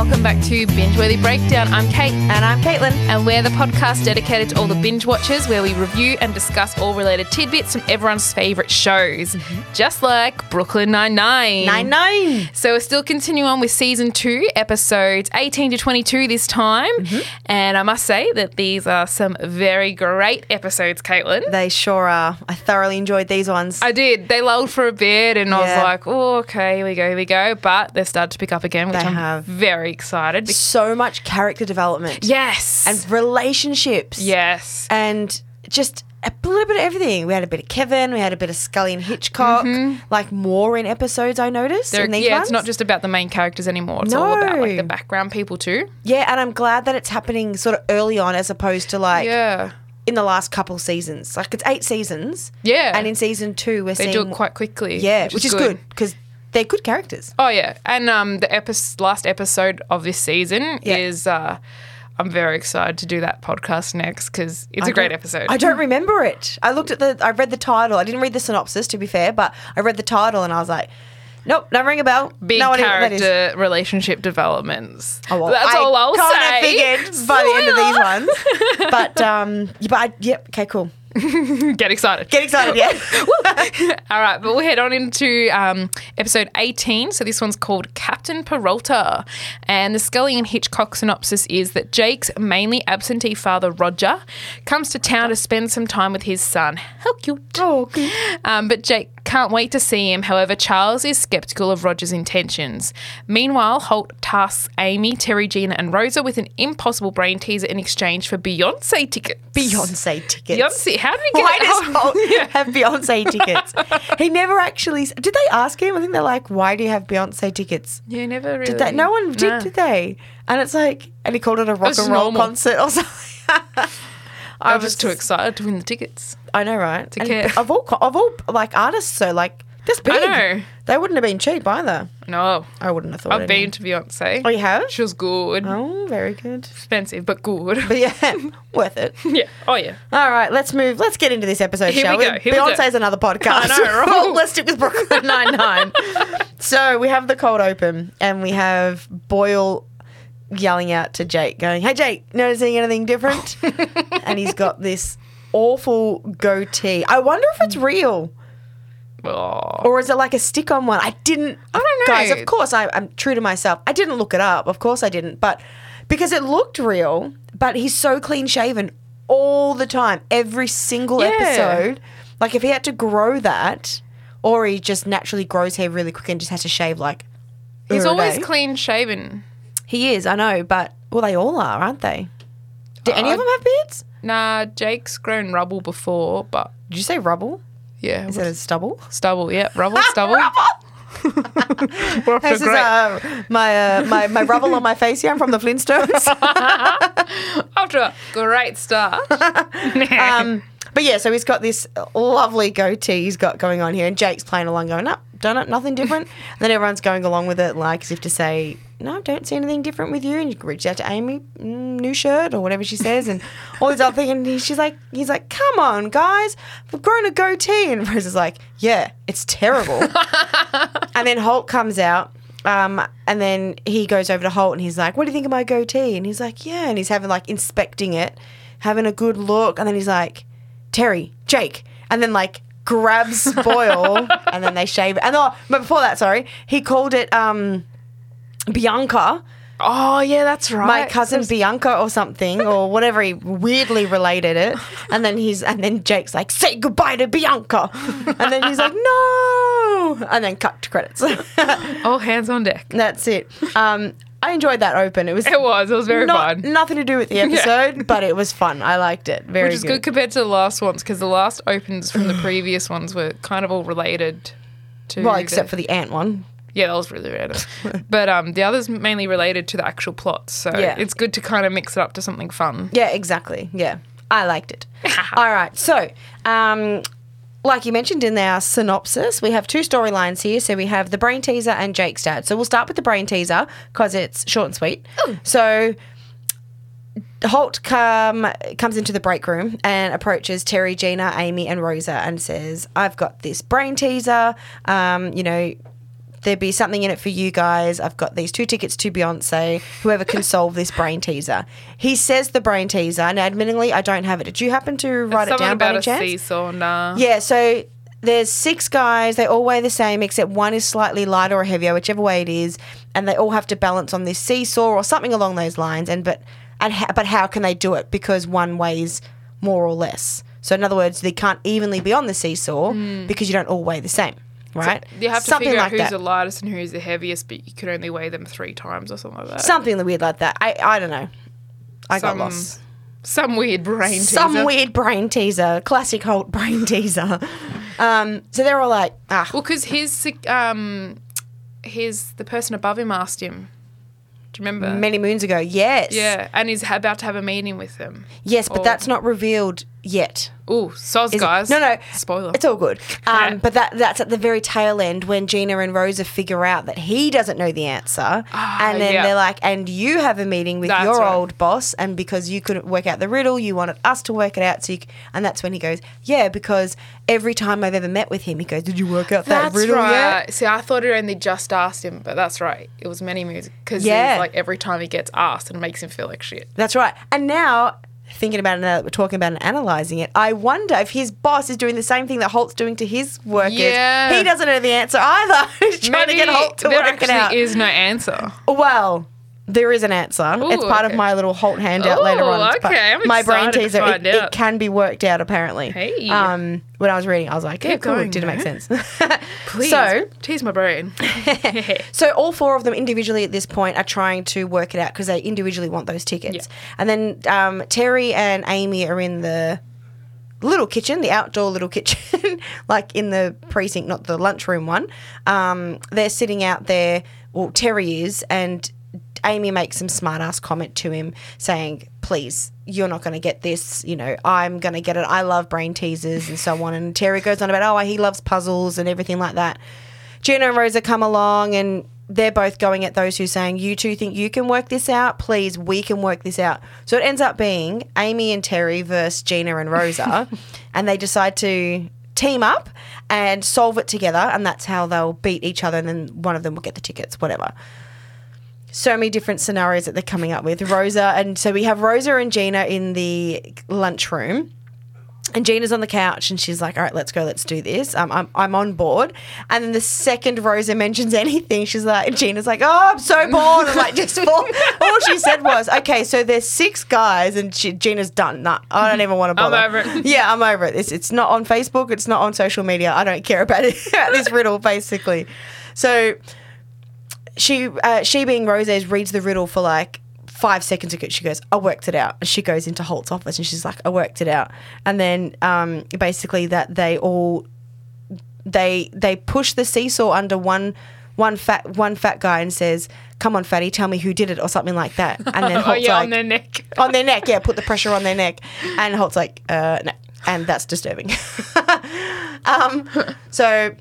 welcome back to Bingeworthy Breakdown. I'm Kate. And I'm Caetlyn. And we're the podcast dedicated to all the binge watchers where we review and discuss all related tidbits from everyone's favourite shows, mm-hmm. just like Brooklyn Nine-Nine. Nine nine. So we're still continuing on with season two, episodes 18 to 22 this time. Mm-hmm. And I must say that these are some very great episodes, Caetlyn. They sure are. I thoroughly enjoyed these ones. I did. They lulled for a bit, and I was like, "Oh, okay, here we go, here we go." But they've started to pick up again, which They I'm have. very excited. So much character development. yes, And relationships. yes, And just a little bit of everything. We had a bit of Kevin, we had a bit of Scully and Hitchcock. Mm-hmm. Like more in episodes I noticed. These yeah. ones. It's not just about the main characters anymore. It's all about like the background people too. Yeah, and I'm glad that it's happening sort of early on as opposed to like yeah, in the last couple seasons. Like it's eight seasons. yeah. And in season two we're they seeing do it quite quickly. Yeah, which, is good because they're good characters. Oh yeah, and um, the epi- last episode of this season Yeah. is. Uh, I'm very excited to do that podcast next because it's a I great episode. I don't remember it. I looked at the, I read the title. I didn't read the synopsis to be fair, but I read the title and I was like, nope, don't ring a bell. Big no idea what that is. character relationship developments. Oh, well, That's I all I'll say. figured by the end of these ones. But um, yeah, but I, yep, okay, cool. Get excited. Get excited, yeah. All right, but we'll head on into um, episode 18. So this one's called Captain Peralta. And the Scully and Hitchcock synopsis is that Jake's mainly absentee father, Roger, comes to town to spend some time with his son. How cute. oh, good. Um, but Jake can't wait to see him. However, Charles is skeptical of Roger's intentions. Meanwhile, Holt tasks Amy, Terry, Gina, and Rosa with an impossible brain teaser in exchange for Beyonce tickets. Beyonce tickets. Beyonce. How did we get Why does Holt have Beyonce tickets? He never actually. Did they ask him? I think they're like, "Why do you have Beyonce tickets?" Yeah, never really. Did they? No one did, Nah. did they? And it's like, and he called it a rock and roll normal. concert or something. I was just too excited to win the tickets. I know, right? To And care. Of all, of all, like artists, so like this big. know. They wouldn't have been cheap either. No, I wouldn't have thought. I've been to Beyonce. Oh, you have? She was good. Oh, very good. Expensive, but good. But yeah, worth it. yeah. Oh, yeah. All right, let's move. Let's get into this episode, Here shall we go, here we go. Beyonce's another podcast. I know, right? let's stick with Brooklyn Nine Nine. so we have the cold open, and we have Boyle yelling out to Jake, going, "Hey, Jake, noticing anything different?" and he's got this awful goatee. I wonder if it's real. Oh. Or is it like a stick on one? I didn't. I don't know. Guys, of course, I, I'm true to myself. I didn't look it up. Of course, I didn't. But because it looked real, but he's so clean shaven all the time, every single Yeah. episode. Like if he had to grow that, or he just naturally grows hair really quick and just has to shave like. He's always day. clean shaven. He is, I know, but well, they all are, aren't they? Do any Uh, of them have beards? Nah, Jake's grown rubble before, but Did you say rubble? yeah. Is it a stubble? stubble, yeah. Rubble, stubble. We're off to a This is great- uh, my, uh, my my rubble on my face here. I'm from the Flintstones. After a great start. Um, but yeah, so he's got this lovely goatee he's got going on here, and Jake's playing along, going, "No, done it, nothing different." and then everyone's going along with it, like as if to say, "No, don't see anything different with you." And you can reach out to Amy, mm, new shirt or whatever she says, and all these other things. And he- she's like, "He's like, come on, guys, we've grown a goatee." And Rose is like, "Yeah, it's terrible." and then Holt comes out. Um, and then he goes over to Holt and he's like, What do you think of my goatee? And he's like, Yeah. And he's having like inspecting it, having a good look. And then he's like, Terry, Jake. And then like grabs Boyle and then they shave it. And oh, but before that, sorry, he called it um, Bianca, oh, yeah, that's right. my cousin Bianca or something, or whatever he weirdly related it. And then he's and then Jake's like, Say goodbye to Bianca. And then he's like, No. And then cut to credits. All hands on deck. That's it. Um, I enjoyed that open. It was It was. It was very not, fun. nothing to do with the episode, but it was fun. I liked it. Very Which is good compared to the last ones because the last opens from the previous ones were kind of all related to. Well, the- except for the ant one. Yeah, that was really random. but um, the others mainly related to the actual plot. So Yeah. it's good to kind of mix it up to something fun. Yeah, exactly. Yeah, I liked it. All right, so um, like you mentioned in our synopsis, we have two storylines here. So we have the brain teaser and Jake's dad. So we'll start with the brain teaser because it's short and sweet. So Holt come, comes into the break room and approaches Terry, Gina, Amy, and Rosa and says, I've got this brain teaser. Um, you know, there'd be something in it for you guys. I've got these two tickets to Beyonce. Whoever can solve this brain teaser. He says the brain teaser. and admittingly, I don't have it. Did you happen to write it down by about any a chance? seesaw. Nah. Yeah, so there's six guys. They all weigh the same, except one is slightly lighter or heavier, whichever way it is, and they all have to balance on this seesaw or something along those lines. And but and ha- but how can they do it? Because one weighs more or less. So in other words, they can't evenly be on the seesaw hmm. because you don't all weigh the same, right? You have to something figure out like who's that. the lightest and who's the heaviest, but you could only weigh them three times or something like that. something weird like that. I I don't know. I got Some lost. Some weird brain teaser. Some weird brain teaser, classic Holt brain teaser. Um, so they're all like, ah, Well, because his um, his the person above him asked him. Do you remember? many moons ago. Yes. yeah, and he's about to have a meeting with them. Yes, but Or- that's not revealed yet. Oh, soz Is it? guys. No, no. Spoiler. It's all good. Um, but that that's at the very tail end when Gina and Rosa figure out that he doesn't know the answer. and then yeah. they're like, and you have a meeting with That's your right. old boss, and because you couldn't work out the riddle, you wanted us to work it out. So you, and that's when he goes, yeah, because every time I've ever met with him, he goes, did you work out that That's riddle right. yet? See, I thought it only just asked him, but that's right. It was many moves because Yeah. like every time he gets asked, and it makes him feel like shit. That's right. And now, thinking about it now that we're talking about and analysing it, I wonder if his boss is doing the same thing that Holt's doing to his workers. Yeah. He doesn't know the answer either. He's trying to get Holt to work actually it out. is no answer. Well, there is an answer. it's part of my little Holt handout later on. Okay, I'm my brain teaser. It, it can be worked out apparently. Hey. Um, when I was reading, I was like, yeah, Keep cool. going, Did it make sense? Please, So, tease my brain. so all four of them individually at this point are trying to work it out because they individually want those tickets. Yeah. And then um, Terry and Amy are in the little kitchen, the outdoor little kitchen, like in the precinct, not the lunchroom one. Um, they're sitting out there. Well, Terry is, and Amy makes some smart ass comment to him saying, Please, you're not going to get this. You know, I'm going to get it. I love brain teasers and so on. And Terry goes on about, Oh, he loves puzzles and everything like that. Gina and Rosa come along and they're both going at those who saying, You two think you can work this out? Please, we can work this out. So it ends up being Amy and Terry versus Gina and Rosa. and they decide to team up and solve it together. And that's how they'll beat each other. And then one of them will get the tickets, whatever. So many different scenarios that they're coming up with. Rosa, and so we have Rosa and Gina in the lunchroom. And Gina's on the couch and she's like, all right, let's go, let's do this. Um, I'm, I'm on board. And then the second Rosa mentions anything, she's like, Gina's like, oh, I'm so bored. And like, just fall. All she said was, okay, so there's six guys and she, Gina's done. Nah, I don't even want to I'm bother. over it. Yeah, I'm over it. It's, it's not on Facebook. It's not on social media. I don't care about it, about this riddle, basically. So she, uh, she being Rose, reads the riddle for like five seconds ago. She goes, I worked it out. And she goes into Holt's office and she's like, I worked it out. And then um, basically that they all they they push the seesaw under one one fat one fat guy and says, "Come on, fatty, tell me who did it," or something like that. And then oh yeah, like, on their neck. on their neck, yeah, put the pressure on their neck. And Holt's like, uh, no. And that's disturbing. um, so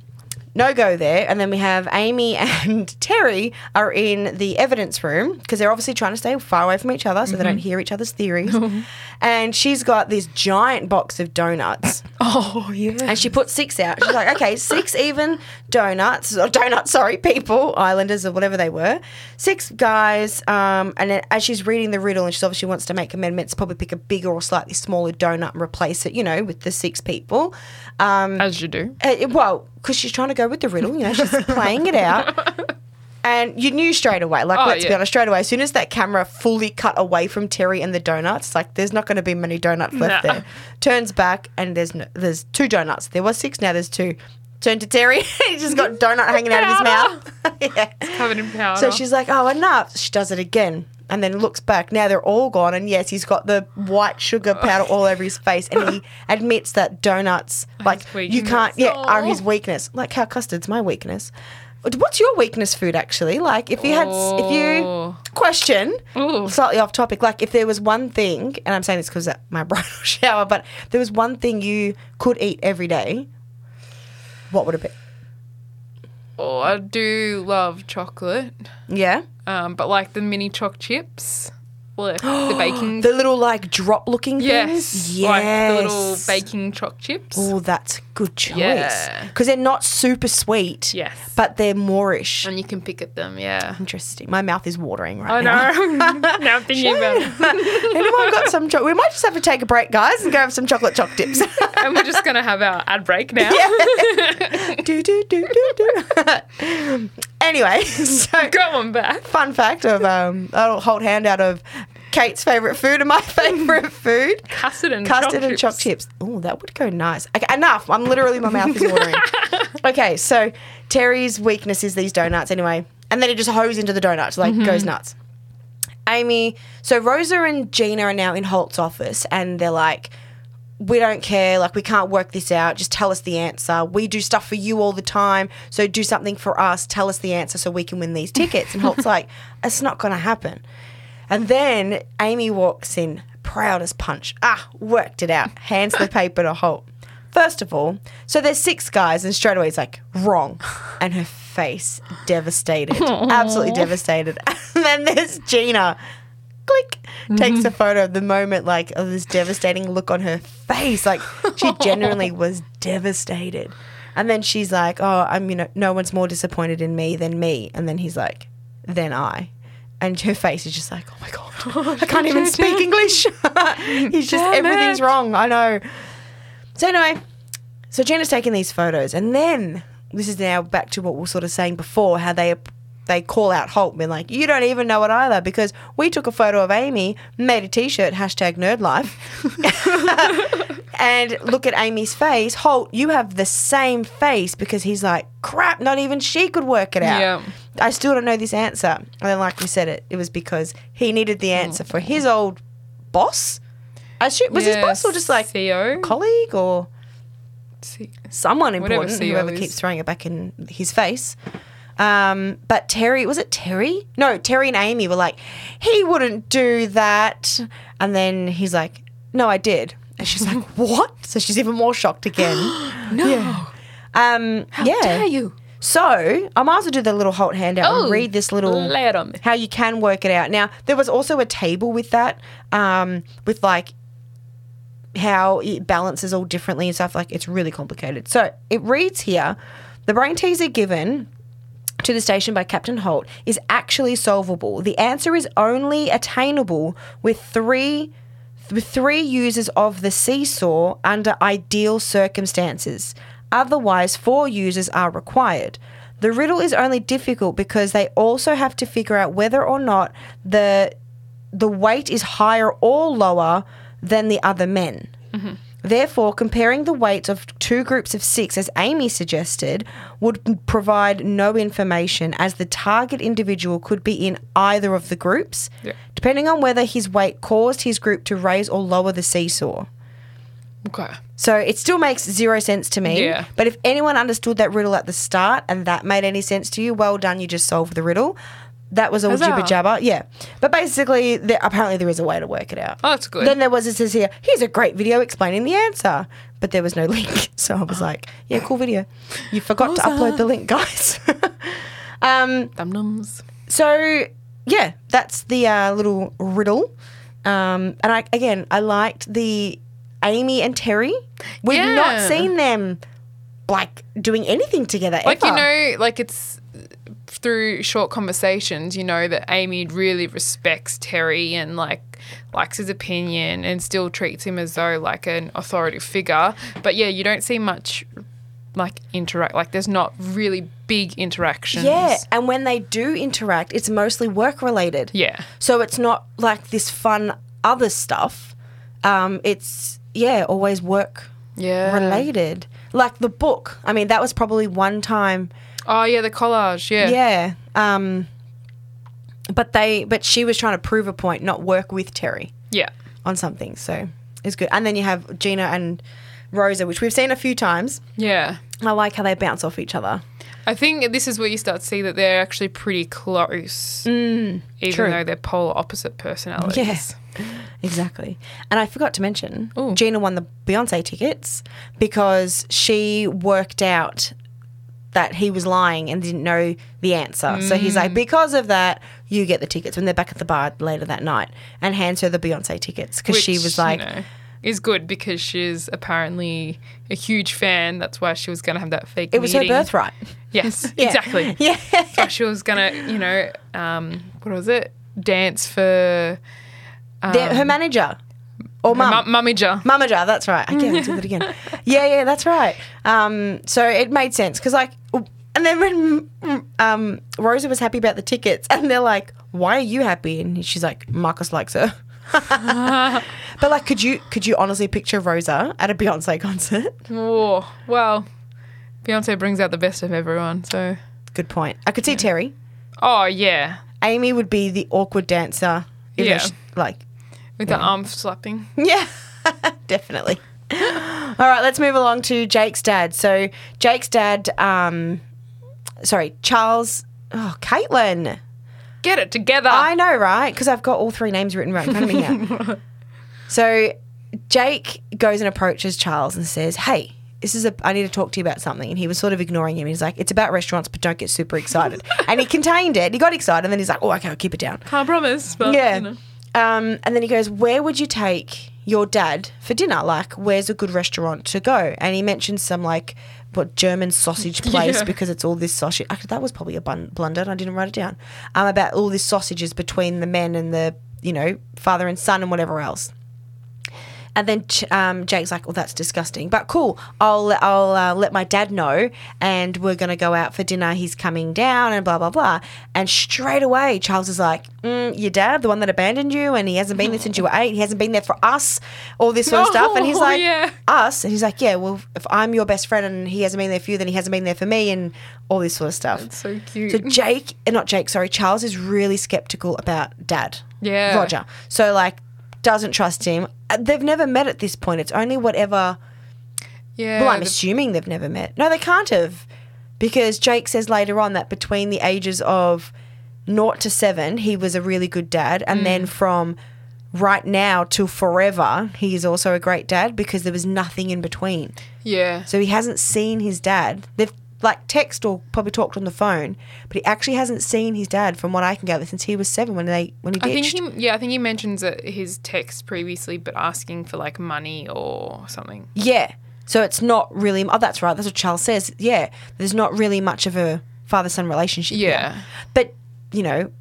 no go there. And then we have Amy and Terry are in the evidence room because they're obviously trying to stay far away from each other so they don't hear each other's theories. and she's got this giant box of donuts. Oh yeah. And she put six out. She's like, okay, six even donuts, or donuts, sorry, people, islanders or whatever they were. Six guys. Um, and then as she's reading the riddle and she obviously wants to make amendments, probably pick a bigger or slightly smaller donut and replace it, you know, with the six people. Um, As you do. uh, well, because she's trying to go with the riddle, you know, she's playing it out. And you knew straight away, like, Oh, let's be honest, straight away, as soon as that camera fully cut away from Terry and the donuts, like, there's not going to be many donuts left Nah. there. Turns back, and there's no, there's two donuts. There was six, now there's two. Turn to Terry, he's just got donut hanging out of his mouth. yeah. Covered in powder. So she's like, oh, enough. She does it again. And then looks back. Now they're all gone. And yes, he's got the white sugar oh. powder all over his face. And he admits that donuts, like, you can't, yeah, are his oh. weakness. Like how custard's my weakness. What's your weakness food actually? Like if you had, if you, Oh. question, Ooh. slightly off topic, like if there was one thing, and I'm saying this because my bridal shower, but there was one thing you could eat every day, what would it be? Oh, I do love chocolate. Yeah? Um, but like the mini choc chips the baking. The little like drop looking yes, things. Yes. like the little baking choc chips. Oh, that's a good choice. Yeah. Because they're not super sweet. Yes. But they're moreish. and you can pick at them. Yeah. Interesting. My mouth is watering right I now. know. now I'm thinking about it. Anyone got some chocolate? We might just have to take a break, guys, and go have some chocolate choc dips. and we're just gonna have our ad break now. do, do, do, do, do. Anyway, so Go on back. fun fact of um, I'll hold hand out of Kate's favourite food and my favourite food. Custard and Custard choc and choc chips. Oh, that would go nice. Okay, enough. I'm literally, my mouth is watering. okay, so Terry's weakness is these donuts anyway. And then he just hoes into the donuts, like goes nuts. Amy, so Rosa and Gina are now in Holt's office and they're like, we don't care, like we can't work this out, just tell us the answer. We do stuff for you all the time, so do something for us, tell us the answer so we can win these tickets. And Holt's like, it's not gonna happen. And then Amy walks in, proud as punch. Ah, worked it out. Hands the paper to Holt. First of all, so there's six guys, and straight away he's like, wrong. And her face devastated. Absolutely devastated. And then there's Gina. Click. Takes a mm-hmm. photo of the moment, like, of this devastating look on her face. Like, she genuinely was devastated. And then she's like, oh, I'm, you know, no one's more disappointed in me than me. And then he's like, then I. And her face is just like, oh my God, I can't even speak English. he's just, everything's wrong. I know. So anyway, so Gina's taking these photos, and then this is now back to what we were sort of saying before, how they they call out Holt, being like, "You don't even know it either," because we took a photo of Amy, made a T-shirt, hashtag Nerd Life, and look at Amy's face. Holt, you have the same face because he's like, "Crap, not even she could work it out." Yeah. I still don't know this answer. And then, like we said, it it was because he needed the answer for his old boss. I was his boss or just like CEO? colleague or someone important, CEO whoever keeps throwing it back in his face. Um, but Terry, was it Terry? No, Terry and Amy were like, he wouldn't do that. And then he's like, no, I did. And she's like, what? So she's even more shocked again. No. Um, How yeah. dare you? So I might as well do the little Holt handout Oh, and read this little lay on me. how you can work it out. Now there was also a table with that, um, with like how it balances all differently and stuff. Like it's really complicated. So it reads here: the brain teaser given to the station by Captain Holt is actually solvable. The answer is only attainable with three with three users of the seesaw under ideal circumstances. Otherwise, four users are required. The riddle is only difficult because they also have to figure out whether or not the the weight is higher or lower than the other men. Mm-hmm. Therefore, comparing the weights of two groups of six, as Amy suggested, would provide no information, as the target individual could be in either of the groups, Yeah. depending on whether his weight caused his group to raise or lower the seesaw. Okay. So it still makes zero sense to me. Yeah. But if anyone understood that riddle at the start and that made any sense to you, well done, you just solved the riddle. That was all Huzzah. jibber jabber. Yeah. But basically, there, apparently there is a way to work it out. Oh, that's good. Then there was, it says here, here's a great video explaining the answer. But there was no link. So I was like, yeah, cool video. You forgot to upload the link, guys. um, so yeah, that's the uh, little riddle. Um, and I again, I liked the Amy and Terry. We've not seen them like doing anything together. Like you know, like it's through short conversations, you know that Amy really respects Terry and like likes his opinion and still treats him as though like an authoritative figure. But yeah, you don't see much like interact. Like there's not really big interactions. Yeah, and when they do interact, it's mostly work related. Yeah. So it's not like this fun other stuff. Um, it's yeah, always work Yeah. related. Like the book. I mean, that was probably one time Oh yeah, the collage. Yeah. Yeah. Um, but they, but she was trying to prove a point, not work with Terry Yeah. on something. So it's good. And then you have Gina and Rosa, which we've seen a few times. Yeah. I like how they bounce off each other. I think this is where you start to see that they're actually pretty close, even true. though they're polar opposite personalities. Yes. Exactly. And I forgot to mention, Ooh. Gina won the Beyonce tickets because she worked out that he was lying and didn't know the answer. So he's like, because of that, you get the tickets when they're back at the bar later that night, and hands her the Beyonce tickets because she was like, you know, is good because she's apparently a huge fan. That's why she was going to have that fake. it was her birthright. Yes, Yeah. exactly. Yeah. Why she was going to, you know, um, what was it? Dance for The- her manager or mum. mu- mummager. Mummager, that's right. I can't do that again. Yeah, yeah, that's right. Um, so it made sense because, like, and then when um, Rosa was happy about the tickets, and they're like, "Why are you happy?" And she's like, "Marcus likes her." but like, could you could you honestly picture Rosa at a Beyonce concert? Oh, well, Beyonce brings out the best of everyone. So, Good point. I could see Terry. oh yeah, Amy would be the awkward dancer. Yeah. she- like, with the arm slapping. Yeah, definitely. All right, let's move along to Jake's dad. So Jake's dad, um, sorry, Charles. Oh, Caetlyn. Get it together. I know, right? Because I've got all three names written right in front of me now. so Jake goes and approaches Charles and says, "Hey." This is a. I need to talk to you about something, and he was sort of ignoring him. He's like, "It's about restaurants, but don't get super excited." and he contained it. He got excited, and then he's like, "Oh, okay, I'll keep it down." Can't promise, but Yeah. you know. Um, and then he goes, Where would you take your dad for dinner? Like, where's a good restaurant to go? And he mentions some, like, what German sausage place Yeah. because it's all this sausage. Actually, that was probably a bun- blunder. and I didn't write it down. Um, about all this sausages between the men and the, you know, father and son and whatever else. And then um, Jake's like, "Well, that's disgusting, but cool. I'll I'll uh, let my dad know, and we're gonna go out for dinner. He's coming down, and blah blah blah." And straight away, Charles is like, mm, "Your dad, the one that abandoned you, and he hasn't been there since you were eight. He hasn't been there for us, all this sort of stuff." And he's like, yeah. "Us?" And he's like, "Yeah, well, if I'm your best friend and he hasn't been there for you, then he hasn't been there for me, and all this sort of stuff." So cute. So Jake, uh, not Jake, sorry, Charles is really skeptical about dad. Yeah. Roger. So like doesn't trust him. Uh, They've never met at this point. It's only whatever yeah. well, I'm the- assuming they've never met. No, they can't have. Because Jake says later on that between the ages of naught to seven, he was a really good dad. And then from right now till forever, he is also a great dad because there was nothing in between. yeah. So he hasn't seen his dad. They've like text or probably talked on the phone, but he actually hasn't seen his dad from what I can gather since he was seven when they when he I think ditched. he, yeah, I think he mentions his text previously, but asking for like money or something. yeah. So it's not really. Oh, that's right. That's what Charles says. Yeah, there's not really much of a father son relationship. here. Yeah. But you know,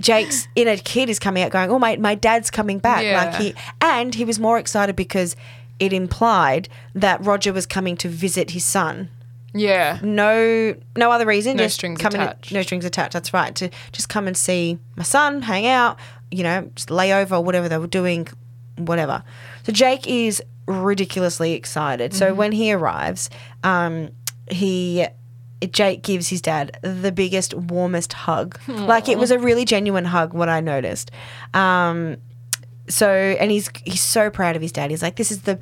Jake's inner kid is coming out going, "Oh, my my dad's coming back." Yeah. Like he and he was more excited because it implied that Roger was coming to visit his son. Yeah. No, no other reason. No just strings come and- attached. no strings attached. That's right. To just come and see my son, hang out, you know, just lay over, whatever they were doing, whatever. So Jake is ridiculously excited. So Mm-hmm. when he arrives, um, he. Jake gives his dad the biggest, warmest hug. Like it was a really genuine hug. What I noticed, um, so and he's he's so proud of his dad. He's like, this is the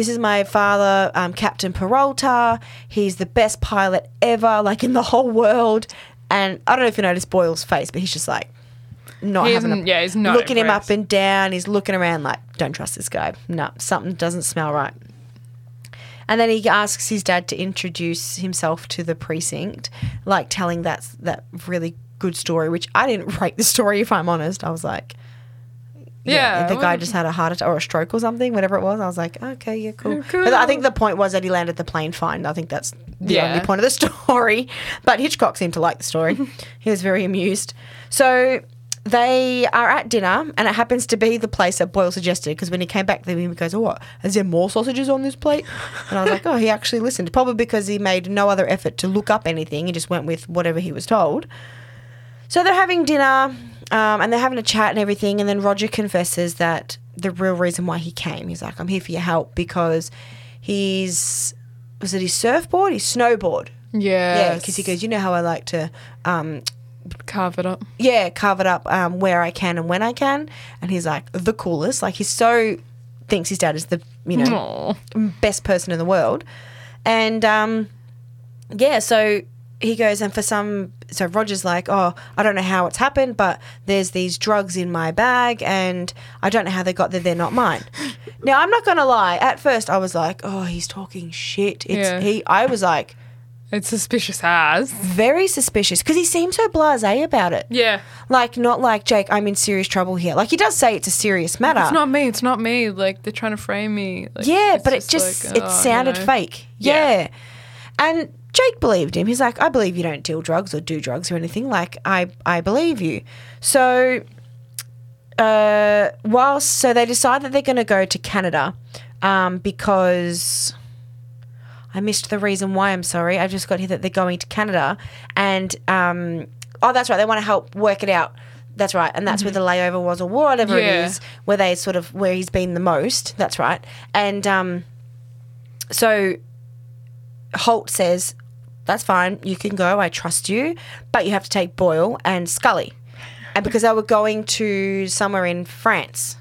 this is my father, um, Captain Peralta. He's the best pilot ever, like in the whole world. And I don't know if you noticed Boyle's face, but he's just like not He having a, yeah, he's not looking him up and down. He's looking around like, don't trust this guy. No, something doesn't smell right. And then he asks his dad to introduce himself to the precinct, like telling that that really good story, which I didn't rate the story if I'm honest. I was like, Yeah, the guy just had a heart attack or a stroke or something, whatever it was. I was like, okay, yeah, cool. Cool. But I think the point was that he landed the plane fine. I think that's the Yeah. only point of the story. But Hitchcock seemed to like the story. he was very amused. So they are at dinner, and it happens to be the place that Boyle suggested. Because when he came back, to him, he goes, "Oh, what? Is there more sausages on this plate?" And I was like, "Oh, he actually listened. Probably because he made no other effort to look up anything. He just went with whatever he was told." So they're having dinner um, and they're having a chat and everything. And then Roger confesses that the real reason why he came, he's like, I'm here for your help because he's, was it his surfboard? His snowboard. Yeah. Yeah, because he goes, you know how I like to, um, carve it up. yeah, carve it up um, where I can and when I can. And he's like, the coolest. Like, he's so, thinks his dad is the, you know, Aw. best person in the world. And um, yeah, so he goes, and for some, so Roger's like, oh, I don't know how it's happened, but there's these drugs in my bag, and I don't know how they got there. They're not mine. now, I'm not gonna lie. At first, I was like, oh, he's talking shit. It's Yeah. he. I was like, It's suspicious as. Very suspicious because he seems so blasé about it. Yeah. Like, not like, Jake, I'm in serious trouble here. Like, he does say it's a serious matter. It's not me. It's not me. Like they're trying to frame me. Like, yeah, but it just, like, it oh, you sounded know. fake. Yeah. Yeah. And Jake believed him. He's like, I believe you don't deal drugs or do drugs or anything. Like, I, I believe you. So, uh, whilst, so they decide that they're going to go to Canada um, because. I missed the reason why. I'm sorry. I just got here that they're going to Canada, and um, oh, that's right. They want to help work it out. That's right, and that's where the layover was, or whatever Yeah. it is, where they sort of where he's been the most. That's right, and um, so Holt says, "That's fine. You can go. I trust you, but you have to take Boyle and Scully, and because they were going to somewhere in France,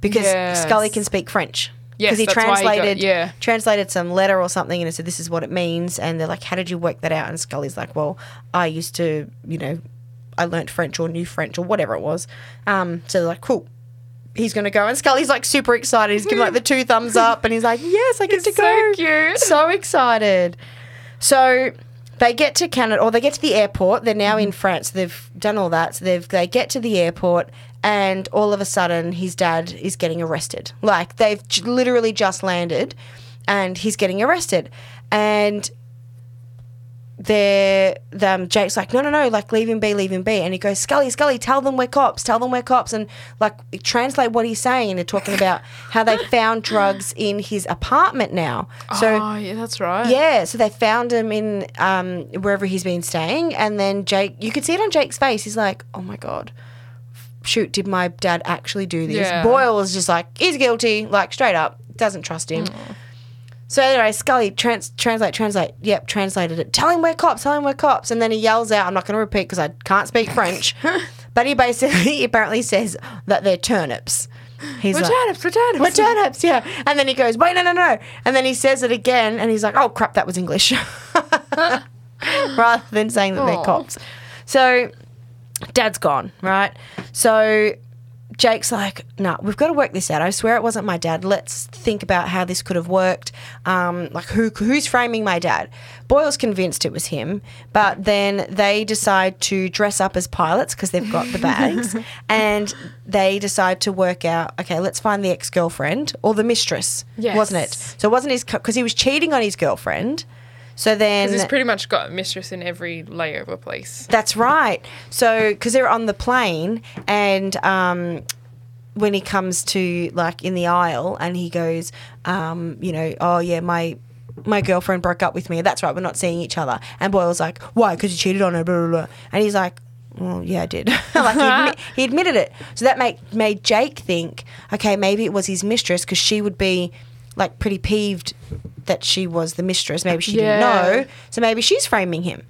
because Yes. Scully can speak French." Yes, because he why he got- translated yeah. translated some letter or something and it said this is what it means and they're like how did you work that out and Scully's like well I used to you know I learnt French or knew French or whatever it was um, so they're like cool he's gonna go and Scully's like super excited he's giving like the two thumbs up and he's like yes I get to so go cute. so excited so they get to Canada or they get to the airport. They're now Mm-hmm. in France. They've done all that. So they've they get to the airport and all of a sudden his dad is getting arrested. Like they've j- literally just landed and he's getting arrested. And they're um, Jake's like, no, no, no, like leave him be, leave him be, and he goes, Scully, Scully, tell them we're cops, tell them we're cops, and like translate what he's saying, and they're talking about how they found drugs in his apartment now. So oh yeah, that's right. yeah, so they found him in um, wherever he's been staying, and then Jake, you could see it on Jake's face. He's like, "Oh my god, shoot! Did my dad actually do this?" Yeah. Boyle is just like, "He's guilty," like straight up, doesn't trust him. So anyway, Scully trans- translate, translate. Yep, translated it. Tell him we're cops. Tell him we're cops. And then he yells out. I'm not going to repeat because I can't speak French. but he basically apparently says that they're turnips. He's We're like, turnips, we're turnips. we're turnips, yeah. And then he goes, wait, no, no, no. And then he says it again, and he's like, oh crap, that was English, rather than saying that they're cops. So, Dad's gone, right? So. Jake's like, no, we've got to work this out. I swear it wasn't my dad. Let's think about how this could have worked. Um, like, who who's framing my dad? Boyle's convinced it was him, but then they decide to dress up as pilots because they've got the bags, and they decide to work out. Okay, let's find the ex girlfriend or the mistress, Yes. wasn't it? So it wasn't his because he was cheating on his girlfriend. So then He's pretty much got a mistress in every layover place. that's right. So, because they're on the plane, and um, when he comes to like in the aisle, and he goes, um, you know, oh yeah, my my girlfriend broke up with me. That's right, we're not seeing each other. And Boyle's like, why? Because you cheated on her. Blah, blah, blah. And he's like. Well, yeah, I did. like he, admi- he admitted it, so that made made Jake think, okay, maybe it was his mistress because she would be like pretty peeved that she was the mistress. Maybe she Yeah. didn't know, so maybe she's framing him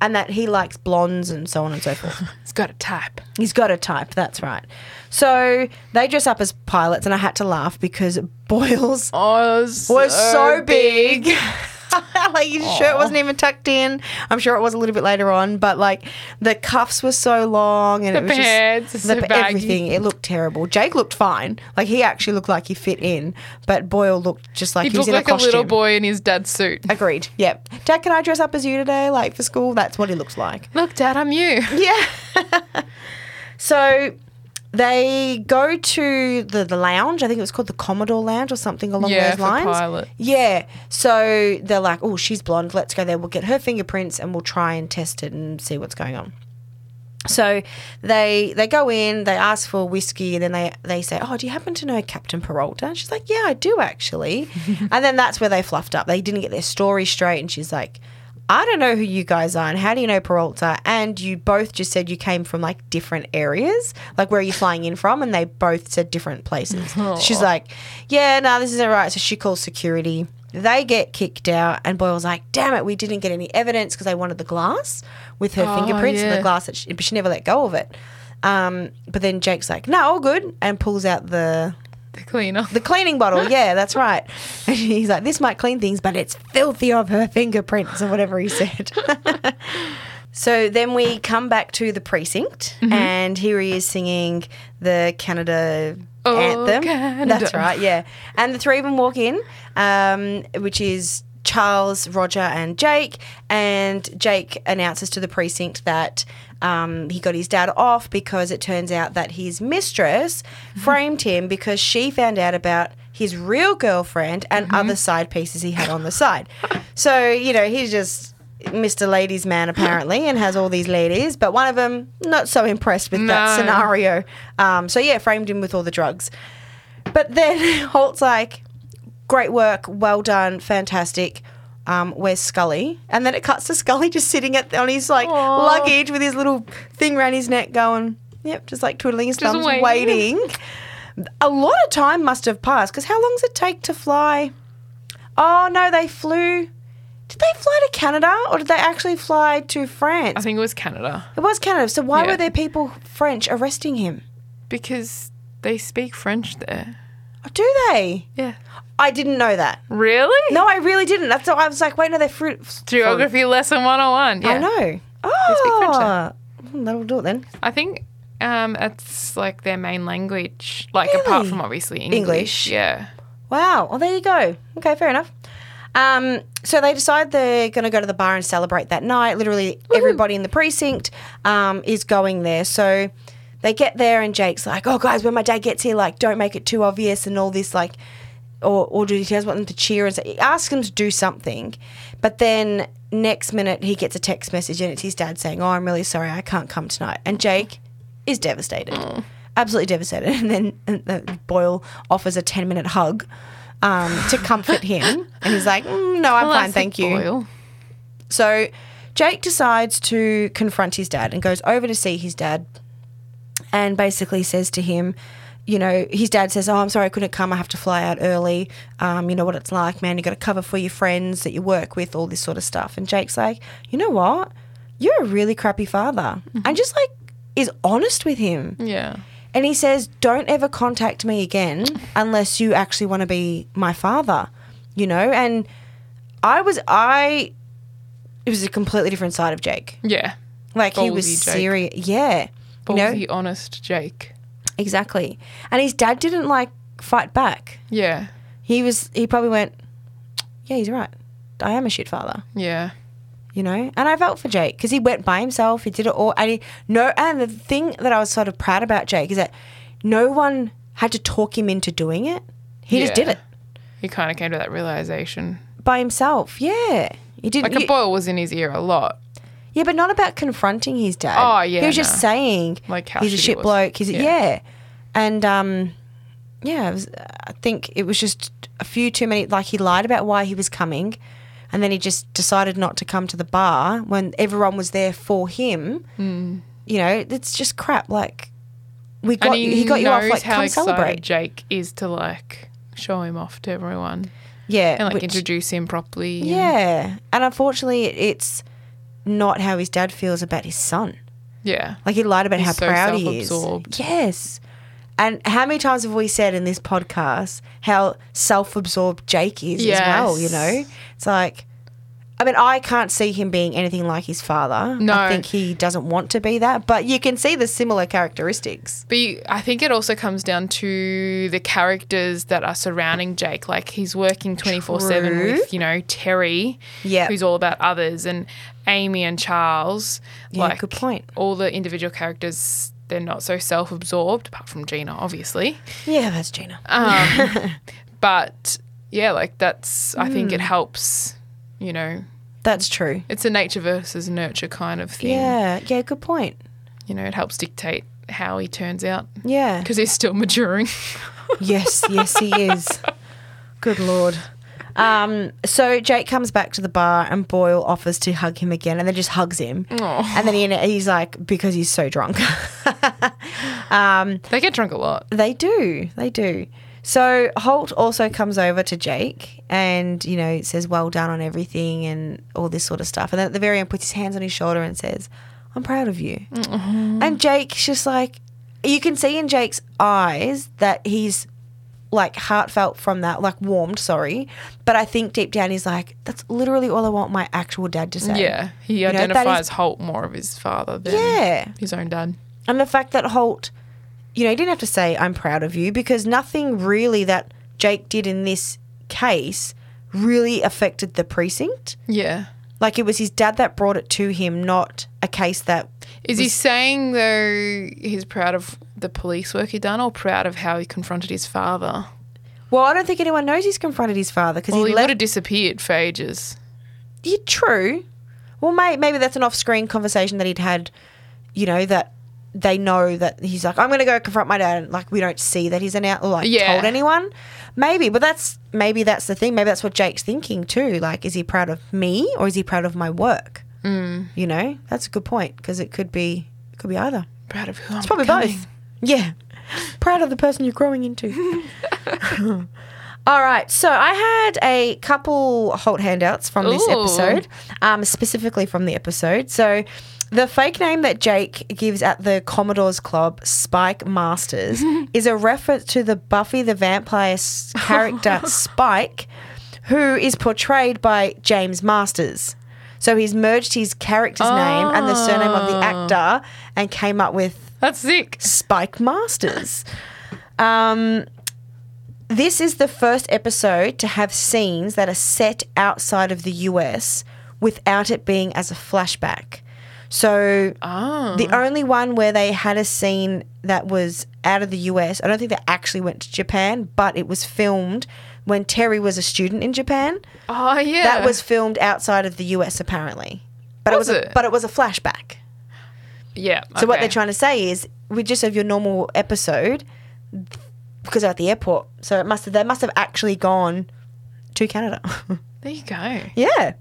and that he likes blondes and so on and so forth. He's got a type. He's got a type, that's right. So they dress up as pilots, and I had to laugh because Boyle's Oh, was so big. like his shirt wasn't even tucked in. I'm sure it was a little bit later on, but like the cuffs were so long and The it was pants just are so baggy. everything. It looked terrible. Jake looked fine. Like he actually looked like he fit in, but Boyle looked just like He he, was looked in like a a, costume. little boy in his dad's suit. Agreed. Yep. Dad, can I dress up as you today, like for school? That's what he looks like. Look, Dad, I'm you. Yeah. so they go to the, the lounge. I think it was called the Commodore Lounge or something along Yeah, those lines. pilot. Yeah. So they're like, oh, she's blonde. Let's go there. We'll get her fingerprints and we'll try and test it and see what's going on. So they they go in, they ask for whiskey, and then they, they say, "Oh, do you happen to know Captain Peralta?" And she's like, "Yeah, I do actually." and then that's where they fluffed up. They didn't get their story straight, and she's like, "I don't know who you guys are, and how do you know Peralta?" And you both just said you came from like different areas. Like, where are you flying in from? And they both said different places. She's like, "Yeah, no, this isn't right." So she calls security. They get kicked out, and Boyle's like, "Damn it, we didn't get any evidence because they wanted the glass with her Oh, fingerprints and the glass that she, but she never let go of it." Um, but then Jake's like, "No, all good," and pulls out the The cleaner. the cleaning bottle. Yeah, that's right. And he's like, "This might clean things, but it's filthy of her fingerprints," or whatever he said. so then we come back to the precinct, Mm-hmm. and here he is singing the Canada Oh, anthem. Canada. That's right. Yeah, and the three of them walk in, um, which is Charles, Roger, and Jake. And Jake announces to the precinct that um, he got his dad off because it turns out that his mistress framed him because she found out about his real girlfriend and other side pieces he had on the side. So, you know, he's just Mr. Ladies Man apparently and has all these ladies, but one of them not so impressed with that scenario. Um, so, yeah, framed him with all the drugs. But then Holt's like, great work, well done, fantastic. Um, where's Scully? And then it cuts to Scully just sitting at on his like Aw. luggage with his little thing around his neck, going, yep, just like twiddling his Just thumbs, waiting. waiting. A lot of time must have passed because how long does it take to fly? Oh no, they flew. Did they fly to Canada or did they actually fly to France? I think it was Canada it was Canada. So why Yeah. were there people French arresting him? because they speak French there. Do they? Yeah. I didn't know that. Really? No, I really didn't. That's why I was like, wait, no, they're fruit. Geography lesson 101. Yeah. I know. Oh, that'll do it then. I think um, it's like their main language, like apart from obviously English. English? Yeah. Wow. Well, there you go. Okay, fair enough. Um, so they decide they're going to go to the bar and celebrate that night. Literally, everybody in the precinct um, is going there. So they get there, and Jake's like, "Oh, guys, when my dad gets here, like, don't make it too obvious and all this, like." Or, or do he just want them to cheer and say, he them to do something, but then next minute he gets a text message and it's his dad saying, "Oh, I'm really sorry, I can't come tonight." And Jake is devastated, absolutely devastated. And then and the Boyle offers a ten minute hug um, to comfort him, and he's like, "Mm, "No, I'm fine, thank you." Boyle. So Jake decides to confront his dad and goes over to see his dad and basically says to him, you know, his dad says, Oh, I'm sorry I couldn't come. I have to fly out early. Um, you know what it's like, man. you got to cover for your friends that you work with, all this sort of stuff. And Jake's like, You know what? You're a really crappy father. And just like is honest with him. Yeah. And he says, Don't ever contact me again unless you actually want to be my father, you know? And I was, I, it was a completely different side of Jake. Yeah. Like he was serious. Yeah. You know? Honest Jake. Exactly. And his dad didn't like fight back. Yeah. He was, he probably went, Yeah, he's right. I am a shit father. Yeah. you know. And I felt for Jake because he went by himself. He did it all, and he no. And the thing that I was sort of proud about Jake is that no one had to talk him into doing it. He just did it He kind of came to that realization. by himself. Yeah, he didn't. Like a Boyle was in his ear a lot. Yeah, but not about confronting his dad. Oh, yeah, he was just saying Like how he's a shitty shit was. bloke. He's a, Yeah. yeah. and um, yeah. It was, I think it was just a few too many. Like he lied about why he was coming. And then he just decided not to come to the bar when everyone was there for him. You know, it's just crap. Like we got Hmm. and he, you, he got you off. Like how come excited celebrate. Jake is to like show him off to everyone Yeah, and like which- introduce him properly. and- yeah. And unfortunately, it, it's not how his dad feels about his son. yeah. Like he lied about He's how so proud he is. Yes. And how many times have we said in this podcast how self-absorbed Jake is as well? You know, it's like. I mean, I can't see him being anything like his father. No. I think he doesn't want to be that, but you can see the similar characteristics. But you, I think it also comes down to the characters that are surrounding Jake. Like he's working 24 7 with, you know, Terry, Yep. who's all about others, and Amy and Charles. Yeah, like good point. All the individual characters, they're not so self absorbed, apart from Gina, obviously. Yeah, that's Gina. Um, but yeah, like that's, I think Hmm. it helps, you know, That's true. it's a nature versus nurture kind of thing. Yeah, yeah, good point. You know, it helps dictate how he turns out Yeah. because he's still maturing. Yes, yes, he is. Good lord. Um, so Jake comes back to the bar and Boyle offers to hug him again, and then just hugs him. Aw. And then he, he's like, because he's so drunk. um, They get drunk a lot. they do, they do. So Holt also comes over to Jake and you know says well done on everything and all this sort of stuff. And then at the very end, puts his hands on his shoulder and says, "I'm proud of you." And Jake's just like, you can see in Jake's eyes that he's like heartfelt from that, like warmed, sorry. But I think deep down he's like, that's literally all I want my actual dad to say. Yeah, he You know, identifies is- Holt more of his father than Yeah. his own dad. And the fact that Holt, you know, he didn't have to say, I'm proud of you, because nothing really that Jake did in this case really affected the precinct. Yeah. Like it was his dad that brought it to him, not a case that Is he saying though he's proud of the police work he'd done, or proud of how he confronted his father? Well, I don't think anyone knows he's confronted his father because Well, he, he, left. would have disappeared for ages. Yeah, true. Well, may, maybe that's an off-screen conversation that he'd had. You know that they know that he's like, I'm going to go confront my dad. And, like we don't see that he's an out or like Yeah. told anyone. Maybe, but that's maybe that's the thing. Maybe that's what Jake's thinking too. Like, is he proud of me or is he proud of my work? Mm. You know, that's a good point because it could be it could be either. Proud of who It's I'm probably becoming. both. Yeah. Proud of the person you're growing into. All right. So I had a couple Holt handouts from this Ooh. episode, um, specifically from the episode. So the fake name that Jake gives at the Commodore's Club, Spike Masters, is a reference to the Buffy the Vampire character Spike, who is portrayed by James Masters. So he's merged his character's name and the surname of the actor and came up with That's sick. Spike Masters. Um, this is the first episode to have scenes that are set outside of the US without it being as a flashback. So Oh. the only one where they had a scene that was out of the US, I don't think they actually went to Japan, but it was filmed when Terry was a student in Japan. Oh yeah. That was filmed outside of the US apparently. But Was it was it? A, but it was a flashback. Yeah. So what they're trying to say is, we just have your normal episode because they're at the airport. So it must have, they must have actually gone to Canada. There you go. yeah.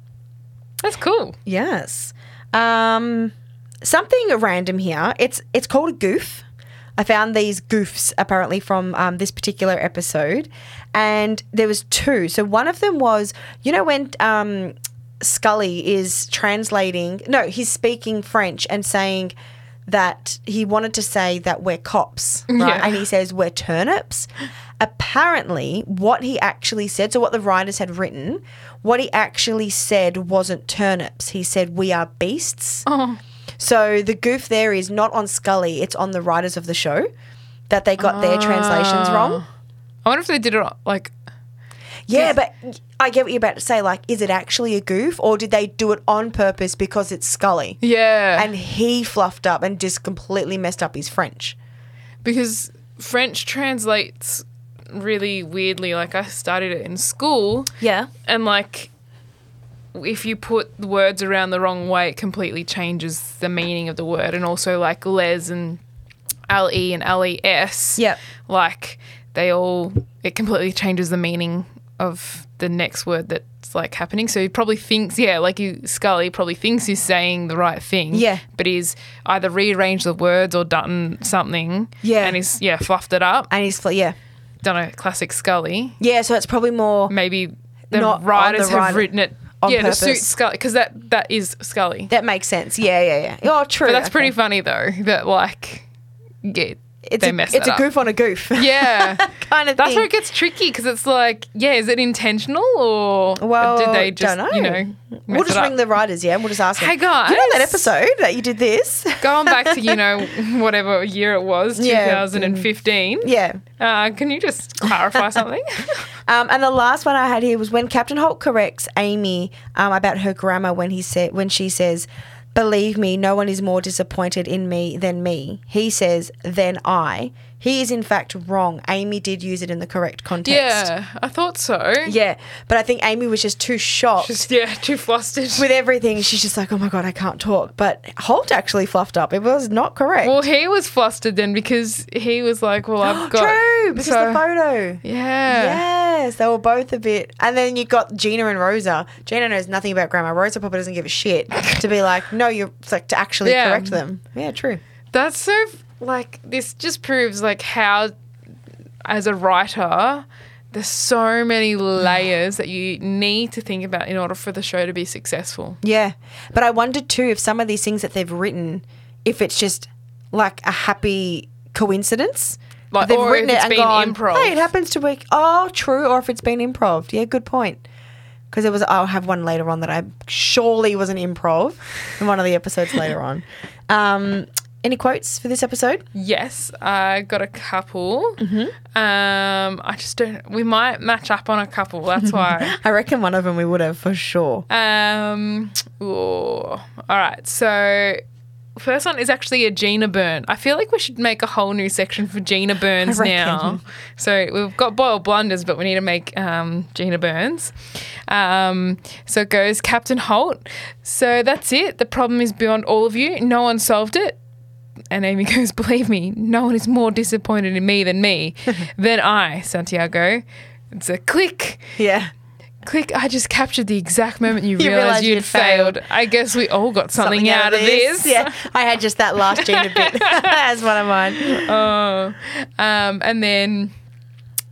That's cool. Yes. Um, something random here. It's it's called a goof. I found these goofs apparently from um, this particular episode, and there was two. So one of them was, you know, when um, Scully is translating. No, he's speaking French and saying that he wanted to say that we're cops, right? Yeah. And he says we're turnips. Apparently, what he actually said, so what the writers had written, what he actually said wasn't turnips. He said we are beasts. Oh. So the goof there is not on Scully, it's on the writers of the show that they got their translations ah. wrong. I wonder if they did it like Yeah, but I get what you're about to say. Like, is it actually a goof or did they do it on purpose because it's Scully? yeah, And he fluffed up and just completely messed up his French. because French translates really weirdly. Like I studied it in school, Yeah. and like if you put the words around the wrong way, it completely changes the meaning of the word, and also like les and le and les. Yep. like they all it completely changes the meaning of the next word that's like happening. So he probably thinks, yeah, like you Scully probably thinks he's saying the right thing. Yeah. But he's either rearranged the words or done something. Yeah. And he's yeah, fluffed it up. And he's, yeah. Done a classic Scully. Yeah, so it's probably more. Maybe the Not on the writers have writer- written it yeah, to suit. Scully because that that is Scully. That makes sense. Yeah, yeah, yeah. Oh, true. But that's Okay. pretty funny though. That like yeah, It's they a, messed it's a up. goof on a goof. Yeah. kind of That's thing. where it gets tricky because it's like, yeah, is it intentional or Well, did they just, know. you know, We'll just ring the writers, yeah, and we'll just ask them. Hey, guys. You know that episode that you did this? Going back to, you know, whatever year it was, Yeah. 2015. yeah. Uh, can you just clarify something? Um, and the last one I had here was when Captain Holt corrects Amy um, about her grammar when he said when she says, "Believe me, no one is more disappointed in me than me." He says, "Than I." He is in fact wrong. Amy did use it in the correct context. yeah, I thought so. Yeah, but I think Amy was just too shocked Just, yeah, too flustered. with everything. She's just like, "Oh my god, I can't talk." But Holt actually fluffed up. It was not correct. well, he was flustered then because he was like, well, I've got. True, because so- the photo. Yeah. Yes, they were both a bit. And then you got Gina and Rosa. Gina knows nothing about grammar. Rosa probably doesn't give a shit to be like, no, you're like to actually Yeah. correct them. Yeah, true. That's so like this just proves like how as a writer there's so many layers that you need to think about in order for the show to be successful. Yeah, but I wondered too if some of these things that they've written, if it's just like a happy coincidence. Like, they've or written it it's and been gone, improv. Hey, it happens to be. Oh, true. Or if it's been improv. Yeah, good point. Because there was, I'll have one later on that I surely was an improv in one of the episodes later on. Um, any quotes for this episode? Yes, I got a couple. Mm-hmm. Um, I just don't. We might match up on a couple. That's why. I reckon one of them we would have for sure. um. ooh. All right. So. First one is actually a Gina burn. I feel like we should make a whole new section for Gina burns now. So we've got Boyle blunders, but we need to make um, Gina burns. Um, so it goes Captain Holt. So that's it. The problem is beyond all of you. No one solved it. And Amy goes, Believe me, no one is more disappointed in me than me, than I, Santiago. It's a click, Yeah. click. I just captured the exact moment you, You realized realised you'd you'd failed. failed. I guess we all got something, out, of this. Yeah. I had just that last Gina bit as one of mine. Oh. Um, and then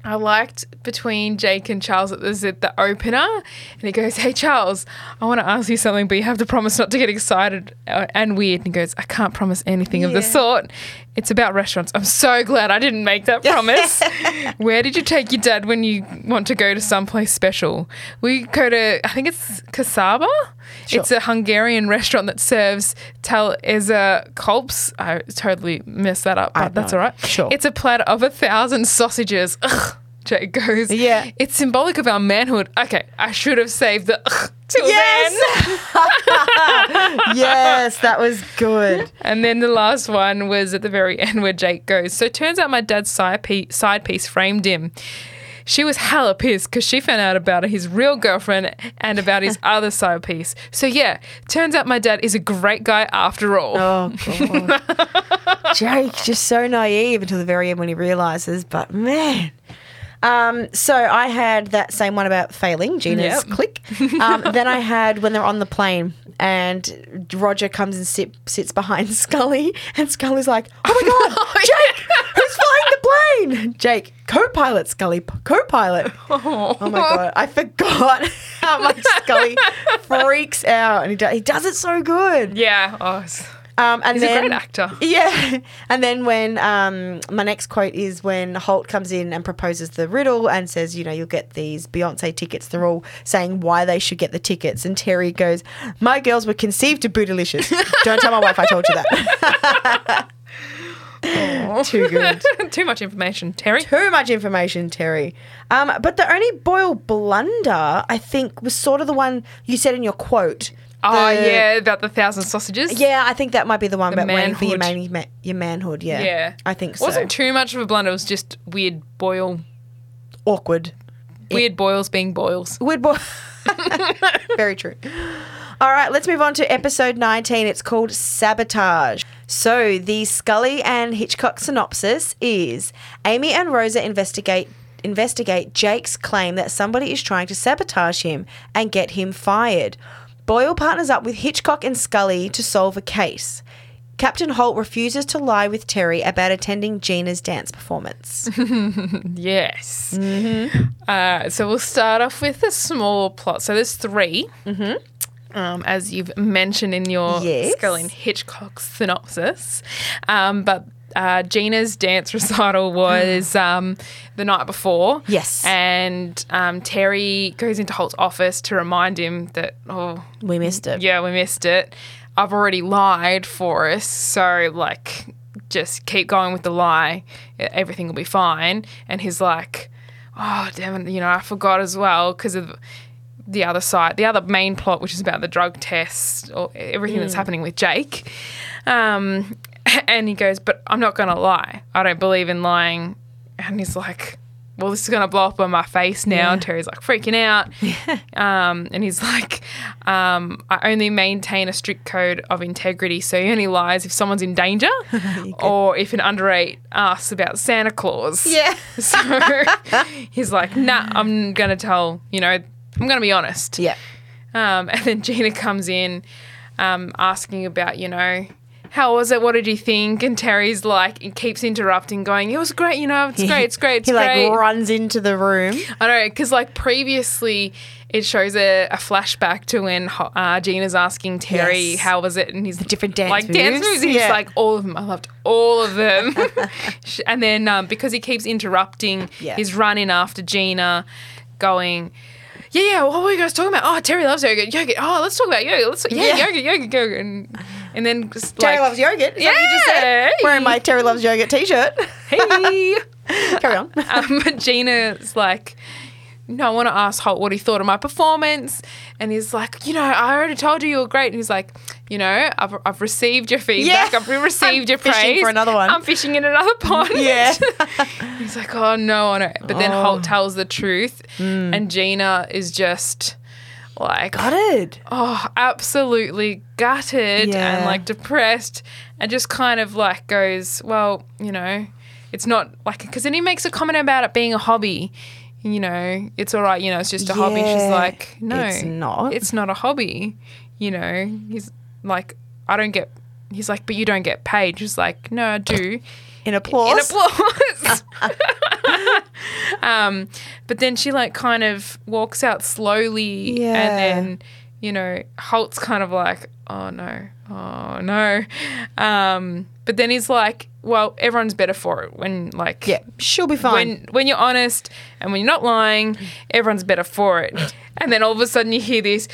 I liked between Jake and Charles that there's at the opener, and he goes, "Hey Charles, I want to ask you something, but you have to promise not to get excited uh, and weird." And he goes, "I can't promise anything of the sort. It's about restaurants. I'm so glad I didn't make that promise. Where did you take your dad when you want to go to someplace special? We go to, I think it's Kasaba. It's a Hungarian restaurant that serves Tal Eza Kolbs. I totally messed that up, but that's all right. sure. It's a platter of a thousand sausages. Ugh. Jake goes, Yeah. It's symbolic of our manhood. Okay, I should have saved the ugh till Yes. then. yes, that was good. And then the last one was at the very end where Jake goes, So turns out my dad's side piece, side piece framed him. She was hella pissed because she found out about his real girlfriend and about his other side piece. So yeah, turns out my dad is a great guy after all. Oh god. Jake just so naive until the very end when he realizes, but man. Um, so I had that same one about failing, Gina's Yep. click. Um, then I had when they're on the plane and Roger comes and sit, sits behind Scully, and Scully's like, "Oh my god, Jake, who's flying the plane?" Jake, co-pilot, Scully, co-pilot. Oh my god, I forgot how much Scully freaks out, and he, do, he does it so good. Yeah. Oh, it's- Um, and he's then, a great actor. Yeah. And then when um, my next quote is when Holt comes in and proposes the riddle and says, you know, you'll get these Beyonce tickets. They're all saying why they should get the tickets. And Terry goes, My girls were conceived to bootylicious. Don't tell my wife I told you that. Too good. Too much information, Terry. Too much information, Terry. Um, but the only Boyle blunder, I think, was sort of the one you said in your quote. Oh The- yeah, about the thousand sausages. Yeah, I think that might be the one about waiting for your, manhood. man, your manhood. Yeah. Yeah. I think so. Wasn't too much of a blunder. It was just weird Boyle, awkward. weird Boyles being Boyles. Weird boy. Very true. All right, let's move on to episode 19. It's called Sabotage. So, the Scully and Hitchcock synopsis is Amy and Rosa investigate investigate Jake's claim that somebody is trying to sabotage him and get him fired. Boyle partners up with Hitchcock and Scully to solve a case. Captain Holt refuses to lie with Terry about attending Gina's dance performance. Yes. Uh, so we'll start off with a small plot. So there's 3 Um, as you've mentioned in your Yes. Scully and Hitchcock synopsis. Um, but uh, Gina's dance recital was um, the night before. Yes. And um, Terry goes into Holt's office to remind him that, oh, we missed it. yeah, we missed it. I've already lied for us, so like, just keep going with the lie. Everything will be fine. And he's like, oh damn it, you know, I forgot as well because of the other side, the other main plot, which is about the drug test or everything that's happening with Jake. Um, and he goes, but I'm not gonna lie. I don't believe in lying. And he's like. Well, this is gonna blow up on my face now. And Terry's like freaking out. Um, and he's like, um, I only maintain a strict code of integrity. So he only lies if someone's in danger or if an underage asks about Santa Claus. Yeah. So he's like, nah, I'm going to tell, you know, I'm going to be honest. Yeah. Um, and then Gina comes in um, asking about, you know, how was it? What did you think? And Terry's like, he keeps interrupting, going, it was great, you know, it's great, it's great, it's he great. like runs into the room. I know, because like previously, it shows a, a flashback to when uh, Gina's asking Terry Yes. how was it, and he's the different dance like dance moves, moves. And yeah. he's like all of them. I loved all of them. And then um, because he keeps interrupting, Yeah. he's running after Gina, going. Yeah, yeah. What were you guys talking about? Oh, Terry loves yoga. Yoga. Oh, let's talk about yoga. Let's yeah, Yeah. yoga, yoga, yoga. And and then just Terry like, loves yogurt. What you just Yeah. said? Wearing my Terry loves yogurt t-shirt. hey. Carry on. um, Gina's like, no, I want to ask Holt what he thought of my performance. And he's like, you know, I already told you you were great. And he's like, you know, I've, I've received your feedback. Yeah. I've received your fishing praise. for another one. I'm fishing in another pond. Yeah. he's like, oh, no, I. But then Oh. Holt tells the truth. Mm. And Gina is just like, Gutted. oh, absolutely gutted Yeah. and like depressed and just kind of like goes, well, you know, it's not like, because then he makes a comment about it being a hobby. You know, it's all right, you know, it's just a hobby. She's like, no, it's not. It's not a hobby. You know, he's like, I don't get, he's like, but you don't get paid. She's like, no, I do. In applause. In applause. um, but then she like kind of walks out slowly, Yeah. and then you know Holt's kind of like, oh no, oh no. Um, but then he's like, well, everyone's better for it when like yeah, she'll be fine. when when you're honest and when you're not lying, everyone's better for it. And then all of a sudden you hear this,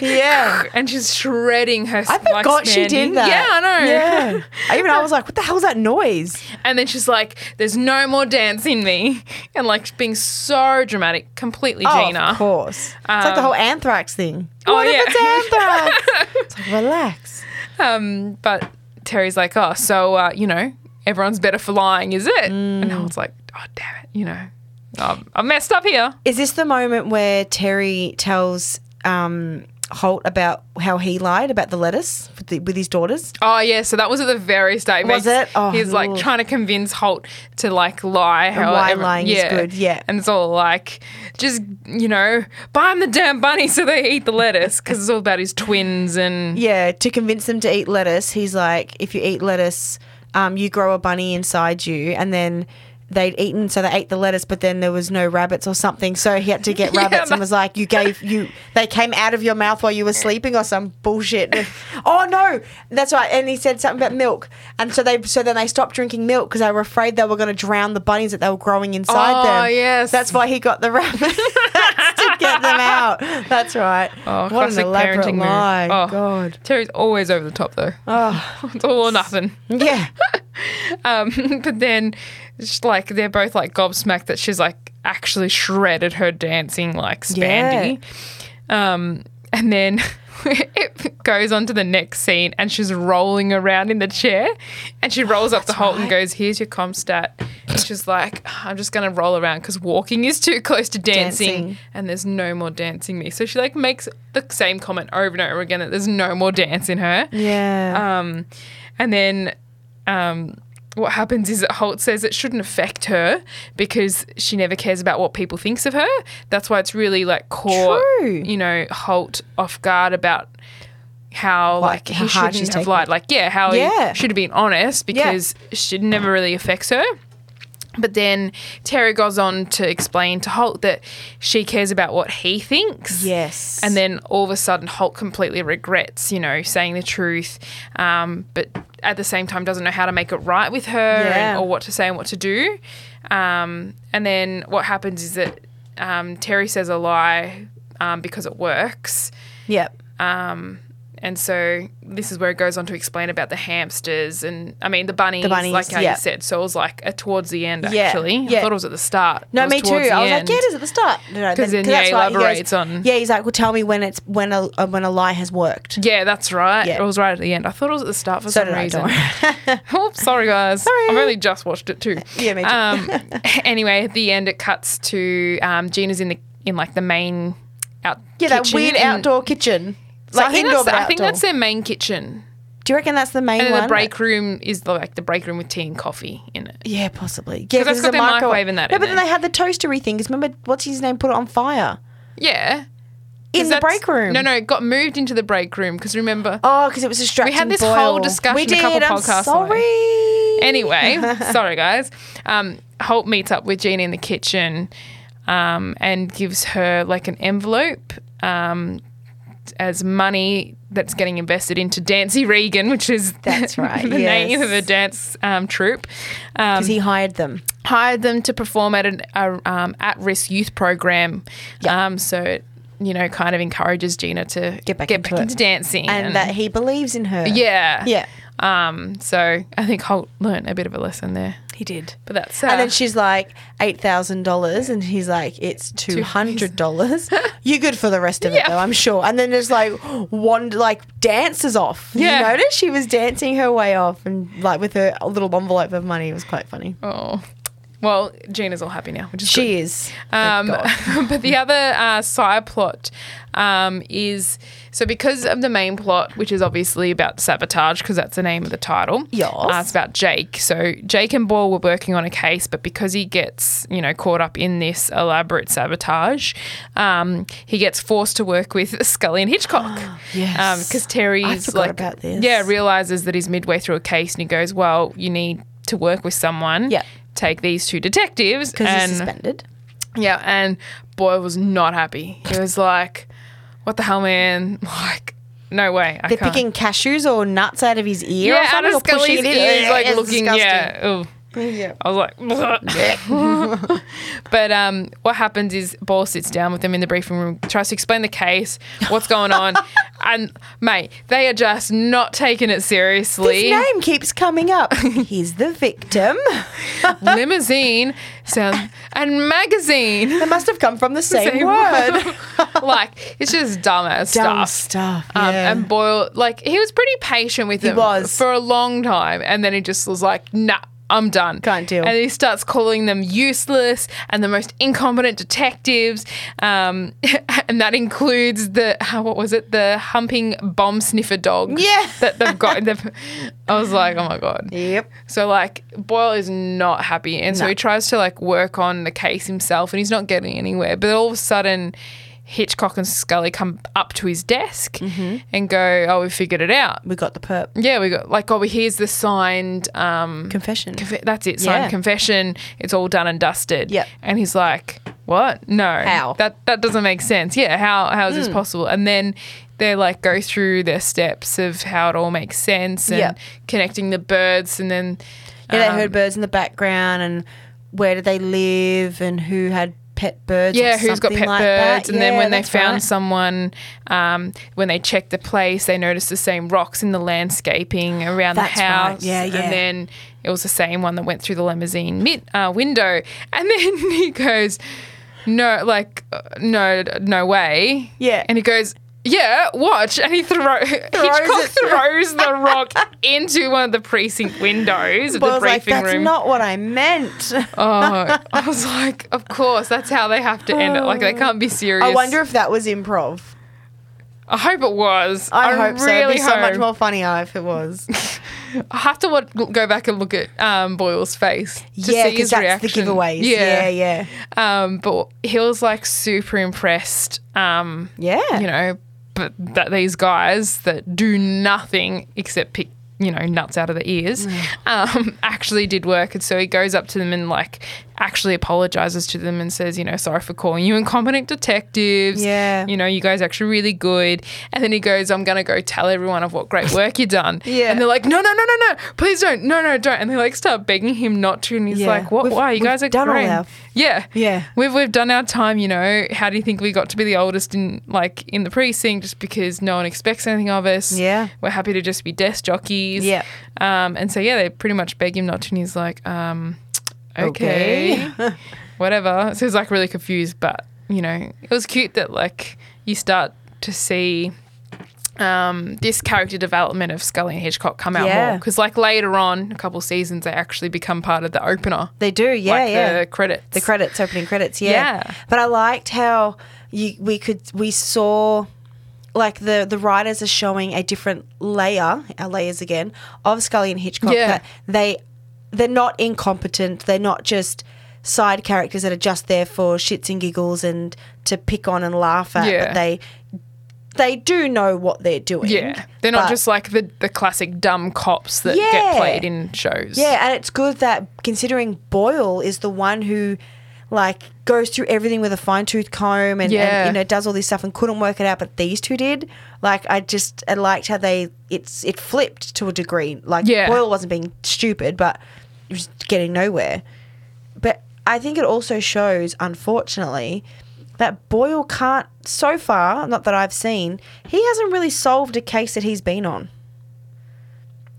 yeah. and she's shredding her. I forgot she did that. Yeah, I know. Yeah. Even I was like, what the hell's that noise? And then she's like, "There's no more dance in me," and like being so dramatic, completely Gina. Oh, of course. it's like the Um, whole anthrax thing. oh, what yeah. if it's anthrax? it's like, relax. Um, but Terry's like, "Oh, so uh, you know, everyone's better for lying, is it?" And I was like, "Oh, damn it, you know, I I messed up here. Is this the moment where Terry tells um, Holt about how he lied about the lettuce with, the, with his daughters? Oh yeah, so that was at the very start. Was it? Oh, he's like ugh. trying to convince Holt to like lie. How why every- lying is good, yeah. and it's all like, just you know, buy him the damn bunny so they eat the lettuce because it's all about his twins and Yeah, to convince them to eat lettuce, he's like, if you eat lettuce, um, you grow a bunny inside you, and then they'd eaten, so they ate the lettuce, but then there was no rabbits or something, so he had to get rabbits, that- and was like, you gave you, they came out of your mouth while you were sleeping or some bullshit. oh no, that's right, and he said something about milk, and so they, so then they stopped drinking milk because they were afraid they were going to drown the bunnies that they were growing inside Oh, them. Oh yes. that's why he got the rabbits to get them out. That's right. Oh, what an elaborate parenting lie. Oh. God. Terry's always over the top though. Oh, It's all or nothing. yeah. Um, but then, just like they're both like gobsmacked that she's like actually shredded her dancing like spandy. Um, and then it goes on to the next scene, and she's rolling around in the chair, and she rolls up the Holt and goes, "Here's your comp stat." And she's like, "I'm just gonna roll around because walking is too close to dancing, Dancing. and there's no more dancing me." So she like makes the same comment over and over again that there's no more dance in her. Yeah. Um, and then um, what happens is that Holt says it shouldn't affect her because she never cares about what people thinks of her. That's why it's really like caught, True. you know, Holt off guard about how Like, like, how he hard shouldn't she's have lied. Like yeah, how Yeah. he should have been honest because she never really affects her. But then Terry goes on to explain to Holt that she cares about what he thinks. Yes. And then all of a sudden, Holt completely regrets, you know, saying the truth, um, but at the same time doesn't know how to make it right with her Yeah. and, or what to say and what to do. Um, and then what happens is that um, Terry says a lie um, because it works. Yep. Um, and so this is where it goes on to explain about the hamsters and I mean the bunnies, The bunnies, like how yeah. you said. So it was like uh, towards the end Yeah, actually. yeah. I thought it was at the start. No, It me too. I was like, yeah, it is at the start. No, no, 'Cause then, that's yeah, he right. goes, elaborates on- Yeah, he's like, well, tell me when it's when a uh, when a lie has worked. Yeah, that's right. Yeah. It was right at the end. I thought it was at the start for So some reason. oh, sorry guys. Sorry. I've only just watched it too. Yeah, me too. Um, anyway, at the end, it cuts to um, Gina's in the in like the main out. Yeah, that weird and- outdoor kitchen. So Like I think, indoor, that's, I think that's their main kitchen. Do you reckon that's the main one? And one? the break room is the, like the break room with tea and coffee in it. Yeah, possibly. Yeah, 'Cause that's there's got a their microwave and that No, in but then they had the toastery thing. Because remember, what's his name? Put it on fire Yeah. in the break room. No, no, it got moved into the break room because remember. Oh, because it was distracting. We had this boil. whole discussion we a did, couple I'm podcasts away. sorry. Anyway, sorry guys. Um, Holt meets up with Gina in the kitchen um, and gives her like an envelope um, as money that's getting invested into Dancy Reagan, which is That's right, the name of a dance um, troupe. Um, because he hired them. hired them to perform at an um, at-risk youth program. Um, so you know, kind of encourages Gina to Get back get into it. dancing. and that he believes in her. yeah. Yeah. Um, so I think Holt learned a bit of a lesson there. He did. But that's uh, And then she's like eight thousand dollars, and he's like, "It's two hundred dollars. You're good for the rest of it, Yeah. though, I'm sure." And then there's like one like dances off. Yeah. You notice she was dancing her way off, and like with her little envelope of money. It was quite funny. Oh. Well, Gina's all happy now, which is She good. is. Um, but the other uh, side plot um, is so because of the main plot, which is obviously about sabotage, because that's the name of the title. Yes. Uh, it's about Jake. So Jake and Boyle were working on a case, but because he gets you know caught up in this elaborate sabotage, um, he gets forced to work with Scully and Hitchcock. Yes. Because Terry's like, yeah, realizes that he's midway through a case, and he goes, "Well, you need to work with someone." Yeah. Take these two detectives Because he's suspended. yeah, and Boyle was not happy. He was like, "What the hell, man? Like, no way." I They're can't. picking cashews or nuts out of his ear. or yeah, out something, of or pushing Scully's it in. ears, like It's looking. disgusting. Yeah, Ugh. Yeah. I was like, but um, what happens is Boyle sits down with them in the briefing room, tries to explain the case, what's going on, and mate, they are just not taking it seriously. His name keeps coming up. He's the victim. Limousine sound and magazine. It must have come from the same, Same word. like it's just dumbass Dumb stuff. stuff. Um, yeah. And Boyle, like, he was pretty patient with him was. for a long time. And then he just was like, nah, I'm done. Can't deal. And he starts calling them useless and the most incompetent detectives. Um, and that includes the, how- what was it? The humping bomb sniffer dog. Yeah. That they've got. They've, I was like, oh my God. Yep. So like Boyle is not happy, and so he tries to like work on the case himself, and he's not getting anywhere. But all of a sudden, Hitchcock and Scully come up to his desk Mm-hmm. and go, "Oh, we figured it out. We got the perp. Yeah, we got like, oh, here's the signed um, Confession. conf- that's it, signed Yeah. confession. It's all done and dusted. Yep. And he's like, "What? No, How? Hmm. That that doesn't make sense. Yeah, how how is this possible?" And then they like go through their steps of how it all makes sense and Yep. connecting the birds, and then Yeah, they um, heard birds in the background and where did they live and who had pet birds. or Yeah, who's got pet like birds? that. And then when they found right. someone, um, when they checked the place, they noticed the same rocks in the landscaping around That's the right. house. Yeah, yeah. And then it was the same one that went through the limousine mid, uh, window. And then he goes, "No, like, uh, no, no way." Yeah. And he goes. Yeah, watch, and he throw Hitchcock it throws the rock into one of the precinct windows of I the was like, that's room. not what I meant. oh, I was like, of course, that's how they have to end it. Like they can't be serious. I wonder if that was improv. I hope it was. I, hope so. It'd really be so much more funnier if it was. I have to go back and look at um, Boyle's face to yeah, see his that's reaction. the giveaways. Yeah, yeah. Um, but he was like super impressed. Um, Yeah. you know, but that these guys that do nothing except pick you know nuts out of the ears Mm. um, actually did work and so he goes up to them and like actually apologizes to them and says you know sorry for calling you incompetent detectives Yeah. you know you guys are actually really good and then he goes i'm gonna go tell everyone of what great work you've done Yeah. and they're like no no no no no please don't no no don't and they like start begging him not to and he's Yeah. like what We've- why you guys are done great our- yeah Yeah. We've we've done our time, you know. How do you think we got to be the oldest in like in the precinct just because no one expects anything of us? Yeah. We're happy to just be desk jockeys. Yeah. Um and so yeah, they pretty much beg him not to and he's like, um, okay. Whatever. So he's like really confused, but you know, it was cute that like you start to see um, this character development of Scully and Hitchcock come out Yeah. more because, like later on, a couple seasons, they actually become part of the opener, They do, yeah, like yeah. the credits. the credits, opening credits, yeah. Yeah. But I liked how you we could we saw like the the writers are showing a different layer, our layers again, of Scully and Hitchcock. Yeah. That they they're not incompetent. They're not just side characters that are just there for shits and giggles and to pick on and laugh at. Yeah. But they they do know what they're doing. Yeah, they're not just like the the classic dumb cops that Yeah. get played in shows. Yeah, and it's good that considering Boyle is the one who like goes through everything with a fine tooth comb and, Yeah. and you know does all this stuff and couldn't work it out, but these two did. Like I just I liked how they it's it flipped to a degree. Like Yeah. Boyle wasn't being stupid, but he was getting nowhere. But I think it also shows, unfortunately, that Boyle can't, so far, not that I've seen, he hasn't really solved a case that he's been on.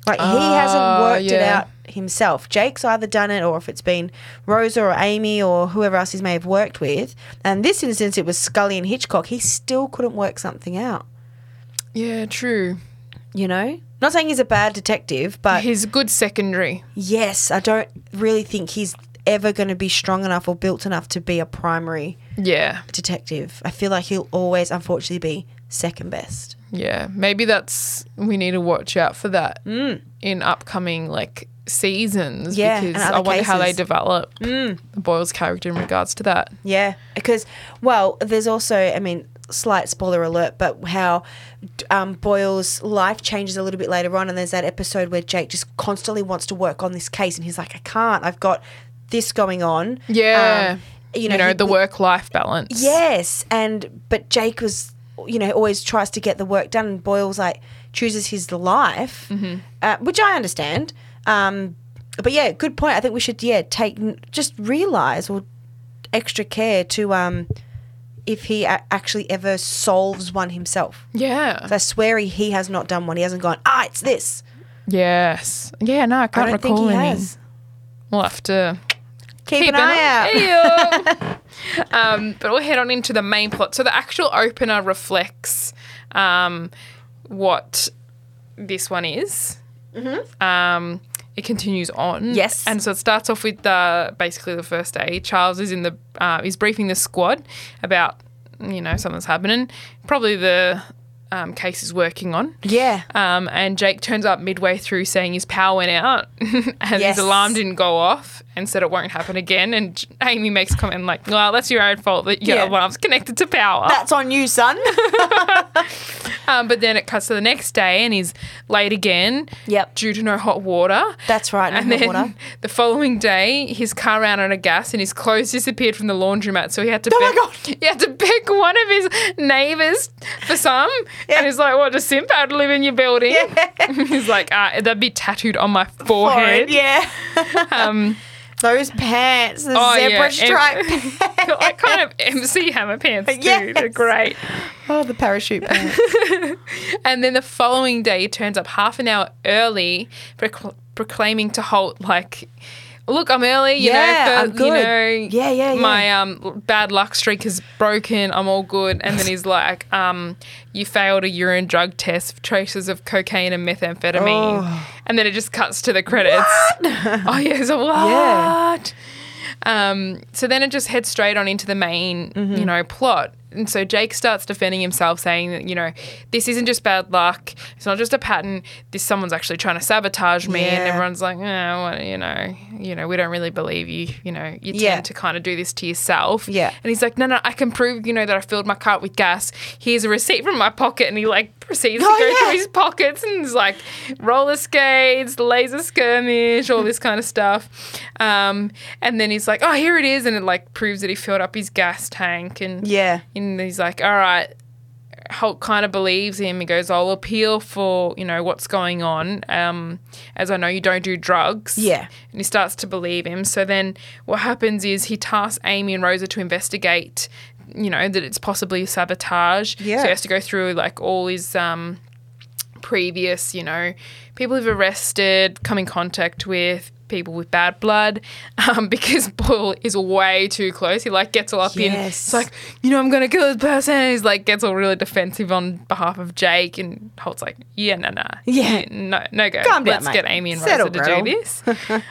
Like, he hasn't Ah, worked it out himself. Jake's either done it, or if it's been Rosa or Amy or whoever else he may have worked with. And this instance, it was Scully and Hitchcock. He still couldn't work something out, Yeah, true. you know? Not saying he's a bad detective, but He's a good secondary. yes, I don't really think he's ever going to be strong enough or built enough to be a primary Yeah. detective. I feel like he'll always, unfortunately, be second best. Yeah. Maybe that's we need to watch out for that in upcoming like seasons. Mm. Yeah, and Because other I wonder how they cases. Mm. develop Boyle's character in regards to that. Yeah, because well, there's also, I mean, slight spoiler alert, but how um, Boyle's life changes a little bit later on, and there's that episode where Jake just constantly wants to work on this case, and he's like, I can't. I've got this going on. Yeah. Um, you know, he- the work life balance. Yes, and but Jake was, you know, always tries to get the work done, and Boyle's like chooses his life, uh, which I understand. Um, but yeah, good point. I think we should yeah take just realize or extra care to um if he a- actually ever solves one himself. Yeah. 'Cause I swear he, he has not done one. He hasn't gone. Ah, it's this. yes. Yeah, no, I I can't think recall he any. has. We'll have to Keep, keep an eye out. um, but we'll head on into the main plot. So the actual opener reflects um, what this one is. Um, it continues on. Yes. And so it starts off with uh, basically the first day. Charles is in the uh, he's briefing the squad about you know something's happening. Probably the um, case is working on. Yeah. Um, and Jake turns up midway through saying his power went out and Yes. his alarm didn't go off and said it won't happen again. And Amy makes a comment like, well, that's your own fault that your Yeah. alarm's connected to power. That's on you, son. um, but then it cuts to the next day and he's late again Yep. due to no hot water. That's right. No and hot then water. the following day, his car ran out of gas and his clothes disappeared from the laundromat. So he had to Oh my beg, God. he had to beg one of his neighbors for some. Yeah. And he's like, "What? Does to live in your building?" he's like, uh, "That'd be tattooed on my forehead." Yeah. Um, Those pants, the oh zebra yeah, stripe. Em- like kind of MC Hammer pants too. They're great. oh, the parachute pants. And then the following day, he turns up half an hour early, procl- proclaiming to Holt, like, look, I'm early, you Yeah, know, I'm you know, Yeah, yeah, yeah. my um, bad luck streak is broken, I'm all good. And then he's like, um, you failed a urine drug test for traces of cocaine and methamphetamine. Oh. And then it just cuts to the credits. oh, yeah, so what? Yeah. Um, so then it just heads straight on into the main, Mm-hmm. you know, plot. And so Jake starts defending himself, saying that you know this isn't just bad luck. It's not just a pattern. This someone's actually trying to sabotage me, and everyone's like, oh, well, you know, you know, we don't really believe you. You know, you tend Yeah. to kind of do this to yourself. Yeah. And he's like, no, no, I can prove, you know, that I filled my cart with gas. Here's a receipt from my pocket, and he like proceeds Oh, to go yeah. through his pockets and is like roller skates, laser skirmish, all this kind of stuff. Um, and then he's like, oh, here it is, and it like proves that he filled up his gas tank, and Yeah. and he's like, all right. Holt kind of believes him. He goes, I'll appeal for, you know, what's going on, um, as I know you don't do drugs. Yeah. And he starts to believe him. So then what happens is he tasks Amy and Rosa to investigate, you know, that it's possibly sabotage. Yeah. So he has to go through like all his um, previous, you know, people who've arrested, come in contact with people with bad blood, um, because Boyle is way too close. He like gets all up in. Yes. It's like, you know, I'm gonna kill this person. And he's like gets all really defensive on behalf of Jake, and Holt's like, yeah, no, no, Yeah. no, no go. Calm down, Let's mate. get Amy and Settle, Rosa to Gretel. do this.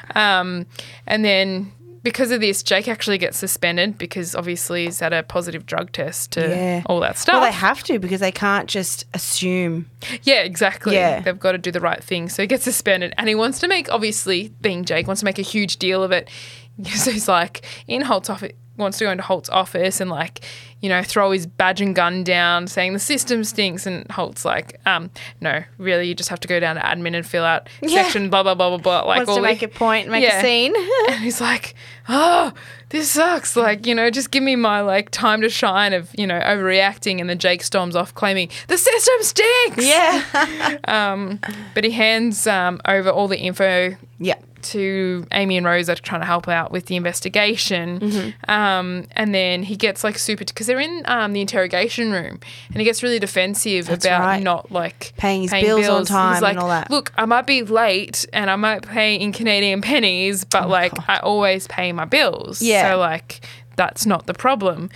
um, and then because of this, Jake actually gets suspended because obviously he's had a positive drug test to Yeah. all that stuff. Well, they have to because they can't just assume. Yeah, exactly. Yeah. They've got to do the right thing. So he gets suspended and he wants to make, obviously, being Jake, wants to make a huge deal of it. So he's like in Holt's office, wants to go into Holt's office and like, you know, throw his badge and gun down saying the system stinks. And Holt's like, um, no, really, you just have to go down to admin and fill out Yeah. section, blah, blah, blah, blah, blah. Like Wants all to the- make a point, make Yeah. a scene. and he's like, oh, this sucks. Like, you know, just give me my like time to shine of, you know, overreacting. And then Jake storms off claiming the system stinks. yeah. Um, but he hands um, over all the info yeah. To Amy and Rosa to try to help out with the investigation. Mm-hmm. Um, and then he gets like super because they're in um, the interrogation room, and he gets really defensive about right. not like Paying his bills on time He's and like, all that. Look, I might be late and I might pay in Canadian pennies, but like I always pay my bills. Oh Yeah. So like that's not the problem.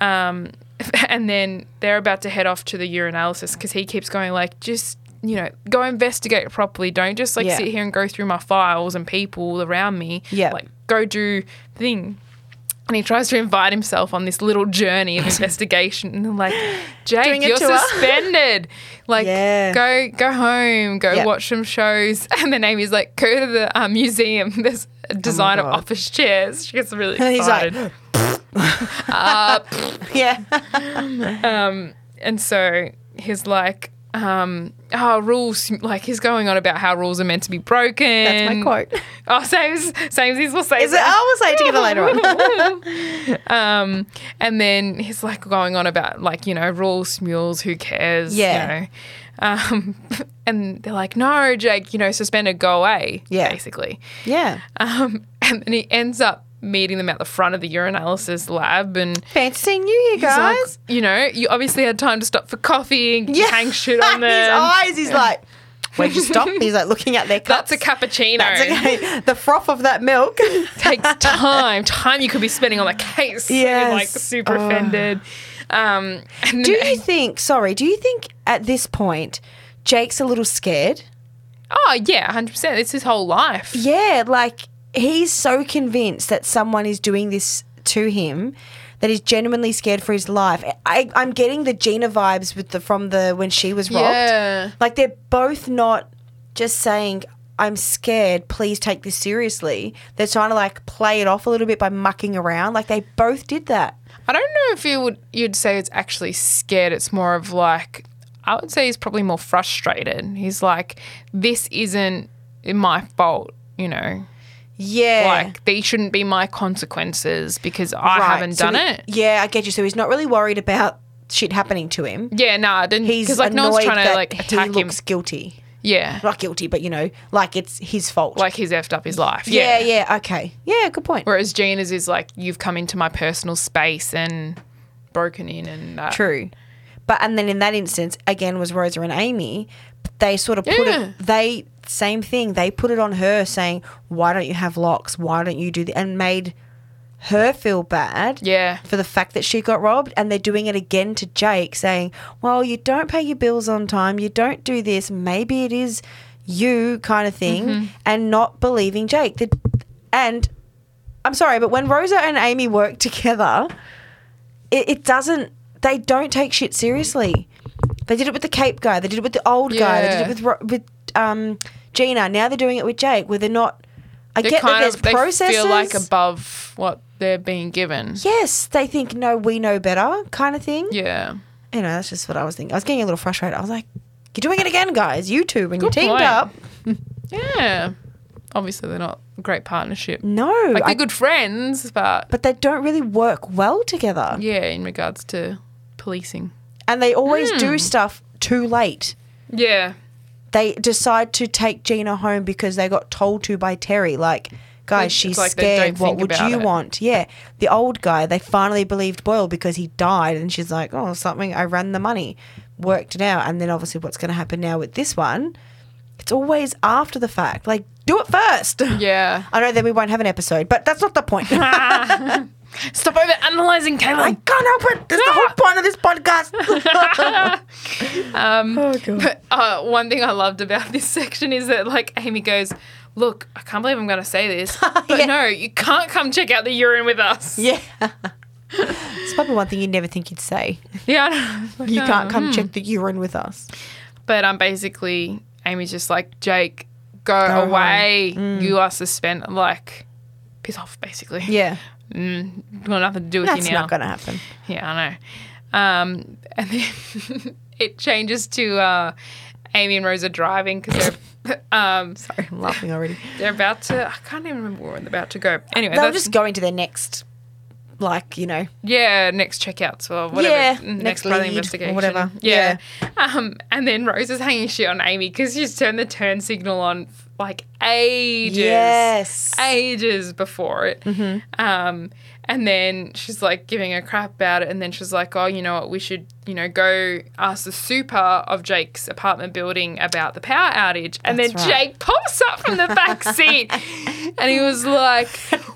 Um, and then they're about to head off to the urinalysis because he keeps going like, just you know, go investigate properly. Don't just like Yeah. sit here and go through my files and people around me. Yeah. Like go do thing. And he tries to invite himself on this little journey of investigation. And I'm like, Jake, you're suspended. Like, Yeah. go go home, go Yeah. watch some shows. And then Amy's like, go to the uh, museum. There's a design of Oh God. office chairs. She gets really And he's like, excited. uh, Yeah. um, and so he's like, um, oh, rules. Like he's going on about how rules are meant to be broken. That's my quote. Oh, same same as we'll say. Is it? I will say it together later on. um, and then he's like going on about like you know rules, mules, who cares? Yeah. You know? Um, and they're like, no, Jake, you know, suspended, go away. Yeah. Basically. yeah. Um, and then he ends up meeting them at the front of the urinalysis lab and. Fancy seeing you here, He's like, guys. you know, you obviously had time to stop for coffee and yeah. hang shit on them. His eyes, he's like, where'd you stop? He's like looking at their cups. That's a cappuccino. That's okay. The froth of that milk. takes time. Time you could be spending on the case. Yes. like super Oh. offended. Um, Do you think, sorry, do you think at this point Jake's a little scared? Oh yeah, hundred percent. It's his whole life. Yeah, like he's so convinced that someone is doing this to him that he's genuinely scared for his life. I, I'm getting the Gina vibes with the from the when she was robbed. Yeah. Like they're both not just saying, I'm scared, please take this seriously. They're trying to like play it off a little bit by mucking around. Like they both did that. I don't know if you would you'd say it's actually scared. It's more of like I would say he's probably more frustrated. He's like, this isn't my fault. You know, Yeah. like these shouldn't be my consequences because I Right. haven't So done he- it. Yeah, I get you. So he's not really worried about shit happening to him. Yeah, no, I didn't. He's like no one's trying to like he attack him. looks guilty. Yeah, Not guilty, but you know, like it's his fault. like he's effed up his life. yeah, yeah, okay. Yeah, good point. Whereas Gina's is like, you've come into my personal space and broken in and that. True. But and then in that instance, again was Rosa and Amy. They sort of put Yeah. it they same thing. They put it on her saying, Why don't you have locks? Why don't you do the and made her feel bad. Yeah. For the fact that she got robbed, and they're doing it again to Jake, saying, Well, you don't pay your bills on time, you don't do this, maybe it is you kind of thing, Mm-hmm. and not believing Jake. The, and I'm sorry, but when Rosa and Amy work together, it, it doesn't, they don't take shit seriously. They did it with the Cape guy, they did it with the old guy, they did it with, with um, Gina, now they're doing it with Jake, where they're not. I They get that there's of they processes. feel like above what they're being given. Yes, they think no, we know better, kind of thing. Yeah. You know, that's just what I was thinking. I was getting a little frustrated. I was like, "You're doing it again, guys. You two, when Good you teamed point. up." Yeah. Obviously, they're not a great partnership. No, Like, they're good friends, but but they don't really work well together, yeah, in regards to policing. and they always Hmm. do stuff too late. Yeah. They decide to take Gina home because they got told to by Terry. Like, guys, It's she's like scared. What would you it. want? Yeah, the old guy. They finally believed Boyle because he died, and she's like, "Oh, something. I ran the money, worked it out." And then obviously, what's going to happen now with this one? It's always after the fact. Like, do it first. Yeah. I know then we won't have an episode, but that's not the point. Stop over analyzing, I can't help it. That's the whole point of this podcast. Um, oh god. But uh, one thing I loved about this section is that like Amy goes, "Look, I can't believe I'm going to say this, but Yeah. no, you can't come check out the urine with us." Yeah. it's probably one thing you'd never think you'd say. Yeah, know. You can't come Hmm. check the urine with us. But um, basically, Amy's just like, Jake, go, Go away. You are suspended. Like, piss off, basically. Yeah. Mm, got nothing to do with That's you now. not going to happen. Yeah, I know. Um, and then it changes to uh, Amy and Rose are driving because they're um, Sorry, I'm laughing already. they're about to. I can't even remember where they're about to go. Anyway, They'll that's- just go into their next, like, you know, yeah, next checkouts or whatever. Yeah, next, next the lead or investigation. whatever. Yeah. Um, and then Rose is hanging shit on Amy because she's turned the turn signal on like ages. Yes. Ages before it. Um, and then she's like giving a crap about it. And then she's like, oh, you know what? We should, you know, go ask the super of Jake's apartment building about the power outage. And That's then right. Jake pops up from the back seat and he was like,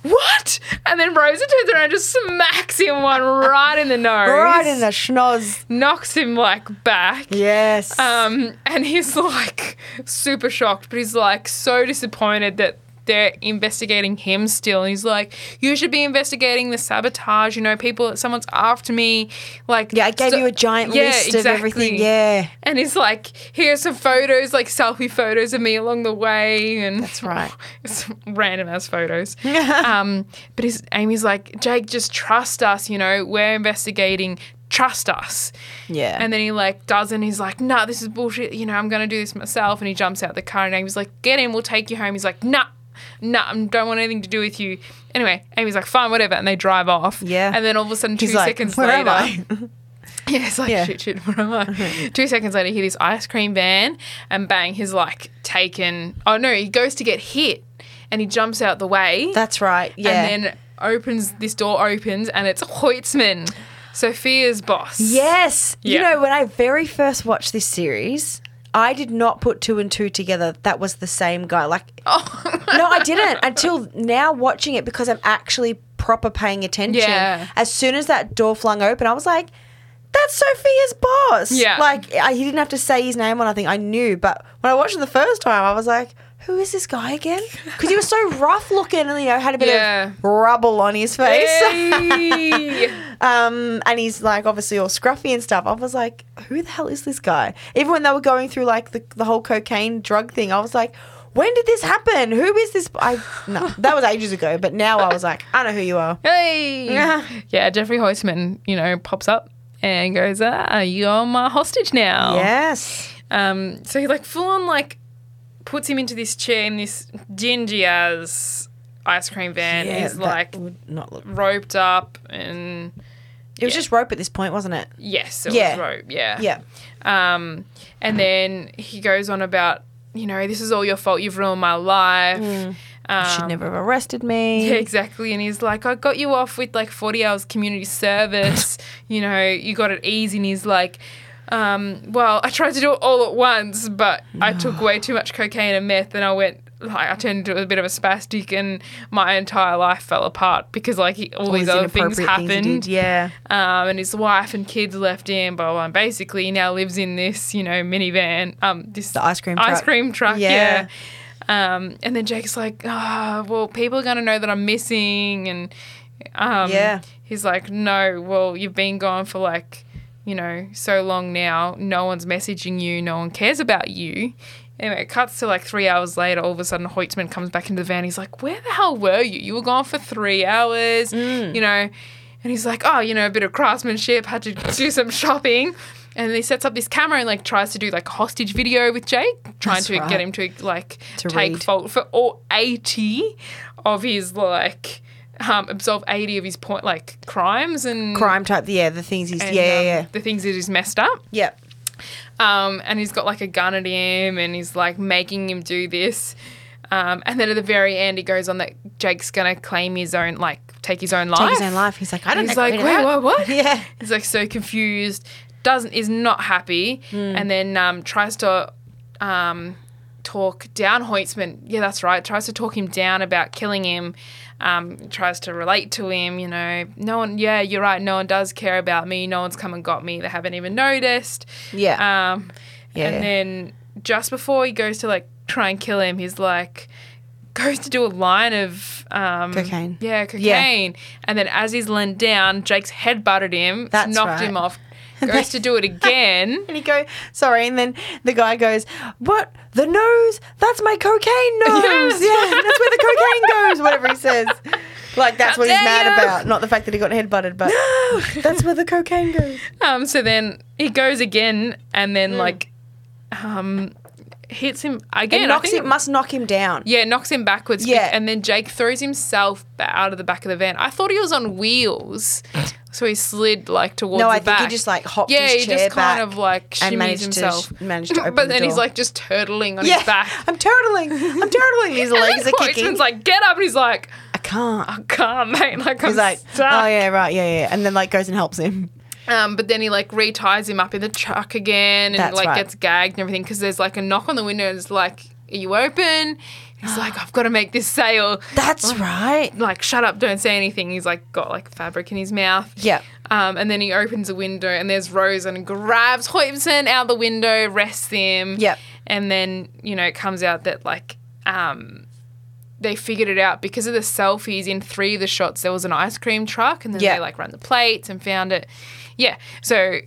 what? And then Rosa turns around and just smacks him one right in the nose. Right in the schnoz. Knocks him like back. Yes. Um, and he's like super shocked, but he's like so disappointed that they're investigating him still. And he's like, You should be investigating the sabotage, you know, people someone's after me. Like yeah, I gave so- you a giant Yeah, list of everything. Yeah. And he's like, here's some photos, like selfie photos of me along the way, and That's right. it's random ass photos. um, but his, Amy's like, Jake, just trust us. You know, we're investigating. Trust us. Yeah. And then he like doesn't. He's like, nah, this is bullshit. You know, I'm gonna do this myself. And he jumps out the car, and Amy's like, get in, we'll take you home. He's like, nah. Nah, I don't want anything to do with you. Anyway, Amy's like, fine, whatever, and they drive off. Yeah. And then all of a sudden, two like, seconds "Where am later, I?" yeah, it's like Yeah. shit, shit. Where am I? Two seconds later, hear this ice cream van, and bang, he's like taken. Oh no, he goes to get hit, and he jumps out the way. That's right. Yeah. And then opens this door opens, and it's Hoytsman, Sophia's boss. yes. You know, when I very first watched this series, I did not put two and two together. That was the same guy. Like, Oh. No, I didn't until now watching it because I'm actually proper paying attention. Yeah. As soon as that door flung open, I was like, that's Sophia's boss. Yeah. Like, I, he didn't have to say his name or nothing. I knew. But when I watched it the first time, I was like, who is this guy again? Because he was so rough looking and, you know, had a bit Yeah. of rubble on his face. Hey. um, and he's like obviously all scruffy and stuff. I was like, who the hell is this guy? Even when they were going through like the, the whole cocaine drug thing, I was like, when did this happen? Who is this? I no, that was ages ago. But now I was like, I know who you are. hey. Yeah. Yeah, Jeffrey Hoytsman, you know, pops up and goes, "Ah, you're my hostage now." Yes. Um, so he like full on like puts him into this chair in this dingy as ice cream van. Yeah, He's like not look. roped up and It was yeah. just rope at this point, wasn't it? yes, it Yeah. was rope. Yeah. Yeah. Um, and then he goes on about you know this is all your fault. You've ruined my life. You Um, should never have arrested me. Yeah, exactly. And he's like, I got you off with like 40 hours community service. you know, you got it easy. And he's like, um, well, I tried to do it all at once, but I took way too much cocaine and meth and I went, like, I turned into a bit of a spastic and my entire life fell apart because, like, he, all, All these other things happened. did, Yeah. Um, and his wife and kids left him, blah, blah, blah. And basically, he now lives in this, you know, minivan, um, this The ice cream ice truck. cream truck, Yeah. yeah. Um, and then Jake's like, ah, well, people are going to know that I'm missing. And um, Yeah. he's like, no, well, you've been gone for like, you know, so long now. No one's messaging you. No one cares about you. Anyway, it cuts to like three hours later. All of a sudden, Hoytsman comes back into the van. He's like, where the hell were you? You were gone for three hours, Mm. you know. And he's like, oh, you know, a bit of craftsmanship, had to do some shopping. And he sets up this camera and like tries to do like a hostage video with Jake, trying That's to right. get him to like To take read. fault for all 80 of his like um, absolve 80 of his point like crimes and Crime type. Yeah. The things he's. and, yeah. Yeah. um, Yeah. the things that he's messed up. Yeah. Um, and he's got like a gun at him and he's like making him do this. Um, and then at the very end, he goes on that Jake's gonna claim his own, like, take his own life. Take his own life. He's like, I don't He's like, wait, what? What? Yeah. He's like so confused, doesn't is not happy, Hmm. and then um, tries to um, talk down Hoytsman. Yeah, that's right. Tries to talk him down about killing him. Um, tries to relate to him. You know, no one. Yeah, you're right. No one does care about me. No one's come and got me. They haven't even noticed. Yeah. Um, Yeah, and then just before he goes to like try and kill him, he's like goes to do a line of um, Cocaine. Yeah, cocaine. And then as he's leaned down, Jake's head butted him, That's knocked right. him off. He goes to do it again. And he go, sorry, and then the guy goes, "What? The nose? That's my cocaine nose. Yes. Yeah, that's where the cocaine goes." Whatever he says, like that's How what he's mad you. about, not the fact that he got head butted, but that's where the cocaine goes. Um, so then he goes again, and then like, um, hits him again. It knocks him, must knock him down. Yeah, knocks him backwards. Yeah. And then Jake throws himself out of the back of the van. I thought he was on wheels. So he slid like towards No, the I think he just, like, hopped yeah, his he just kind of like and shimmies managed to himself. sh- managed to open but the then he's like just turtling on Yeah, his back. I'm turtling. I'm turtling. His legs are kicking. Like, get up. And he's like, I can't. I can't, mate. Like, I'm He's like, oh, stuck. oh yeah, right, yeah, yeah, and then like goes and helps him. Um, but then he like reties him up in the truck again and That's like right. gets gagged and everything because there's like a knock on the window and it's like, are you open? He's like, I've got to make this sale. That's right. Like, shut up, don't say anything. He's like got like fabric in his mouth. Yeah. Um, and then he opens a window and there's Rose and grabs Hoytsman out the window, rests him. Yep. And then, you know, it comes out that like um they figured it out because of the selfies in three of the shots there was an ice cream truck and then Yeah. they like ran the plates and found it. Yeah. So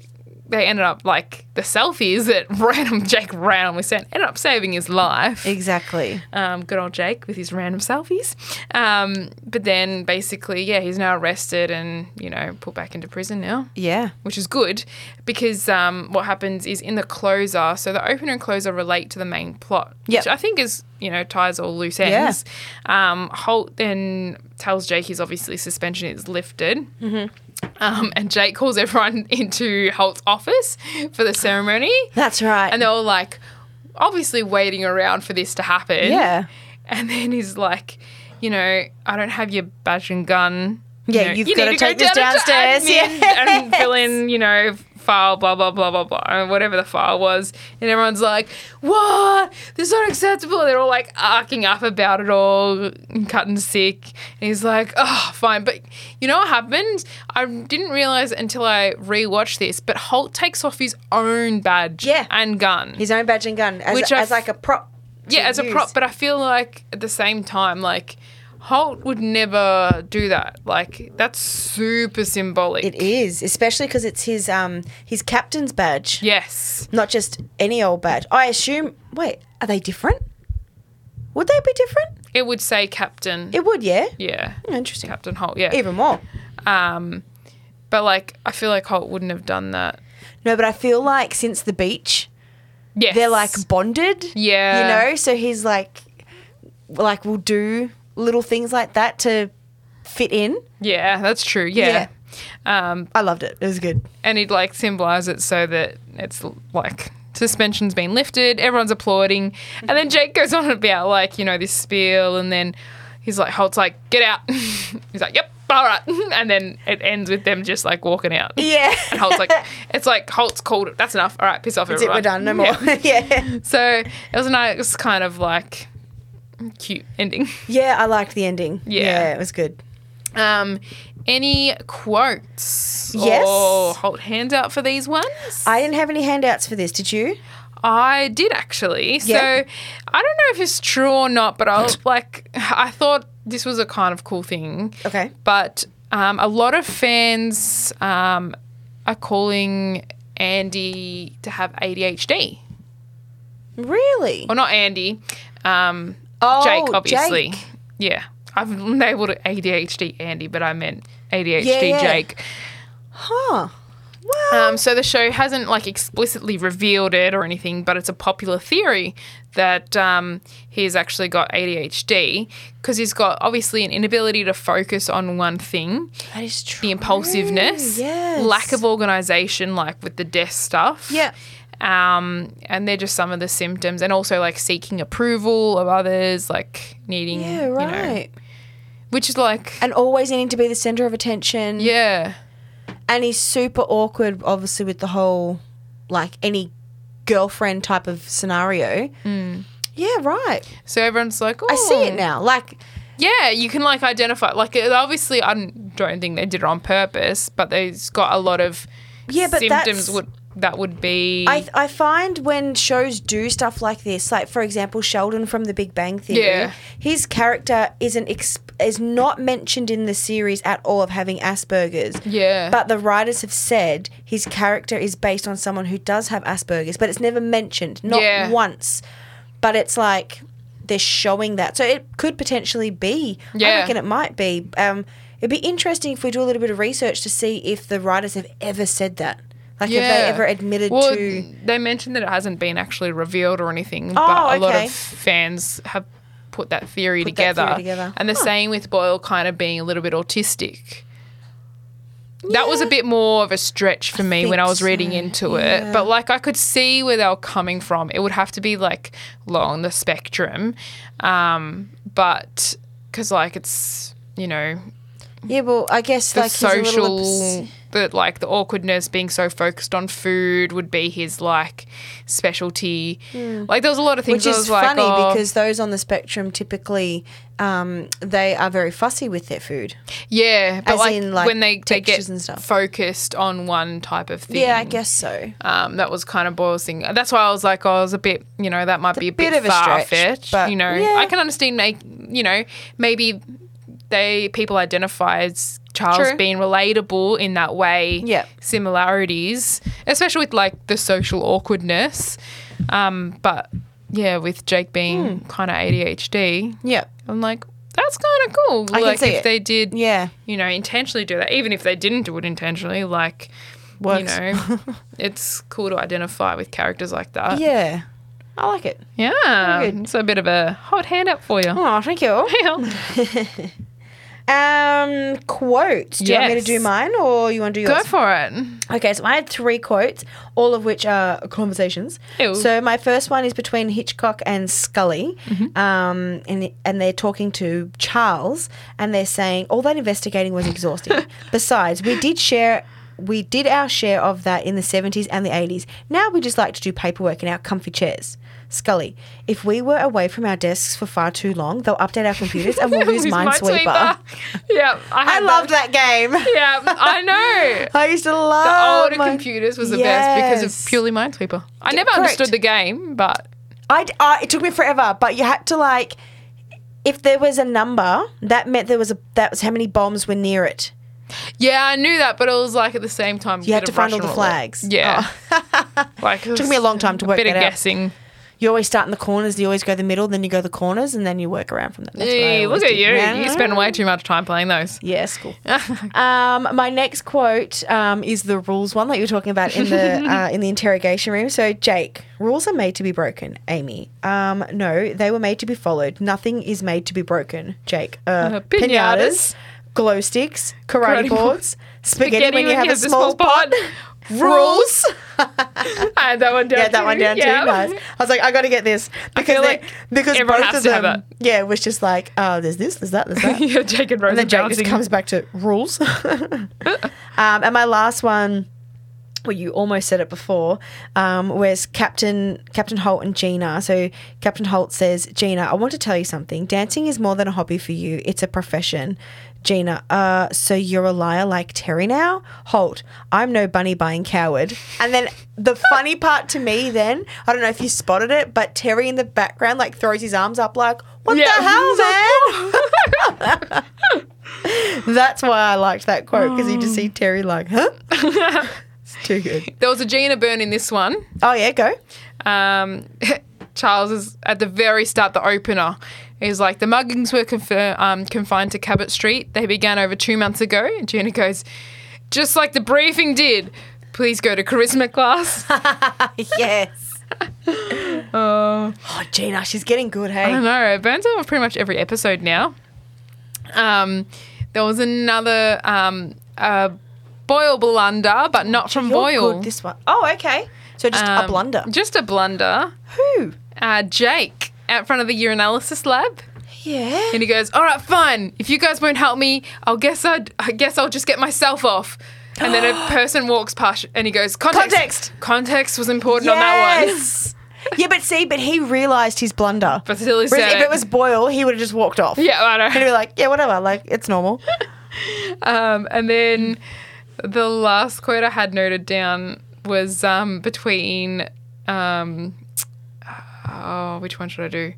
they ended up like the selfies that random Jake randomly sent ended up saving his life. Exactly. Um, good old Jake with his random selfies. Um, but then basically, yeah, he's now arrested and, you know, put back into prison now Yeah. which is good because um, what happens is in the closer, so the opener and closer relate to the main plot, Yep. which I think is, you know, ties all loose ends. Um, Holt then tells Jake his obviously suspension is lifted. Mm-hmm. Um, and Jake calls everyone into Holt's office for the ceremony. That's right. And they're all like, obviously waiting around for this to happen. yeah. And then he's like, you know, I don't have your badge and gun. Yeah, You know, you've you gotta take go this down to downstairs, admin and fill in, you know, file, blah, blah, blah, blah, blah, whatever the file was. And everyone's like, what? This is not acceptable. They're all like arcing up about it all cutting sick. And he's like, oh, fine. But you know what happened? I didn't realize until I rewatched this, but Holt takes off his own badge Yeah. and gun. His own badge and gun as, Which as f- like a prop. Yeah, as a prop, but I feel like at the same time, like Holt would never do that. Like that's super symbolic. It is, especially because it's his um his captain's badge, Yes. not just any old badge. I assume. Wait, are they different? Would they be different? It would say Captain. It would, yeah. yeah. Oh, Interesting. Captain Holt, yeah. Even more. Um but like I feel like Holt wouldn't have done that. No, but I feel like since the beach, Yes. they're like bonded. Yeah. You know, so he's like, like, we'll do little things like that to fit in. Yeah, that's true. Yeah. Um I loved it. It was good. and he'd like symbolize it so that it's like suspension's been lifted, everyone's applauding, and then Jake goes on about like you know this spiel, and then he's like Holt's like get out, he's like yep, all right, and then it ends with them just like walking out. Yeah. And Holt's like, it's like Holt's called it. That's enough. All right, piss off, That's it. everyone. We're done. No more. Yeah. Yeah. So it was a nice kind of like cute ending. yeah. I liked the ending. Yeah. Yeah, it was good. Um, any quotes? Yes. Or Holt hands out for these ones? I didn't have any handouts for this. Did you? I did actually. So Yeah. I don't know if it's true or not, but I was like, I thought this was a kind of cool thing. Okay. But um, a lot of fans um, are calling Andy to have ADHD. Really? Well, not Andy. Um, Oh, Jake, obviously. Jake. Yeah. I've labeled it ADHD Andy, but I meant ADHD Yeah, yeah. Jake. Huh. Well. Um, so the show hasn't like explicitly revealed it or anything, but it's a popular theory that um, he's actually got ADHD because he's got obviously an inability to focus on one thing, that is true. the impulsiveness, Yes. lack of organization, like with the desk stuff. Yeah. Um, and they're just some of the symptoms, and also like seeking approval of others, like needing, Yeah. you know, Right. which is like, and always needing to be the center of attention. yeah, And he's super awkward, obviously, with the whole like any girlfriend type of scenario. Yeah. Right. so everyone's like, oh, I see it now. Like. Yeah, you can like identify. Like, obviously, I don't think they did it on purpose, but they've got a lot of Yeah, but symptoms that's- would that would be. I, I find when shows do stuff like this, like for example Sheldon from The Big Bang Theory, Yeah. his character isn't exp- is not mentioned in the series at all of having Asperger's. yeah, But the writers have said his character is based on someone who does have Asperger's, but it's never mentioned, not Yeah. once. But it's like they're showing that, so it could potentially be. Yeah. I reckon it might be. Um, it'd be interesting if we do a little bit of research to see if the writers have ever said that. Like, have they ever admitted well, to? They mentioned that it hasn't been actually revealed or anything, Oh, but a lot okay. of fans have put that theory, Put that together. theory together. And the Huh. same with Boyle kind of being a little bit autistic. That was a bit more of a stretch for me when I was reading so, into yeah. it. But like I could see where they were coming from. It would have to be like along the spectrum. Um, but because like it's, you know, Yeah, well, I guess the like he's a little social obs- that like the awkwardness being so focused on food would be his like specialty like there was a lot of things which is was like, funny oh, because those on the spectrum typically um, they are very fussy with their food. yeah but as like, in, like, when they, they get and stuff. focused on one type of thing Yeah, I guess so. um, that was kind of Boyle's thing. That's why I was like, oh, I was a bit, you know, that might be a bit bit, of a far fetched. but You know, yeah. I can understand, make, you know, maybe they people identify as Charles True. being relatable in that way. Yeah. similarities, especially with like the social awkwardness. Um, but yeah, with Jake being kind of ADHD, Yeah, I'm like, that's kind of cool. I like if it. they did, yeah, you know, intentionally do that, even if they didn't do it intentionally, like, Works. you know, it's cool to identify with characters like that. yeah. I like it. Yeah. It's a bit of a hot hand up for you. Oh, thank you. Um, quotes. Do you want me to Yes. do mine or you want to do yours? Go for it. Okay, so I had three quotes, all of which are conversations. Ew. So my first one is between Hitchcock and Scully, um, and and they're talking to Charles, and they're saying all that investigating was exhausting. Besides, we did share. We did our share of that in the 70s and the 80s. Now we just like to do paperwork in our comfy chairs. Scully, if we were away from our desks for far too long, they'll update our computers and we'll lose Minesweeper. yeah. I, I loved that game. Yeah, I know. I used to The love older my- computers was the best because of purely Minesweeper. I never correct. understood the game, but I, I it took me forever, but you had to like, if there was a number, that meant there was a that was how many bombs were near it. Yeah, I knew that. But it was like at the same time, You had to of find all the flags. Yeah, like it Took me a long time to work bit of that out. guessing. You always start in the corners. You always go the middle, then you go the corners, and then you work around from that. That's Hey, look at did. you! Yeah. You spend way too much time playing those. Yes, cool. um, my next quote um, is the rules one that you were talking about in the uh, in the interrogation room. So, Jake, rules are made to be broken. Amy, um, no, they were made to be followed. Nothing is made to be broken. Jake, uh, Uh, pinatas, pinatas. Glow sticks, karate, Karate boards, spaghetti, when you have a the small pot. Rules. I had that one down. Yeah, that one down Yeah. too. Nice. I was like, I got to get this because like because everyone both has of to have them, yeah, it was just like, oh, there's this, there's that, there's that. yeah, Jake and Rose And then Jake bouncing. just comes back to rules. um, and my last one, well, you almost said it before, um, was Captain Captain Holt and Gina. So Captain Holt says, Gina, I want to tell you something. Dancing is more than a hobby for you; it's a profession. Gina, uh, so you're a liar like Terry now? Holt, I'm no bunny buying coward. And then the funny part to me, then I don't know if you spotted it, but Terry in the background like throws his arms up like, "What Yeah. the hell, man?" That's why I liked that quote because you just see Terry like, huh? it's too good. There was a Gina burn in this one. Oh yeah, go. Um, Charles is at the very start, the opener. He's like, the muggings were confer- um, confined to Cabot Street. They began over two months ago. And Gina goes, just like the briefing did. Please go to charisma class. yes. Oh. Oh, Gina, she's getting good. Hey? I don't know. It burns over pretty much every episode now. Um, there was another um, uh, Boyle blunder, but not from You're Boyle. good this one. Oh, okay. So just a Um, blunder. Just a blunder. Who? Uh, Jake out front of the urinalysis lab. Yeah. And he goes, "All right, fine. If you guys won't help me, I'll guess I'd, I guess I'll just get myself off." And then a person walks past, and he goes, "Context. Context. Context was important on that one." Yes. yeah, but see, but he realised his blunder. But still, he Whereas said if it was Boyle, he would have just walked off. yeah, I know. He'd be like, yeah, whatever. Like, it's normal. Um, and then the last quote I had noted down was um, between. Um, Oh, which one should I do?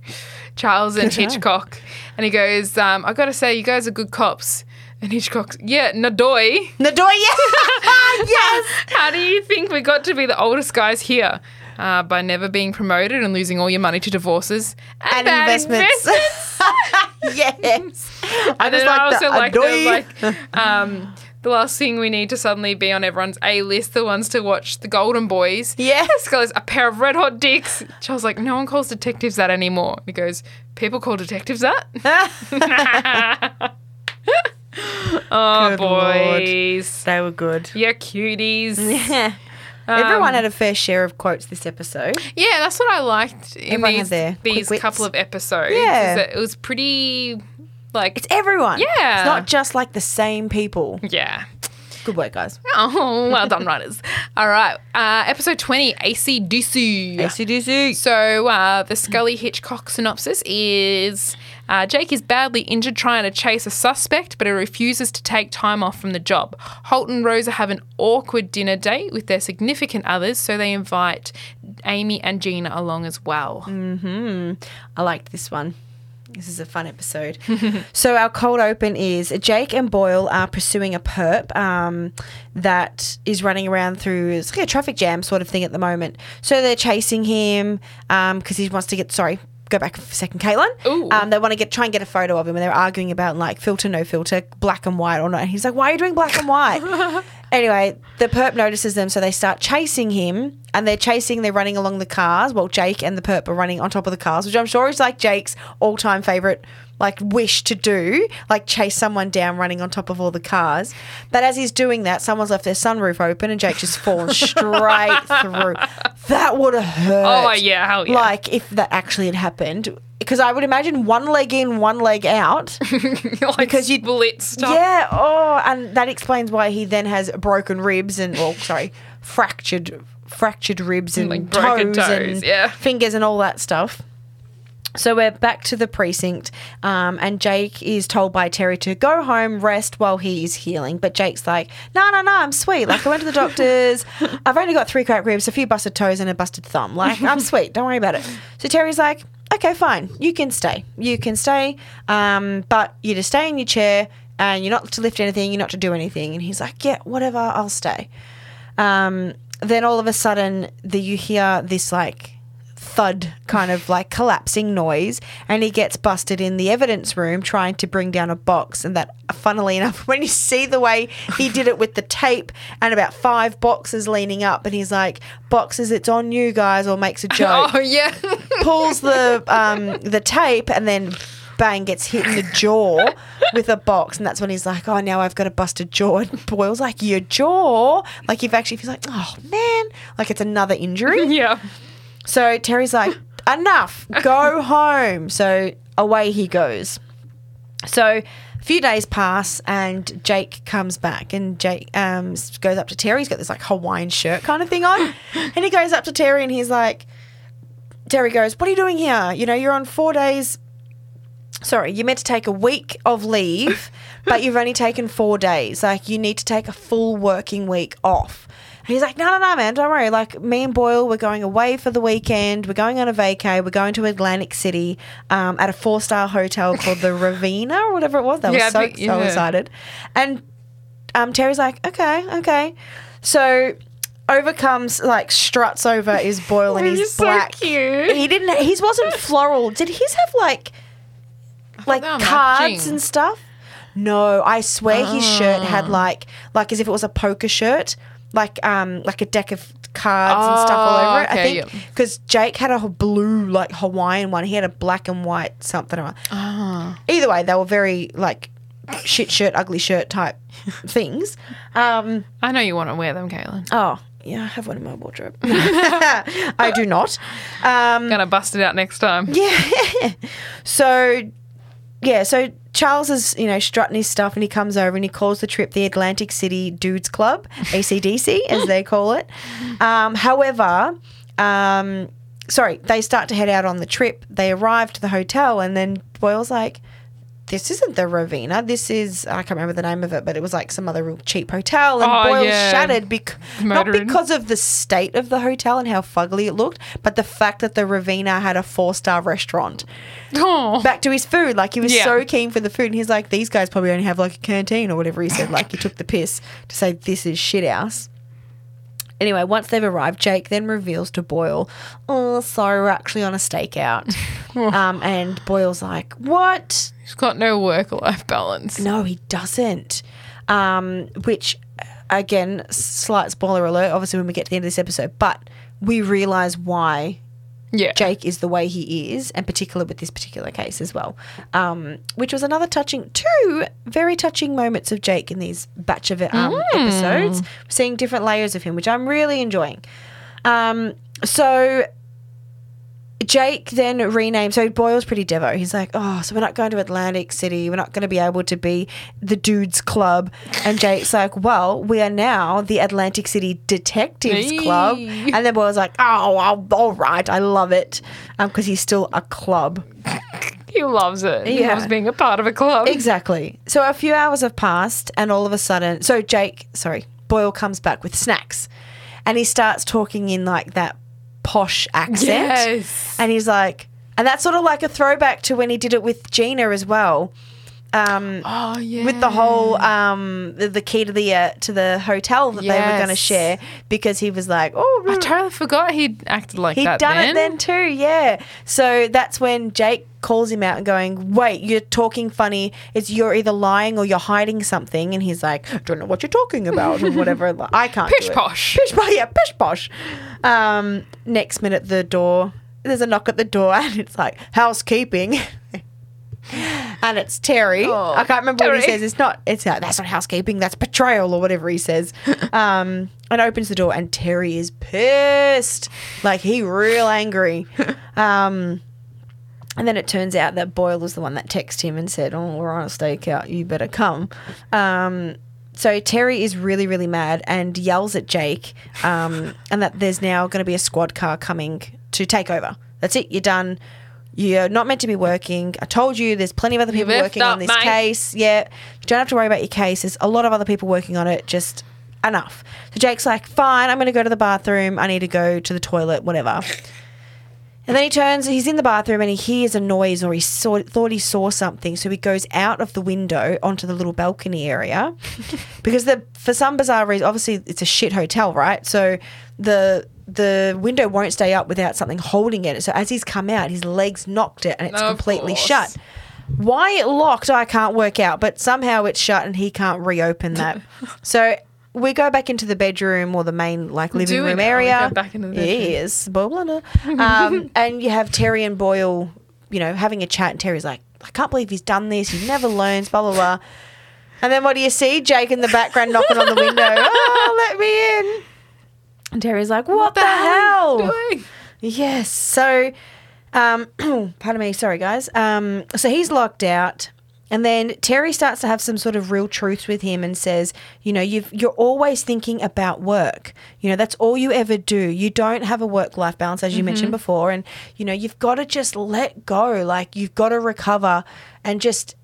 Charles and Hitchcock. And he goes, um, I gotta say, you guys are good cops. And Hitchcock's, yeah, Nadoy. Nadoy, yeah. yes. How do you think we got to be the oldest guys here? Uh, by never being promoted and losing all your money to divorces and, And bad investments. yes. I And just then I like also the like the like um, the last thing we need to suddenly be on everyone's A list, the ones to watch the Golden Boys. Yes. Scully's a pair of red hot dicks. Charles like, no one calls detectives that anymore. He goes, people call detectives that? oh, Good Lord. boys. They were good. Yeah, cuties. Yeah. Um, Everyone had a fair share of quotes this episode. Yeah, that's what I liked in Everyone these, these couple of episodes. Yeah. it was pretty like It's everyone. Yeah. It's not just like the same people. yeah. Good work, guys. Oh, well done, writers. All right. Uh, episode 20, ACDC. ACDC. So uh, the Scully Hitchcock synopsis is uh, Jake is badly injured trying to chase a suspect, but he refuses to take time off from the job. Holt and Rosa have an awkward dinner date with their significant others, so they invite Amy and Gina along as well. Hmm I liked this one. This is a fun episode. so our cold open is Jake and Boyle are pursuing a perp um, that is running around through it's like a traffic jam sort of thing at the moment. So they're chasing him because he wants to get sorry. Go back for a second, Caetlyn. Ooh. Um, they want to get try and get a photo of him, and they're arguing about like filter, no filter, black and white or not. And he's like, "Why are you doing black and white?" Anyway, the perp notices them, so they start chasing him, and they're chasing. They're running along the cars. Well, Jake and the perp are running on top of the cars, which I'm sure is like Jake's all-time favorite, like wish to do, like chase someone down running on top of all the cars. But as he's doing that, someone's left their sunroof open, and Jake just falls straight through. That would have oh, hurt. Oh, yeah, hell yeah. Like if that actually had happened, because I would imagine one leg in, one leg out. like Because you- split stuff. Yeah. Oh, and that explains why he then has broken ribs and, well, sorry, fractured fractured ribs and Like toes, toes, and yeah. fingers and all that stuff. So we're back to the precinct, um, and Jake is told by Terry to go home, rest while he is healing. But Jake's like, "No, no, no, I'm sweet. Like I went to the doctors. I've only got three cracked ribs, a few busted toes, and a busted thumb. Like I'm sweet. Don't worry about it." So Terry's like, "Okay, fine. You can stay. You can stay. Um, but you're to stay in your chair, and you're not to lift anything. You're not to do anything." And he's like, "Yeah, whatever. I'll stay." Um, then all of a sudden, the you hear this like thud kind of like collapsing noise and he gets busted in the evidence room trying to bring down a box. And that funnily enough when you see the way he did it with the tape and about five boxes leaning up and he's like boxes it's on you guys or makes a joke. Oh, yeah. pulls the um, the tape and then bang gets hit in the jaw with a box. And that's when he's like oh now I've got a busted jaw. And Boyle's like your jaw? Like you've actually feels like oh man like it's another injury. Yeah. So Terry's like, enough, go home. So away he goes. So a few days pass and Jake comes back and Jake um, goes up to Terry. He's got this like Hawaiian shirt kind of thing on. and he goes up to Terry and he's like, Terry goes, What are you doing here? You know, you're on four days. Sorry, you're meant to take a week of leave, but you've only taken four days. Like, you need to take a full working week off. And he's like, no, no, no, man, don't worry. Like, me and Boyle, we're going away for the weekend. We're going on a vacay. We're going to Atlantic City um, at a four star hotel called the Ravina or whatever it was. They Yeah, were so, think- so excited. And um, Terry's like, okay, okay. So overcomes like, struts over is Boyle and He's he's so black. cute. He didn't, his wasn't floral. Did his have, like, like cards matching. and stuff? No, I swear his shirt had Ah. like like as if it was a poker shirt, like um like a deck of cards and stuff all Oh, over it. I okay, think because Jake had a blue like Hawaiian one, he had a black and white something. or- Ah. Either way, they were very like shit shirt, ugly shirt type things. Um, I know you want to wear them, Caetlyn. oh yeah, I have one in my wardrobe. I do not. Um, Gonna bust it out next time. yeah. So, yeah, so Charles is, you know, strutting his stuff and he comes over and he calls the trip the Atlantic City Dudes Club, ACDC, as they call it. Um, however, um, sorry, they start to head out on the trip. They arrive to the hotel and then Boyle's like, this isn't the Ravina. This is I can't remember the name of it, but it was like some other real cheap hotel. And Oh, Boyle's yeah. shattered bec- not because of the state of the hotel and how fugly it looked, but the fact that the Ravina had a four star restaurant. Oh. Back to his food, like he was Yeah. so keen for the food, and he's like, "These guys probably only have like a canteen or whatever." He said, like he took the piss to say this is shit house. Anyway, once they've arrived, Jake then reveals to Boyle, "Oh, sorry, we're actually on a stakeout." um, and Boyle's like, "What?" He's got no work life balance. No, he doesn't. um, which again, slight spoiler alert. Obviously, when we get to the end of this episode, but we realize why Yeah. Jake is the way he is, and particular with this particular case as well, um, which was another touching, two very touching moments of Jake in these batch of um, episodes, seeing different layers of him, which I'm really enjoying. Um, so Jake then renamed. So Boyle's pretty devo. He's like, oh, so we're not going to Atlantic City. We're not going to be able to be the dudes club. And Jake's like, well, we are now the Atlantic City Detectives Hey. Club. And then Boyle's like, oh, well, all right, I love it, um, because he's still a club. He loves it. He Yeah. loves being a part of a club. Exactly. So a few hours have passed, and all of a sudden, so Jake, sorry, Boyle comes back with snacks, and he starts talking in like that posh accent. Yes. And he's like, and that's sort of like a throwback to when he did it with Gina as well. Um, Oh yeah. with the whole um, the, the key to the uh, to the hotel that they were going to share because he was like, oh, I totally forgot he'd acted like He'd that. done then. it then too, yeah. So that's when Jake calls him out and going, "Wait, you're talking funny. It's you're either lying or you're hiding something." And he's like, I "Don't know what you're talking about or whatever." Like, I can't. Pish posh. Pish posh. Yeah, pish posh. Um, next minute, the door. There's a knock at the door, and it's like housekeeping. And it's Terry. Oh, I can't remember what he says. It's not. It's uh, that's not housekeeping. That's betrayal or whatever he says. Um, and opens the door, and Terry is pissed. Like he real angry. Um, and then it turns out that Boyle was the one that texted him and said, "Oh, we're on a stakeout. You better come." Um, so Terry is really, really mad and yells at Jake, um, and that there's now going to be a squad car coming to take over. That's it. You're done. You're not meant to be working. I told you there's plenty of other people working on this mate. case. Yeah. You don't have to worry about your case. There's a lot of other people working on it. Just enough. So Jake's like, fine, I'm going to go to the bathroom. I need to go to the toilet, whatever. And then he turns, he's in the bathroom and he hears a noise or he saw, thought he saw something. So he goes out of the window onto the little balcony area because the for some bizarre reason, obviously it's a shit hotel, right? So the the window won't stay up without something holding it. So as he's come out, his legs knocked it and it's Of completely course. shut. Why it locked, I can't work out, but somehow it's shut and he can't reopen that. so we go back into the bedroom or the main like living room area. go back into the bedroom. Yes, blah, blah, blah. um, and you have Terry and Boyle, you know, having a chat, and Terry's like, I can't believe he's done this. He never learns, blah blah blah. And then what do you see? Jake in the background knocking on the window. Oh, let me in. And Terry's like, What, the, hell? are doing? Yes. So, um, pardon me. Sorry, guys. Um, so he's locked out. And then Terry starts to have some sort of real truth with him and says, you know, you've, you're always thinking about work. You know, that's all you ever do. You don't have a work life balance, as you mentioned before. And, you know, you've got to just let go. Like, you've got to recover and just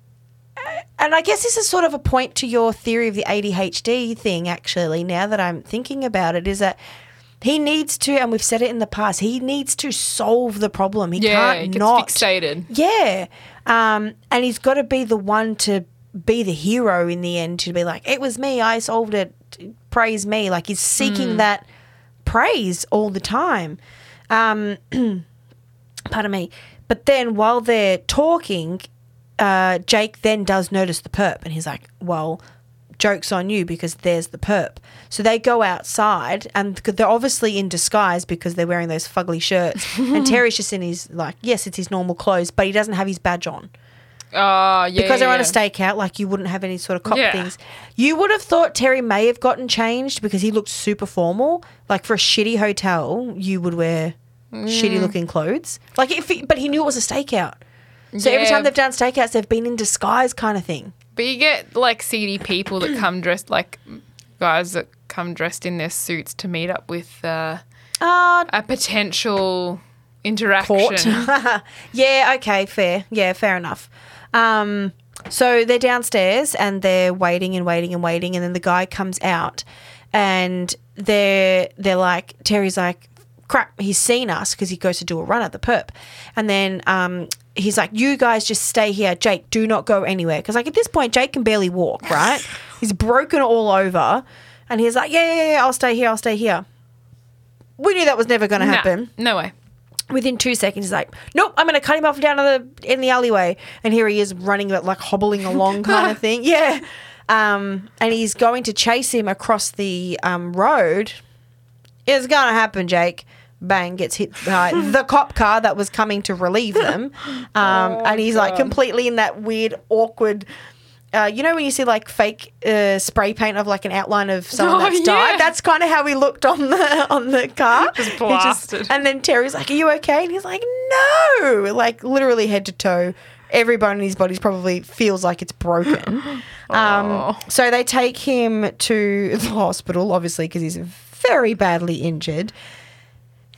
and I guess this is sort of a point to your theory of the ADHD thing, actually, now that I'm thinking about it, is that he needs to, and we've said it in the past, he needs to solve the problem. He Yeah, can't gets not. fixated. Yeah. Um, and he's got to be the one to be the hero in the end, to be like, it was me, I solved it, praise me. Like he's seeking that praise all the time. Um, pardon me. But then while they're talking, uh, Jake then does notice the perp and he's like, well, joke's on you because there's the perp. So they go outside and they're obviously in disguise because they're wearing those fugly shirts. and Terry's just in his, like, yes, it's his normal clothes, but he doesn't have his badge on. Oh, yeah. Because they're on a stakeout, like you wouldn't have any sort of cop Yeah. things. You would have thought Terry may have gotten changed because he looked super formal. Like for a shitty hotel, you would wear Mm. shitty looking clothes. Like if, he, but he knew it was a stakeout. So every Yeah. time they've done stakeouts, they've been in disguise, kind of thing. But you get like seedy people that come dressed like guys that come dressed in their suits to meet up with uh, Ah, a potential interaction. yeah, okay, fair. Yeah, fair enough. Um, so they're downstairs and they're waiting and waiting and waiting, and then the guy comes out, and they're they're like Terry's like, crap, he's seen us because he goes to do a run at the perp, and then um. He's like, you guys just stay here. Jake, do not go anywhere. Because, like, at this point, Jake can barely walk, right? he's broken all over. And he's like, yeah, yeah, yeah, I'll stay here. I'll stay here. We knew that was never going to happen no way. within two seconds he's like nope i'm gonna cut him off down in the in the alleyway and here he is running like hobbling along kind of thing yeah Um, and he's going to chase him across the um, road. It's gonna happen, Jake. Bang gets hit by the cop car that was coming to relieve them, um, Oh, and he's like completely in that weird, awkward. Uh, you know when you see like fake uh, spray paint of like an outline of someone Oh, that's yeah. died. That's kind of how he looked on the on the car. Just blasted. and then Terry's like, "Are you okay?" And he's like, "No!" Like literally head to toe. Every bone in his body probably feels like it's broken. Um, Oh. so they take him to the hospital, obviously, because he's very badly injured.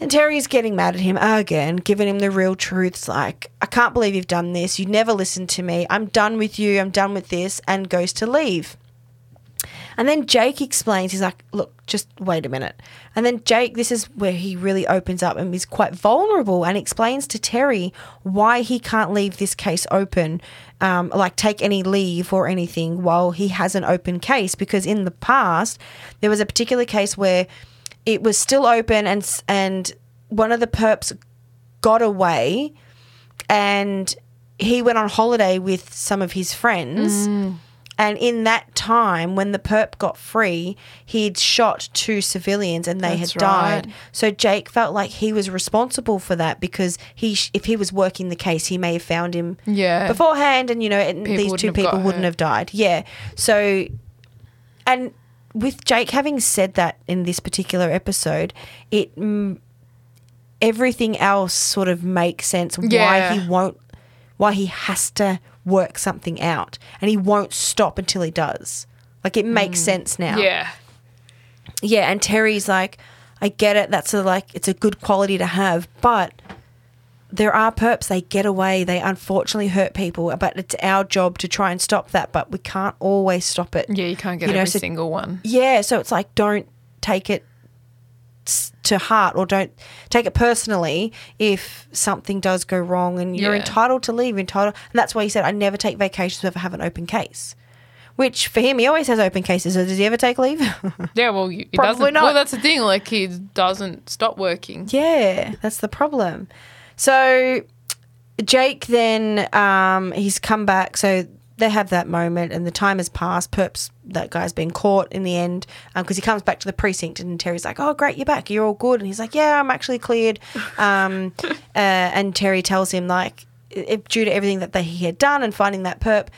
And Terry's getting mad at him again, giving him the real truths like, I can't believe you've done this. You never listened to me. I'm done with you. I'm done with this. And goes to leave. And then Jake explains, he's like, look, just wait a minute. And then Jake, this is where he really opens up and is quite vulnerable and explains to Terry why he can't leave this case open, um, like take any leave or anything while he has an open case. Because in the past, there was a particular case where it was still open and, and one of the perps got away and he went on holiday with some of his friends. Mm. And in that time, when the perp got free, he'd shot two civilians and they That's had died. right. So Jake felt like he was responsible for that because he, sh- if he was working the case, he may have found him Yeah. beforehand, and you know, and these two people wouldn't hurt. have died. Yeah. So, and with Jake having said that in this particular episode, it mm, everything else sort of makes sense why he won't, why he has to work something out, and he won't stop until he does. Like it makes sense now. Mm. Yeah. Yeah, and Terry's like, I get it. That's a like, it's a good quality to have, but there are perps. They get away. They unfortunately hurt people, but it's our job to try and stop that. But we can't always stop it. Yeah, you can't get You know, every so- single one. Yeah, so it's like don't take it to heart or don't take it personally if something does go wrong and you're Yeah. entitled to leave. Entitled, and that's why he said I never take vacations if I have an open case. Which for him, he always has open cases. So does he ever take leave? Yeah, well, he Probably doesn't. not. Well, that's the thing. Like, he doesn't stop working. Yeah, that's the problem. So Jake then um, he's come back. So they have that moment, and the time has passed. Perps, that guy's been caught in the end because he comes back to the precinct, and Terry's like, "Oh, great, you're back. You're all good." And he's like, "Yeah, I'm actually cleared." Um, uh, and Terry tells him like, if, due to everything that they, he had done and finding that perp.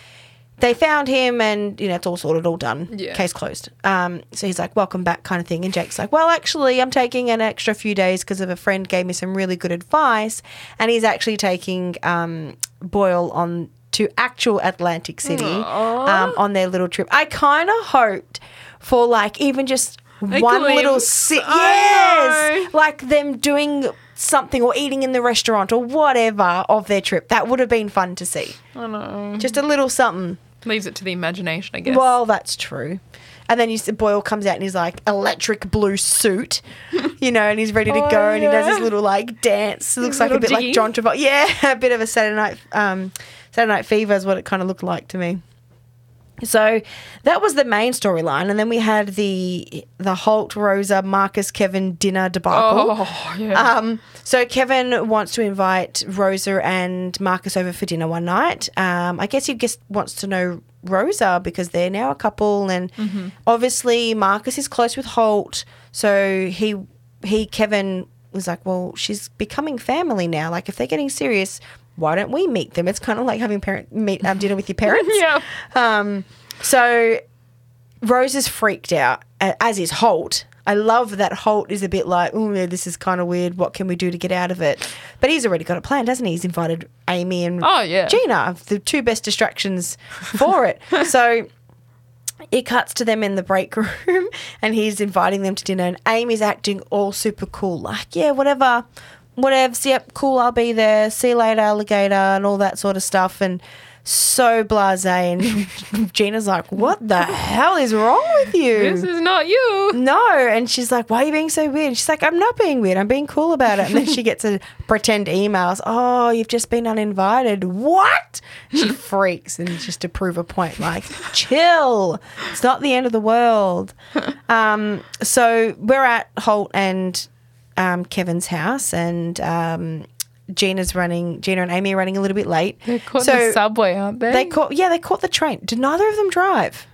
They found him, and you know it's all sorted, all done. Yeah. Case closed. Um, so he's like, "Welcome back," kind of thing. And Jake's like, "Well, actually, I'm taking an extra few days because of a friend gave me some really good advice, and he's actually taking um, Boyle on to actual Atlantic City um, on their little trip. I kind of hoped for like even just one glimpse. little sit. I Yes, like them doing something or eating in the restaurant or whatever of their trip. That would have been fun to see. I know. Just a little something. Leaves it to the imagination, I guess. Well, that's true. And then you see Boyle comes out in his like electric blue suit, you know, and he's ready to Oh, go, and he does his little like dance. It looks like a bit jiggy. like John Travolta. Yeah, a bit of a Saturday night, um, Saturday Night Fever is what it kind of looked like to me. So that was the main storyline, and then we had the the Holt, Rosa, Marcus, Kevin dinner debacle. oh, yeah. Um, so Kevin wants to invite Rosa and Marcus over for dinner one night. Um, I guess he just wants to know Rosa because they're now a couple, and obviously Marcus is close with Holt. So he he Kevin was like, well, she's becoming family now. Like if they're getting serious, why don't we meet them? It's kind of like having parent meet um, dinner with your parents. yeah. Um, so Rose is freaked out, as is Holt. I love that Holt is a bit like, oh, yeah, this is kind of weird. What can we do to get out of it? But he's already got a plan, hasn't he? He's invited Amy and Oh, yeah. Gina, the two best distractions for it. so it cuts to them in the break room and he's inviting them to dinner and Amy's acting all super cool, like, yeah, whatever, whatever, yep, cool, I'll be there, see you later, alligator, and all that sort of stuff. And so blase. And Gina's like, what the hell is wrong with you? This is not you. no. And she's like, why are you being so weird? And she's like, I'm not being weird. I'm being cool about it. And then she gets a pretend emails. Oh, you've just been uninvited. What? She freaks and just to prove a point, like, chill. It's not the end of the world. Um, so we're at Holt and um, Kevin's house and um, Gina's running, Gina and Amy are running a little bit late. They're caught so the subway, aren't they? they caught, yeah, they caught the train. Did neither of them drive?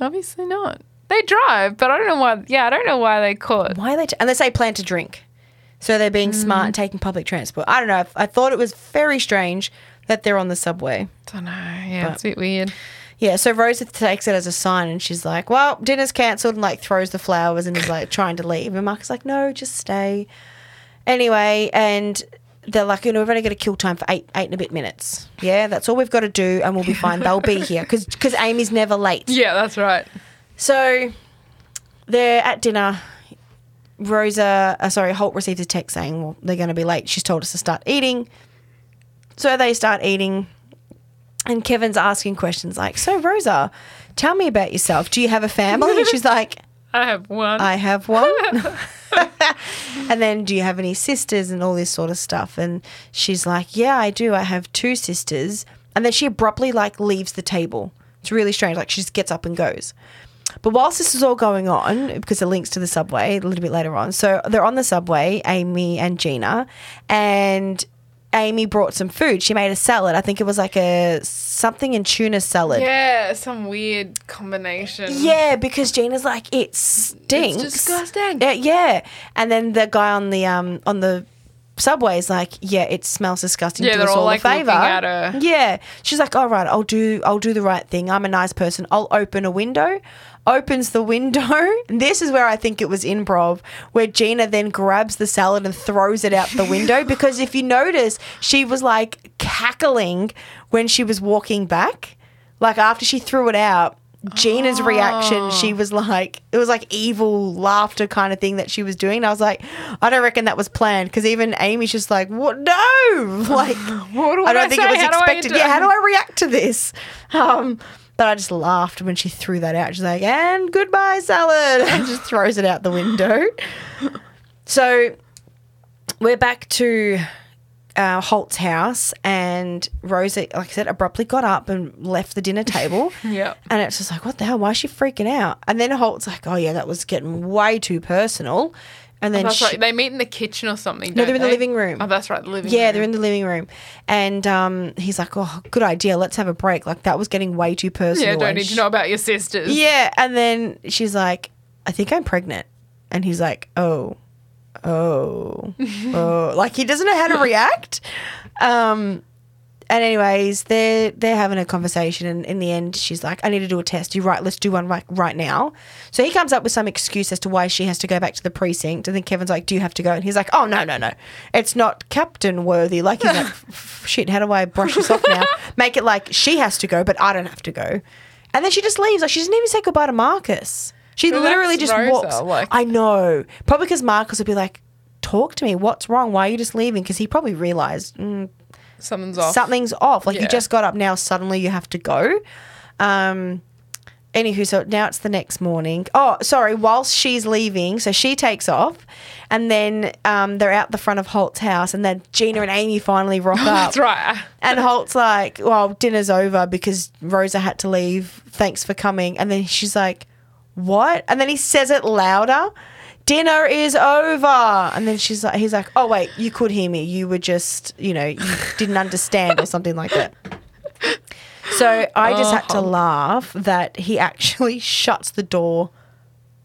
Obviously not. They drive, but I don't know why. Yeah, I don't know why they caught. Why are they? T- and they say plan to drink. So they're being mm. smart and taking public transport. I don't know. I thought it was very strange that they're on the subway. I don't know. Yeah, it's a bit weird. Yeah, so Rosa takes it as a sign and she's like, well, dinner's cancelled and like throws the flowers and is like trying to leave. And Mark is like, no, just stay. Anyway, and they're like, you know, we've only got to kill time for eight, eight and a bit minutes. Yeah, that's all we've got to do and we'll be fine. They'll be here because Amy's never late. Yeah, that's right. So they're at dinner. Rosa, uh, sorry, Holt receives a text saying, well, they're going to be late. She's told us to start eating. So they start eating. And Kevin's asking questions like, So, Rosa, tell me about yourself. Do you have a family? And she's like, I have one. I have one. and then, do you have any sisters and all this sort of stuff? And she's like, Yeah, I do. I have two sisters. And then she abruptly like leaves the table. It's really strange. Like she just gets up and goes. But whilst this is all going on, because it links to the subway a little bit later on, so they're on the subway, Amy and Gina, and Amy brought some food. She made a salad. I think it was like a something in tuna salad. yeah, some weird combination. Yeah, because Gina's like it stinks. disgusting. Yeah, yeah. And then the guy on the um on the subway is like, yeah, it smells disgusting. Yeah, Do they're us all, all like, a favor. looking at her. Yeah, she's like, all right, I'll do I'll do the right thing. I'm a nice person. I'll open a window. Opens the window. And this is where I think it was improv, where Gina then grabs the salad and throws it out the window. because if you notice, she was like cackling when she was walking back. Like after she threw it out, Gina's reaction, she was like, it was like evil laughter kind of thing that she was doing. And I was like, I don't reckon that was planned because even Amy's just like, what? No, like, What do I don't I think say? it was How do I expected. do- yeah, how do I react to this? Um, but I just laughed when she threw that out. She's like, and goodbye, salad, and just throws it out the window. So we're back to uh, Holt's house, and Rosa, like I said, abruptly got up and left the dinner table. Yep. And it's just like, what the hell? Why is she freaking out? And then Holt's like, oh, yeah, that was getting way too personal. And then That's she, right. They meet in the kitchen or something. No, they're in the living room. Oh, that's right. The living yeah, room. they're in the living room. And um, he's like, oh, good idea. Let's have a break. Like, that was getting way too personal. Yeah, don't need she- to know about your sisters. Yeah. And then she's like, I think I'm pregnant. And he's like, oh, oh, oh. Like, he doesn't know how to react. Um, and anyways, they're they're having a conversation, and in the end, she's like, "I need to do a test. You right? Let's do one right right now." So he comes up with some excuse as to why she has to go back to the precinct, and then Kevin's like, "Do you have to go?" And he's like, "Oh no, no, no, it's not captain worthy." Like he's like, "Shit, how do I brush this off now? Make it like she has to go, but I don't have to go." And then she just leaves. Like she doesn't even say goodbye to Marcus. She But literally just Rosa, walks. like- I know, probably because Marcus would be like, "Talk to me. What's wrong? Why are you just leaving?" Because he probably realized. Mm, Something's off. something's off. Like you just got up now, suddenly you have to go. Um, anywho, so now it's the next morning. Oh, sorry. Whilst she's leaving, so she takes off, and then um, they're out the front of Holt's house, and then Gina and Amy finally rock up. That's right. And Holt's like, "Well, dinner's over because Rosa had to leave. Thanks for coming." And then she's like, "What?" And then he says it louder. Dinner is over. And then she's like, he's like, "Oh wait, you could hear me. You were just, you know, you didn't understand or something like that." So I just had to uh-huh. laugh that he actually shuts the door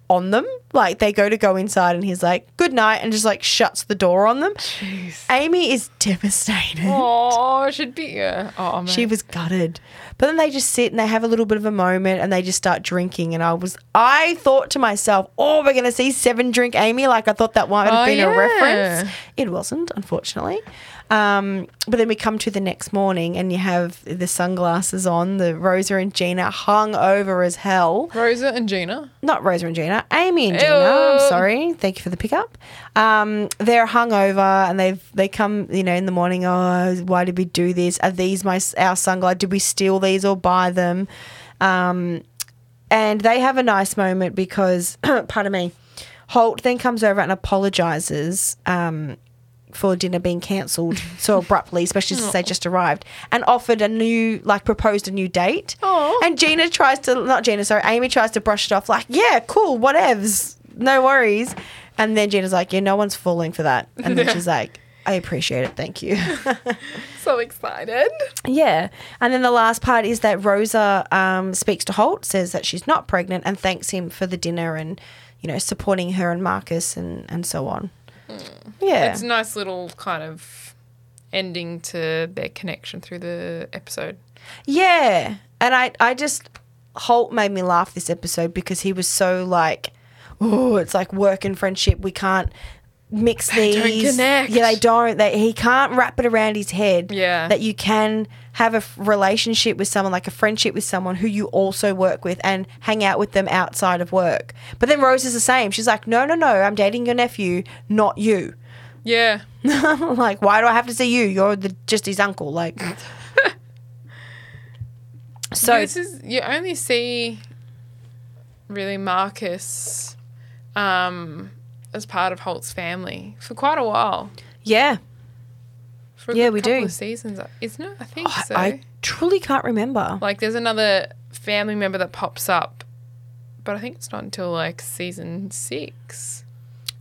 on them. Like they go to go inside, and he's like, "Good night," and just like shuts the door on them. Jeez. Amy is devastated. Oh, should be. Yeah. Oh man. She was gutted. But then they just sit and they have a little bit of a moment and they just start drinking. And I was, I thought to myself, oh, we're going to see seven drink Amy. Like I thought that might have Oh, been a reference. It wasn't, unfortunately. Um, but then we come to the next morning and you have the sunglasses on, the Rosa and Gina hung over as hell. Rosa and Gina. Not Rosa and Gina, Amy and Gina. I'm sorry. Thank you for the pickup. Um, they're hung over and they've they come, you know, in the morning. Oh, why did we do this? Are these my our sunglasses? Did we steal these or buy them? Um, and they have a nice moment because, pardon me, Holt then comes over and apologizes. Um, for dinner being cancelled so abruptly, especially since they just arrived, and offered a new, like, proposed a new date. Aw. And Gina tries to, not Gina, sorry, Amy tries to brush it off, like, yeah, cool, whatevs, no worries. And then Gina's like, yeah, no one's falling for that. And then she's like, I appreciate it. Thank you. So excited. yeah. And then the last part is that Rosa um, speaks to Holt, says that she's not pregnant, and thanks him for the dinner and, you know, supporting her and Marcus and, and so on. Yeah. It's a nice little kind of ending to their connection through the episode. Yeah. And I, I just, Holt made me laugh this episode because he was so like, oh, it's like work and friendship. We can't mix They don't these. connect. Yeah, they don't. They, he can't wrap it around his head. Yeah. That you can have a f- relationship with someone, like a friendship with someone who you also work with and hang out with them outside of work. But then Rose is the same. She's like, no, no, no, I'm dating your nephew, not you. Yeah. like, why do I have to see you? You're the, just his uncle. Like, so this is you only see really Marcus um, as part of Holt's family for quite a while. yeah, For a Yeah, we couple do. Of seasons, isn't it? I think I, so. I truly can't remember. like, there's another family member that pops up, but I think it's not until like season six.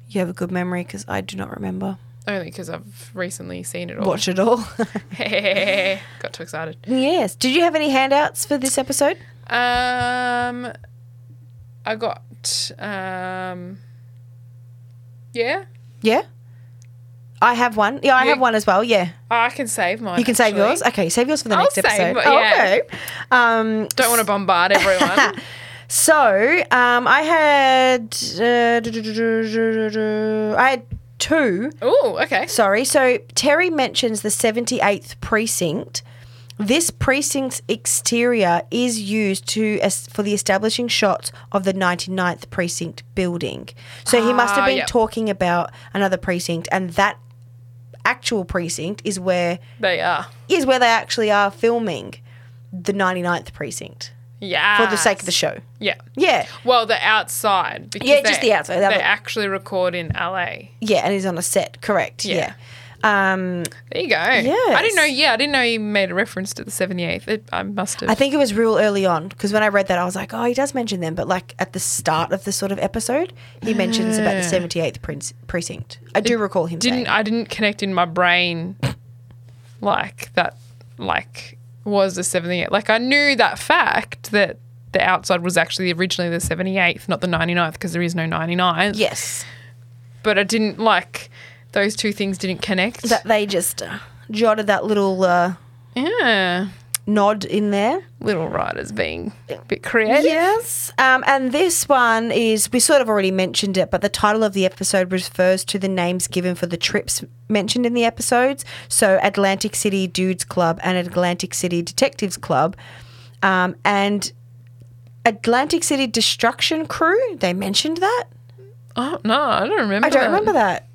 You have a good memory because I do not remember. Only because I've recently seen it all. Watch it all. Got too excited. yes. Did you have any handouts for this episode? Um, I got um, yeah. Yeah. I have one. Yeah, I You- have one as well. Yeah. Oh, I can save mine. You can save actually. yours. Okay, save yours for the I'll next save episode. it, yeah. okay. Um, Don't want to bombard everyone. so um, I had uh, I had two. oh, okay. Sorry. So Terry mentions the 78th precinct. This precinct's exterior is used to for the establishing shots of the 99th precinct building. So he must have Ah, been yep. talking about another precinct and that actual precinct is where They are. is where they actually are filming the 99th precinct Yeah. for the sake of the show. Yeah. Yeah. Well, the outside. Because Yeah, just they- the outside. They actually record in LA. Yeah, and he's on a set, correct. Yeah. Yeah. Um There you go. Yes. I didn't know. Yeah, I didn't know you made a reference to the 78th. I must have. I think it was real early on because when I read that, I was like, oh, he does mention them. But like at the start of the sort of episode, he mentions about the 78th precinct. I do recall him didn't saying. I didn't connect in my brain like that like was the 78th. Like I knew that fact that the outside was actually originally the 78th, not the 99th because there is no 99th. Yes. But I didn't like those two things didn't connect. That they just uh, jotted that little uh, yeah. nod in there. Little writers being a bit creative. Yes. Um, and this one is, we sort of already mentioned it, but the title of the episode refers to the names given for the trips mentioned in the episodes. So Atlantic City Dudes Club and Atlantic City Detectives Club. Um, and Atlantic City Destruction Crew, they mentioned that. Oh no, I don't remember. I don't that. remember that.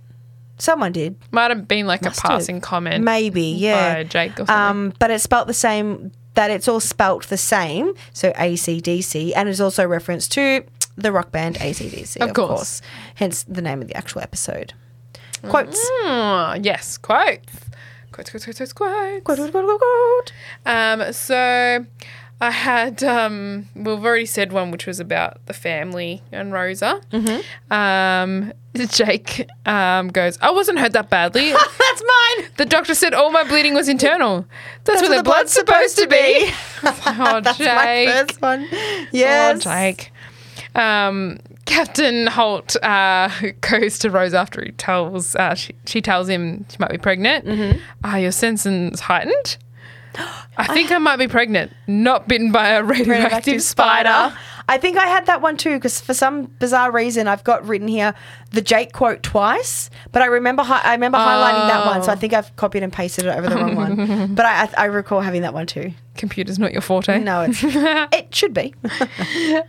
Someone did. Might have been like Must a have. passing comment. Maybe, yeah. By Jake or something. Um, but it's spelt the same. That it's all spelt the same. So ACDC, and is also reference to the rock band ACDC, Of of, course. course. Hence the name of the actual episode. Quotes. Hmm, yes, quotes. Quotes, quotes, quotes, quotes, quotes. Quote, quote, quote, quote, quote. Um, so I had, um, we've already said one which was about the family and Rosa. Mm-hmm. Um, Jake um, goes, I wasn't hurt that badly. That's mine. the doctor said all my bleeding was internal. That's, where the blood's supposed to be. oh, That's my Jake. first one. Yes. Oh, Jake. Um, Captain Holt uh, goes to Rose after he tells uh, she, she tells him she might be pregnant. Mm-hmm. Are your senses heightened? I think I might be pregnant, not bitten by a radioactive, Radioactive spider. I think I had that one too because for some bizarre reason I've got written here the Jake quote twice, but I remember hi- I remember highlighting that one, so I Oh. think I've copied and pasted it over the wrong one. But I, I, I recall having that one too. Computer's not your forte. No, it's it should be.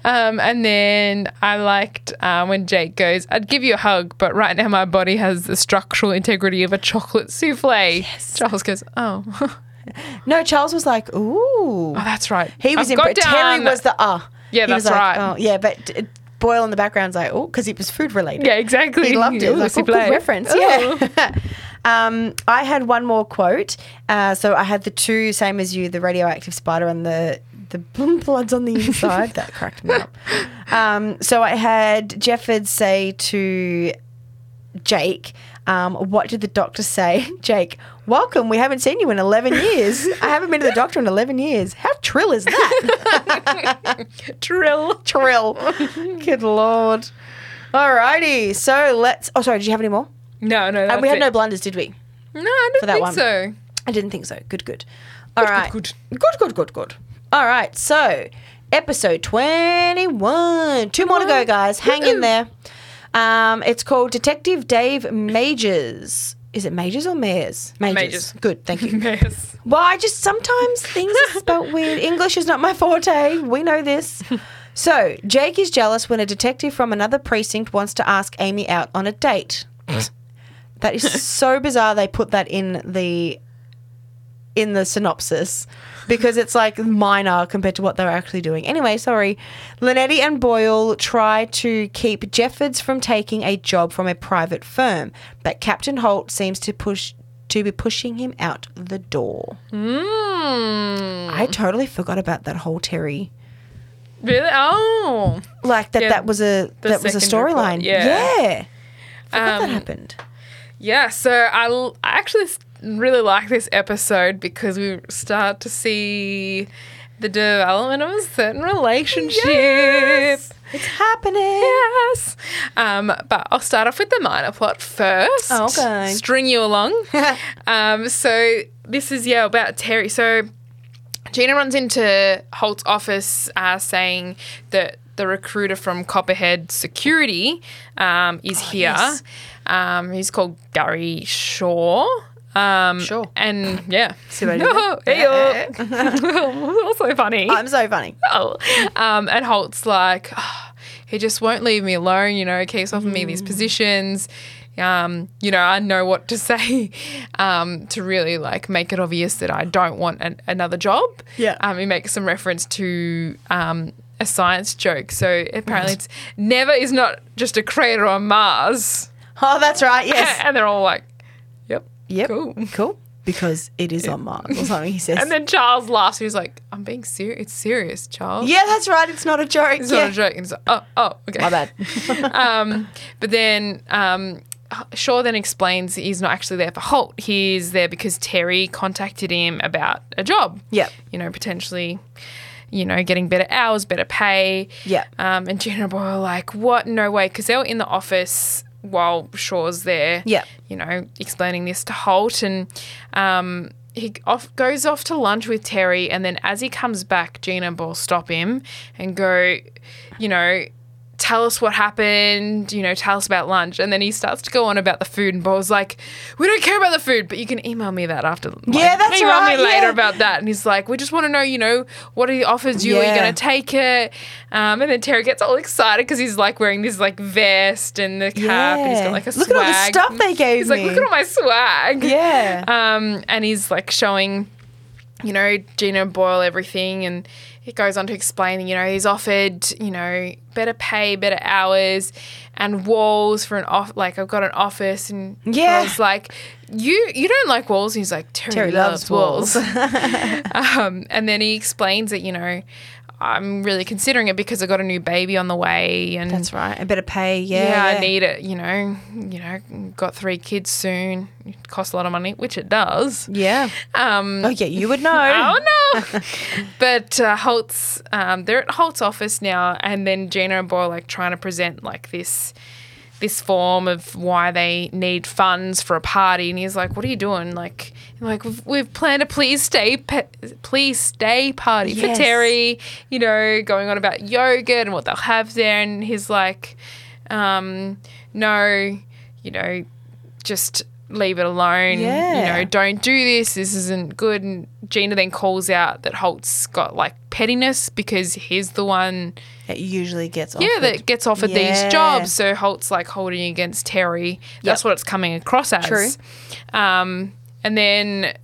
Um, and then I liked uh, when Jake goes, I'd give you a hug, but right now my body has the structural integrity of a chocolate souffle. Charles goes, Oh, No, Charles was like, "Ooh." oh that's right. He was I've in. But Terry was the ah. Yeah, He that's like, right. Oh, yeah, but d- Boyle in the background's like, oh, because it was food related. Yeah, exactly. He loved it. Ooh, Like, oh, good reference. Yeah. um, I had one more quote. Uh, so I had the two, same as you, the radioactive spider and the the bloods on the inside. that cracked me up. Um, so I had Jefford say to Jake, Um, what did the doctor say? Jake, welcome. We haven't seen you in 11 years. I haven't been to the doctor in 11 years. How trill is that? Trill. trill. Good lord. Alrighty. So let's. Oh, sorry. Did you have any more? No, no. And we had that's no blunders, did we? No, I don't that think one. so. I didn't think so. Good, good. All right. good, Good, good, good, good. All right. So, episode 21. Two more to go, guys. Hang in there. Um, it's called Detective Dave Majors. Is it Majors or Mayors? Majors. Good, thank you. Yes. Well, I just sometimes things are spelt weird. English is not my forte. We know this. So, Jake is jealous when a detective from another precinct wants to ask Amy out on a date. that is so bizarre they put that in the in the synopsis because it's like minor compared to what they're actually doing. Anyway, sorry. Linetti and Boyle try to keep Jeffords from taking a job from a private firm, but Captain Holt seems to push to be pushing him out the door. Mm. I totally forgot about that whole Terry. Really? Oh. Like that Yeah, that was a that was a storyline. yeah. Yeah. Forgot that Um, happened. Yeah, so I, I actually really like this episode because we start to see the development of a certain relationship. Yes. It's happening. Yes. Um, but I'll start off with the minor plot first. Okay. String you along. um, so this is, yeah, about Terry. So Gina runs into Holt's office uh, saying that the recruiter from Copperhead Security um, is here. yes. Um, he's called Gary Shaw. Um, Sure. And yeah. See what I did there? hey, also funny. I'm so funny. Oh. Um, and Holt's like, "Oh, he just won't leave me alone, you know, he keeps offering me Mm. these positions. Um, you know, I know what to say um, to really like make it obvious that I don't want an, another job. Yeah. Um, he makes some reference to um, a science joke. So apparently it's never is not just a crater on Mars. Oh, that's right. Yes. And they're all like, yep. Cool. Cool. Because it is on Mars or something, he says. And then Charles laughs. He's like, I'm being serious. It's serious, Charles. yeah, that's right. It's not a joke. It's yeah. not a joke. And it's like, oh, oh, okay. My bad. um, but then um, Shaw then explains he's not actually there for Holt. He's there because Terry contacted him about a job. Yep. You know, potentially, you know, getting better hours, better pay. Yep. Um, and Gina Boyle like, what? No way. Because they were in the office while Shaw's there. yeah. You know, explaining this to Holt. And um, he off, goes off to lunch with Terry. And then as he comes back, Gina and Boyle stop him and go, you know, tell us what happened, you know, tell us about lunch. And then he starts to go on about the food, and Bo's like, we don't care about the food, but you can email me that after. like, Yeah, that's email right, Email me later yeah. about that. And he's like, we just want to know, you know, what he offers you. Are you going to take it? Um, and then Terry gets all excited because he's like wearing this like vest and the cap, and he's got like a Look swag. at all the stuff they gave He's like, look at all my swag. Yeah. Um, and he's like showing, you know, Gina Boyle everything, and he goes on to explain, you know, he's offered, you know, better pay, better hours, and walls for an off. Like I've got an office, and Yeah. Boyle's like, you you don't like walls. And he's like, Terry, Terry loves, loves walls. um, and then he explains that, you know. I'm really considering it because I got a new baby on the way, and That's right. A better pay. Yeah. yeah, I need it. You know, you know, got three kids soon. It costs a lot of money, which it does. Yeah. Um, Oh, yeah. You would know. oh no! but uh, Holt's, um, they're at Holt's office now, and then Gina and Boyle like trying to present like this, this form of why they need funds for a party, and he's like, "What are you doing?" Like, like we've, we've planned a please stay, pe- please stay party Yes. for Terry. You know, going on about yogurt and what they'll have there, and he's like, um, "No, you know, just." Leave it alone. Yeah. You know, don't do this. This isn't good. And Gina then calls out that Holt's got like pettiness because he's the one, that usually gets offered. yeah, that gets offered Yeah. these jobs. So Holt's like holding against Terry. That's Yep. what it's coming across as. True. Um, and then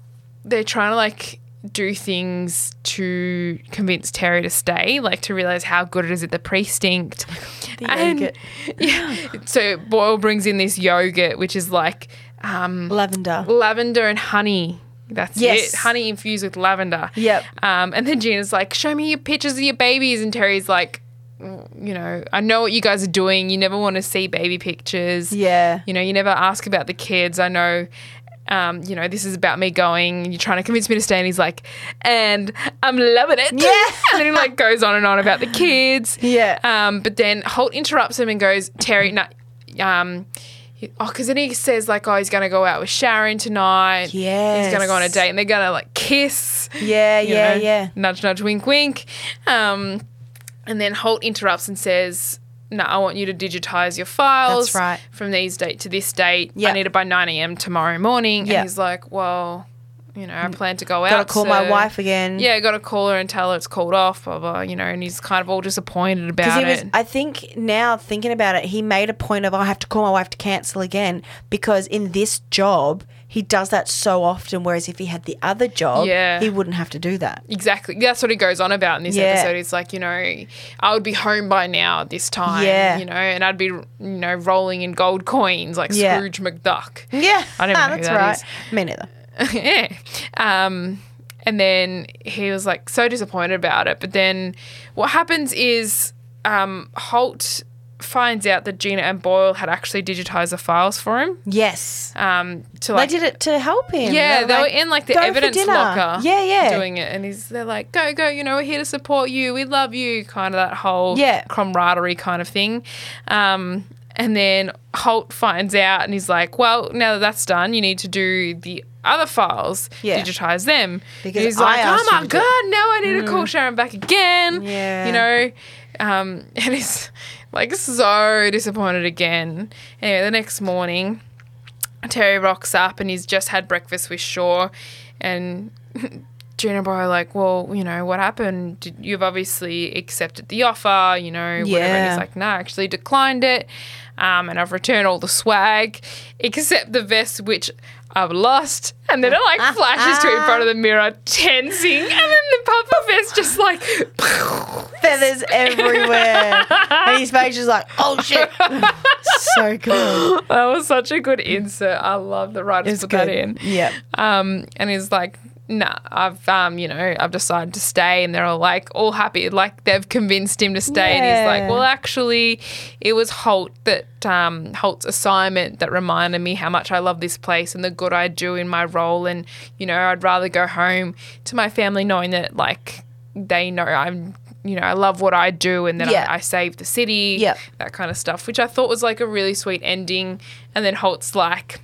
they're trying to like do things to convince Terry to stay, like to realize how good it is at the precinct. The And- yogurt. yeah. So Boyle brings in this yogurt, which is like um, Lavender. lavender and honey. That's Yes. it. Honey infused with lavender. Yep. Um, and then Gina's like, "Show me your pictures of your babies," and Terry's like, you know, I know what you guys are doing. You never want to see baby pictures. Yeah. You know, you never ask about the kids. I know, um, you know, this is about me going. You're trying to convince me to stay. And he's like, and I'm loving it. Yeah. and then he like goes on and on about the kids. Yeah. Um, but then Holt interrupts him and goes, Terry, no, um, he- oh, because then he says like, oh, he's gonna go out with Sharon tonight. Yeah, he's gonna go on a date, and they're gonna like kiss. Yeah, yeah, know, yeah. Nudge, nudge, wink, wink. Um, and then Holt interrupts and says, "No, I want you to digitize your files. That's right. From these date to this date. Yeah. I need it by nine a.m. tomorrow morning." Yeah. And he's like, "Well, you know, I mm. plan to go out. Gotta call my wife again. Yeah, got to call her and tell her it's called off. Blah blah. You know, and he's kind of all disappointed about he was, it. I think now thinking about it, he made a point of I have to call my wife to cancel again because in this job he does that so often. Whereas if he had the other job, Yeah. he wouldn't have to do that. Exactly. That's what he goes on about in this Yeah. episode. It's like, you know, I would be home by now at this time. Yeah. You know, and I'd be, you know, rolling in gold coins like Yeah. Scrooge McDuck. Yeah, I don't know who that's that right. is. Me neither. yeah. Um, and then he was like so disappointed about it. But then what happens is um, Holt finds out that Gina and Boyle had actually digitized the files for him. Yes, Um, to they did it to help him. yeah, They're they were in like the "Go for evidence dinner." locker. Yeah, yeah. Doing it. And he's they're like, go, go, you know, we're here to support you. We love you. Kind of that whole Yeah. camaraderie kind of thing. Um, and then Holt finds out and he's like, well, now that that's done, you need to do the other files, Yeah. digitize them. Because he's I like, oh my to do it." God, now I need to call Sharon back again. Yeah. You know? Um, and he's like so disappointed again. Anyway, the next morning, Terry rocks up and he's just had breakfast with Shaw, and Gina and Boy like, "Well, you know what happened? Did, you've obviously accepted the offer, you know, whatever." And Yeah. he's like, "No, I actually declined it, um, and I've returned all the swag except the vest, which." I've lost, and then it like flashes to in front of the mirror, tensing, and then the puffer vest just like feathers everywhere, and face is like, "Oh shit!" so good. that was such a good insert. I love the writers It's put good. that in. Yeah. Um, and he's like, nah, I've, um, you know, I've decided to stay. And they're all like, all happy. Like they've convinced him to stay. And he's like, well, actually, it was Holt that, um, Holt's assignment that reminded me how much I love this place and the good I do in my role. And, you know, I'd rather go home to my family knowing that, like, they know I'm, you know, I love what I do and then Yeah. I, I save the city, Yep. that kind of stuff, which I thought was like a really sweet ending. And then Holt's like,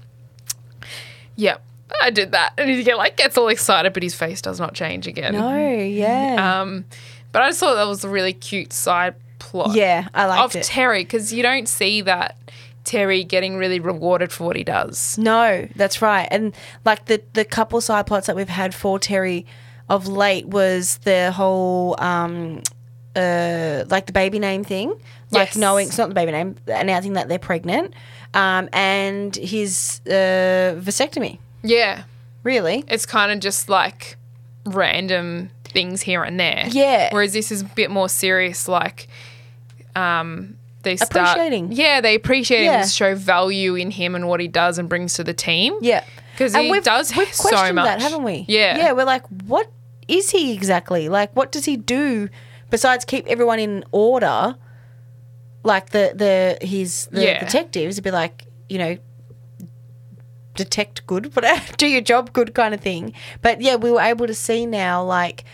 Yep, I did that. And he get like gets all excited, but his face does not change again. No, yeah. Um, but I just thought that was a really cute side plot. yeah, I liked of it. Terry because you don't see that Terry getting really rewarded for what he does. No, that's right. And like the the couple side plots that we've had for Terry of late was the whole um uh like the baby name thing. Like Yes. knowing it's not the baby name, announcing that they're pregnant. Um and his uh vasectomy. Yeah, Really? it's kind of just like random things here and there. Yeah. Whereas this is a bit more serious, like um, they start Appreciating. Yeah, they appreciate him Yeah. and show value in him and what he does and brings to the team. Yeah. Because he we've, does we've so questioned that, much. haven't we? Yeah. Yeah, we're like, what is he exactly? Like what does he do besides keep everyone in order? Like the the his the Yeah. detectives would be like, you know, detect good, but do your job good kind of thing. But yeah, we were able to see now like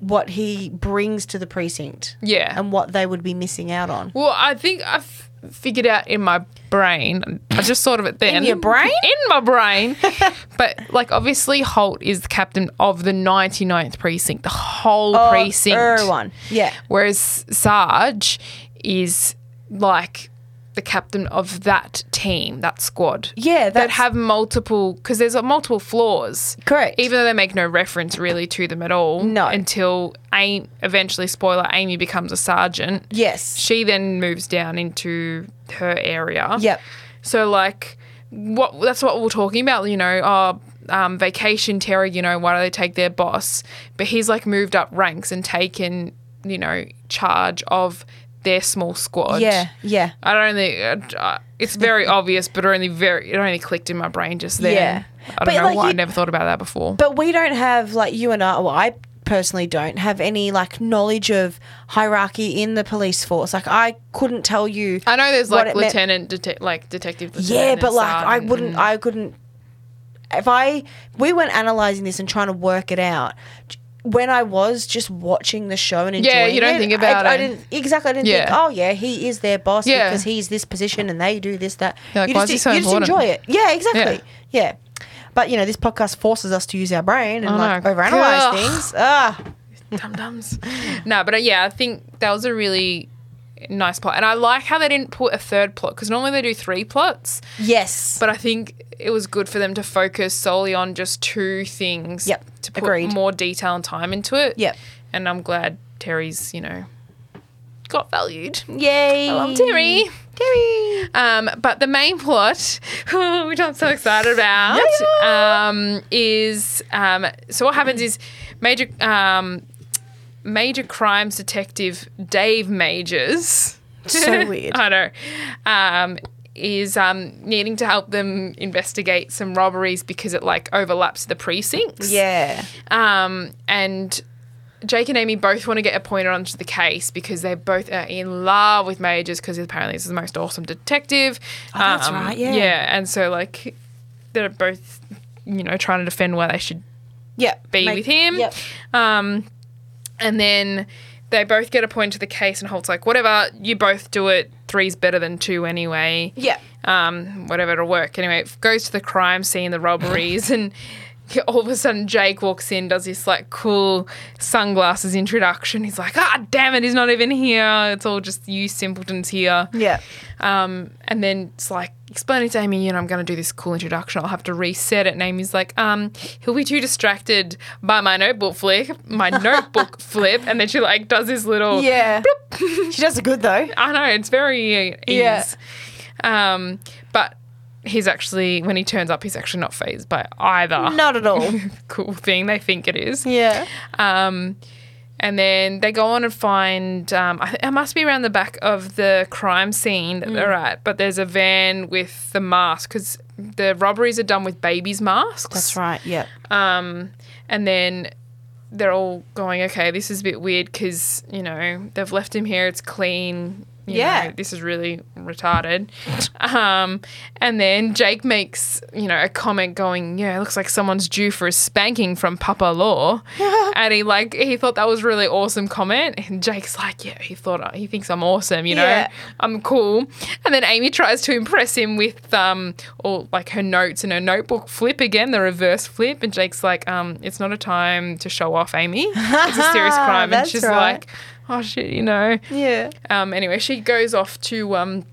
what he brings to the precinct. Yeah. And what they would be missing out on. Well, I think I've figured out in my brain. I just thought of it then. In your brain? In my brain. but like, obviously, Holt is the captain of the 99th precinct, the whole Oh, precinct. Everyone. Yeah. Whereas Sarge is like the captain of that team, that squad. Yeah, that have multiple because there's uh, multiple floors. Correct. Even though they make no reference really to them at all. No. Until Amy, eventually, spoiler, Amy becomes a sergeant. Yes. She then moves down into her area. Yep. So like, what? That's what we're talking about. You know, oh, um, vacation Terry. You know, why do they take their boss? But he's like moved up ranks and taken, you know, charge of their small squad. Yeah. Yeah. I don't think uh, it's very obvious, but only very it only clicked in my brain just then. Yeah. I don't But, know like, why I you- never thought about that before. But we don't have like you and I. Well, I personally don't have any like knowledge of hierarchy in the police force. Like I couldn't tell you. I know there's like lieutenant, detec- like detective. Yeah, but like I wouldn't, and- I couldn't. If I we weren't analyzing this and trying to work it out. When I was just watching the show and enjoying Yeah, you don't it, think about I, I didn't exactly. I didn't Yeah. think, oh yeah, he is their boss Yeah. because he's this position and they do this that. Like, you why just, is he so you just enjoy it. Yeah, exactly. Yeah. But you know, this podcast forces us to use our brain and I like know. overanalyze Ugh. things. Ah, dum dums. no, but uh, yeah, I think that was a really nice plot, and I like how they didn't put a third plot because normally they do three plots. yes. But I think it was good for them to focus solely on just two things. Yep, To put agreed. more detail and time into it. Yep. And I'm glad Terry's, you know, got valued. Yay. I love Terry. Terry. Um, but the main plot, which I'm so excited about, um, is um, so what happens is major um, major crimes detective Dave Majors. So weird. I know. Um, is um, needing to help them investigate some robberies because it like overlaps the precincts. Yeah. Um, and Jake and Amy both want to get appointed onto the case because they both are in love with Majors because apparently he's the most awesome detective. Oh, that's right, yeah. Yeah, and so like they're both, you know, trying to defend why they should Yep. be Make- with him. Yep. Um, and then they both get appointed to the case, and Holt's like, whatever, you both do it. Three's better than two anyway Yeah. um, whatever it'll work. Anyway, it goes to the crime scene, the robberies, and all of a sudden Jake walks in, does this like cool sunglasses introduction. He's like, ah, damn it, he's not even here. It's all just you simpletons here. Yeah. Um, and then it's like explaining to Amy, you know, I'm going to do this cool introduction. I'll have to reset it. And Amy's like, um, he'll be too distracted by my notebook flip, my notebook flip. And then she like does this little Yeah. she does it good though. I know it's very uh, ease. Yeah. Um, but he's actually when he turns up, he's actually not phased by either Not at all. cool thing they think it is. yeah. Um, and then they go on and find um, I- it must be around the back of the crime scene that Mm. they're at, but there's a van with the mask because the robberies are done with babies' masks. That's right. Yeah. Um, and then they're all going, okay, this is a bit weird because, you know, they've left him here, it's clean. Yeah. know, this is really retarded. Um, and then Jake makes, you know, a comment going, yeah, it looks like someone's due for a spanking from Papa Law. and he like, he thought that was a really awesome comment. And Jake's like, yeah, he thought, he thinks I'm awesome, you know, Yeah. I'm cool. And then Amy tries to impress him with, um, all like her notes and her notebook flip again, the reverse flip. And Jake's like, um, it's not a time to show off, Amy. It's a serious crime. and she's right. like, oh shit, you know. Yeah. Um, anyway, she goes off to, um,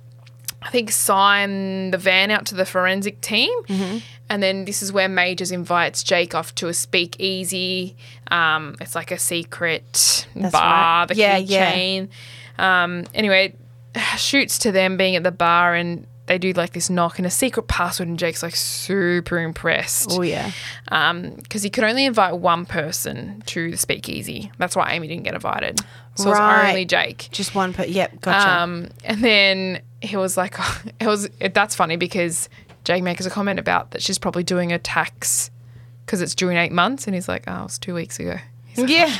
I think, sign the van out to the forensic team. Mm-hmm. And then this is where Majors invites Jake off to a speakeasy. Um, it's like a secret That's bar, right. the Yeah, yeah. Um, anyway, shoots to them being at the bar and they do like this knock and a secret password and Jake's like super impressed Oh yeah. because he could only invite one person to the speakeasy. That's why Amy didn't get invited. So Right. it's only Jake. Just one per. Yep. Gotcha. Um, and then he was like, it was it, that's funny because Jake makes a comment about that she's probably doing a tax because it's due in eight months, and he's like, oh, was two weeks ago. Yeah.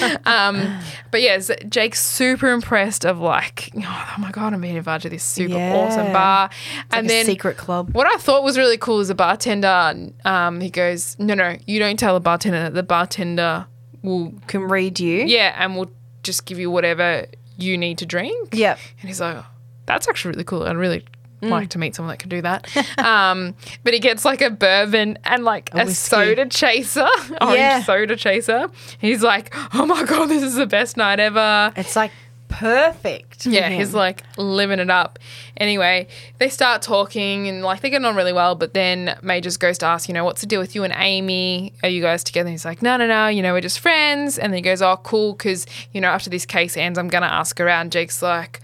"Oh, um, but yeah, so Jake's super impressed of like, oh, my god, I'm being invited to this super Yeah. awesome bar, Like and a then secret club. what I thought was really cool is a bartender. Um, he goes, no, no, you don't tell the bartender. that The bartender will, Can read you. yeah, and will just give you whatever you need to drink. Yep. And he's like, oh, that's actually really cool. I'd really Mm. like to meet someone that can do that. um, but he gets like a bourbon and like a, whiskey. soda chaser, orange Yeah. soda chaser. He's like, oh my God, this is the best night ever. It's like perfect. Yeah, he's like living it up. Anyway, they start talking and like they're getting on really well, but then Majors goes to ask, you know, what's the deal with you and Amy? Are you guys together? And he's like, no, no, no, you know, we're just friends. And then he goes, oh, cool, because, you know, after this case ends, I'm going to ask around. Jake's like,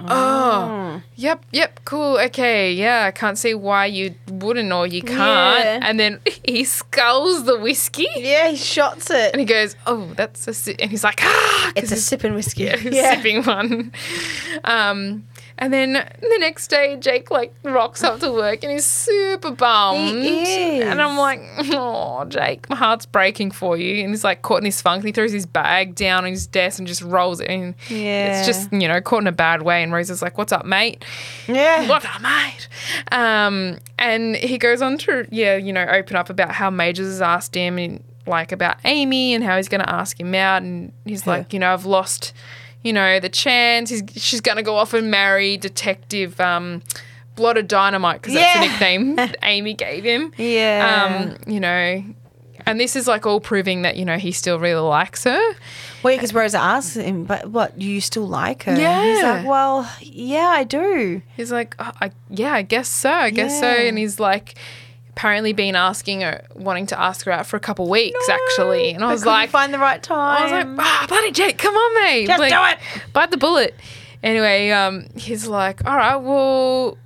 oh, yep, yep, cool, okay, yeah, I can't see why you wouldn't or you can't. Yeah. And then he sculls the whiskey. Yeah, he shots it. And he goes, oh, that's a... Si-. And he's like, ah! It's a sipping whiskey. yeah, sipping one. Um, And then the next day, Jake like rocks up to work and he's super bummed. He is. And I'm like, oh, Jake, my heart's breaking for you. And he's like caught in his funk. And he throws his bag down on his desk and just rolls it. And Yeah. it's just, you know, caught in a bad way. And Rosa's like, what's up, mate? Yeah. What's up, mate? Um, and he goes on to, yeah, you know, open up about how Majors has asked him, and, like, about Amy and how he's going to ask him out. And he's like, you know, I've lost, you know, the chance. He's, she's going to go off and marry Detective um, Blood of Dynamite because that's the nickname Amy gave him. Yeah. Um, you know, and this is like all proving that, you know, he still really likes her. Well, because Rosa asks him, but what, do you still like her? Yeah. He's like, well, yeah, I do. He's like, oh, I, yeah, I guess so. I guess so. And he's like, apparently been asking her, wanting to ask her out for a couple weeks, actually. And I was like, find the right time. I was like, ah, bloody Jake, come on, mate. Just like, do it. Bite the bullet. Anyway, um, he's like, all right, well,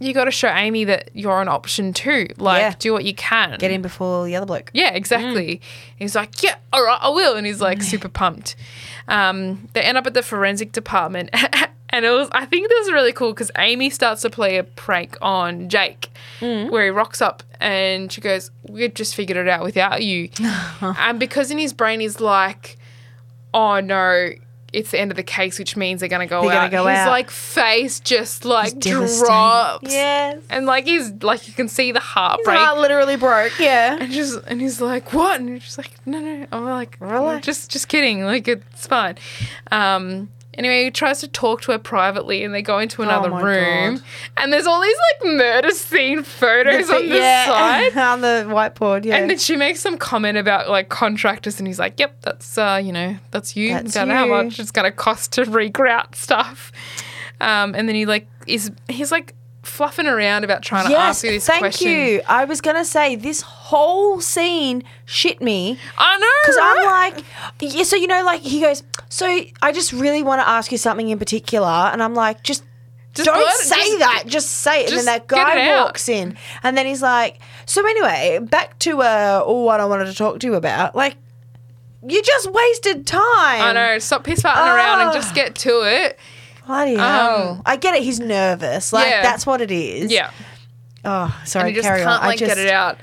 you got to show Amy that you're an option too. Like, Yeah. do what you can. Get in before the other bloke. Yeah, exactly. He's like, yeah, all right, I will. And he's like super pumped. Um, they end up at the forensic department. and it was, I think this was really cool because Amy starts to play a prank on Jake where he rocks up and she goes, we've just figured it out without you. and because in his brain he's like, oh no, it's the end of the case, which means they're going to go They're out. gonna go his out. like face just like drops. Yes. And like he's like you can see the heartbreak. His heart literally broke. Yeah. And just and he's like, "What?" And just like, "No, no." I'm like, Relax. "Just, just kidding. Like it's fine." Um. Anyway, he tries to talk to her privately, and they go into another Oh room, God. and there's all these like murder scene photos on the yeah. side. on the whiteboard. Yeah. And then she makes some comment about like contractors, and he's like, "Yep, that's uh, you know, that's you. That's Don't how much it's gonna cost to regrout stuff." Um, and then he like is he's like fluffing around about trying to yes, ask you this thank question. you. I was gonna say this whole scene shit me I know because I'm like, yeah. So you know, like he goes. So I just really want to ask you something in particular, and I'm like, just. Just don't it- say just- that. Just say it. And then that guy walks in, and then he's like, "So anyway, back to uh, what I wanted to talk to you about. Like, you just wasted time. I know. Stop piss farting around and Ah. just get to it. Bloody hell. I get it. He's nervous. Like Um, Yeah. that's what it is. Yeah. Oh, sorry. And he just can't on. Like just, get it out.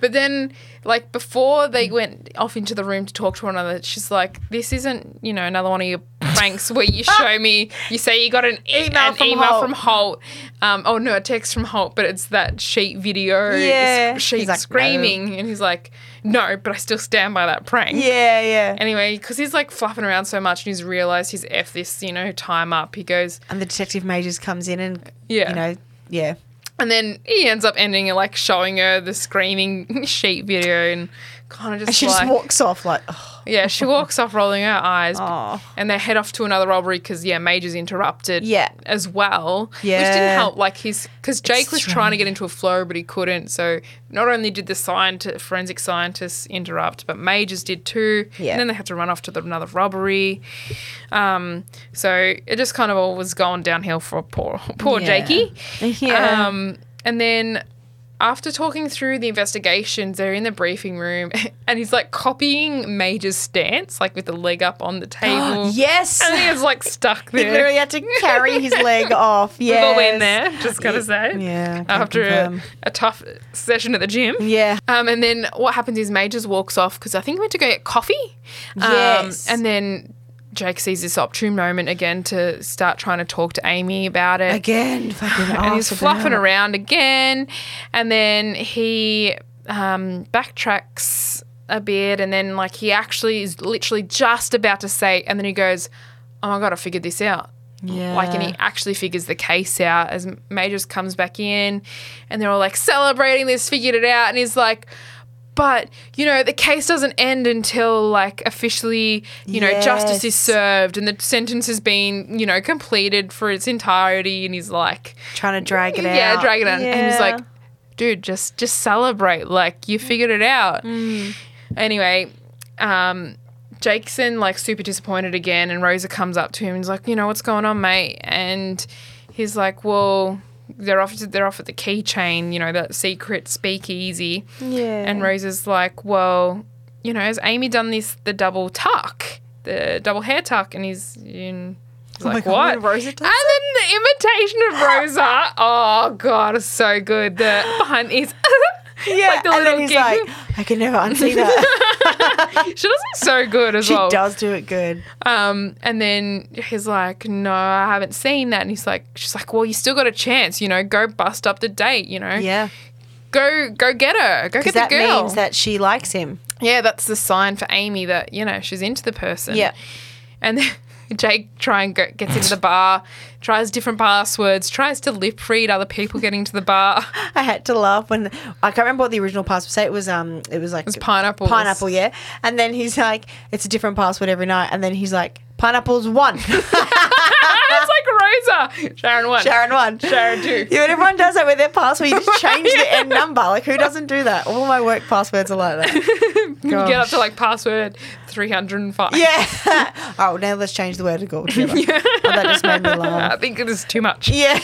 But then, like before they went off into the room to talk to one another, she's like, "This isn't, you know, another one of your pranks where you show me, you say you got an e- Email an from email Holt. from Holt, um, oh no, a text from Holt, but it's that sheet video, Yeah. sc- sheet He's like, no. screaming, and he's like, no, but I still stand by that prank. Yeah, yeah. Anyway, because he's like fluffing around so much and he's realised he's F this, you know, time up. He goes, And the detective majors comes in and Yeah. you know, yeah. And then he ends up ending it like showing her the screaming sheep video and kind of just And she like just walks off like, oh, yeah, she walks off rolling her eyes. oh. And they head off to another robbery because yeah, Major's interrupted. Yeah. as well. Yeah. Which didn't help. Like he's because Jake was strange. trying to get into a flow, but he couldn't. So not only did the scientist, forensic scientists interrupt, but Majors did too. Yeah. And then they had to run off to the, another robbery. Um, so it just kind of all was going downhill for poor poor Yeah. Jakey. Yeah. Um, and then after talking through the investigations, they're in the briefing room, and he's like copying Major's stance, like with the leg up on the table. yes. And he was like stuck there. he literally had to carry his leg off. We've Yeah. all been there, just gotta say. Yeah. After a, a tough session at the gym. Yeah. Um, and then what happens is Majors walks off because I think he went to go get coffee. Um, Yes. And then Jake sees this opportune moment again to start trying to talk to Amy about it. Again, fucking and he's fluffing around again. And then he um, backtracks a bit, and then like he actually is literally just about to say, and then he goes, "Oh my god, I figured this out." Yeah. Like, and he actually figures the case out as Majors comes back in, and they're all like celebrating this, figured it out, and he's like. But you know the case doesn't end until like officially you know justice is served and the sentence has been you know completed for its entirety and he's like trying to drag it out. yeah, drag it out. And he's like, dude, just just celebrate. Like you figured it out. Mm. Anyway, um, Jakeson like super disappointed again, and Rosa comes up to him and is like, you know, what's going on, mate? And he's like, well. They're off. They're off at the keychain, you know, that secret speakeasy. Yeah. And Rosa's like, well, you know, has Amy done this the double tuck, the double hair tuck? And he's in, He's like, God, what? And then the imitation of Rosa. oh god, it's so good. The behind is Yeah, like the and little then he's gig. like, I can never unsee that. she does it so good as she well. She does do it good. Um, and then he's like, no, I haven't seen that. And he's like, she's like, well, you still got a chance, you know, go bust up the date, you know, Yeah, go go get her, go get the that girl. means that she likes him. yeah, that's the sign for Amy that you know she's into the person. Yeah. and then Jake try and go, gets into the bar, tries different passwords, tries to lip read other people getting to the bar. I had to laugh when I can't remember what the original password say. It was um, it was like It's pineapple. pineapple, yeah. And then he's like, it's a different password every night. And then he's like, pineapple's one, it's like Rosa, Sharon one, Sharon one, Sharon two. Yeah, but everyone does that with their password. You just change the end number. Like, who doesn't do that? All my work passwords are like that. Get up to like password three hundred and five. Yeah. oh, now let's change the word to go together. Oh, that just made me laugh. I think it is too much. Yeah.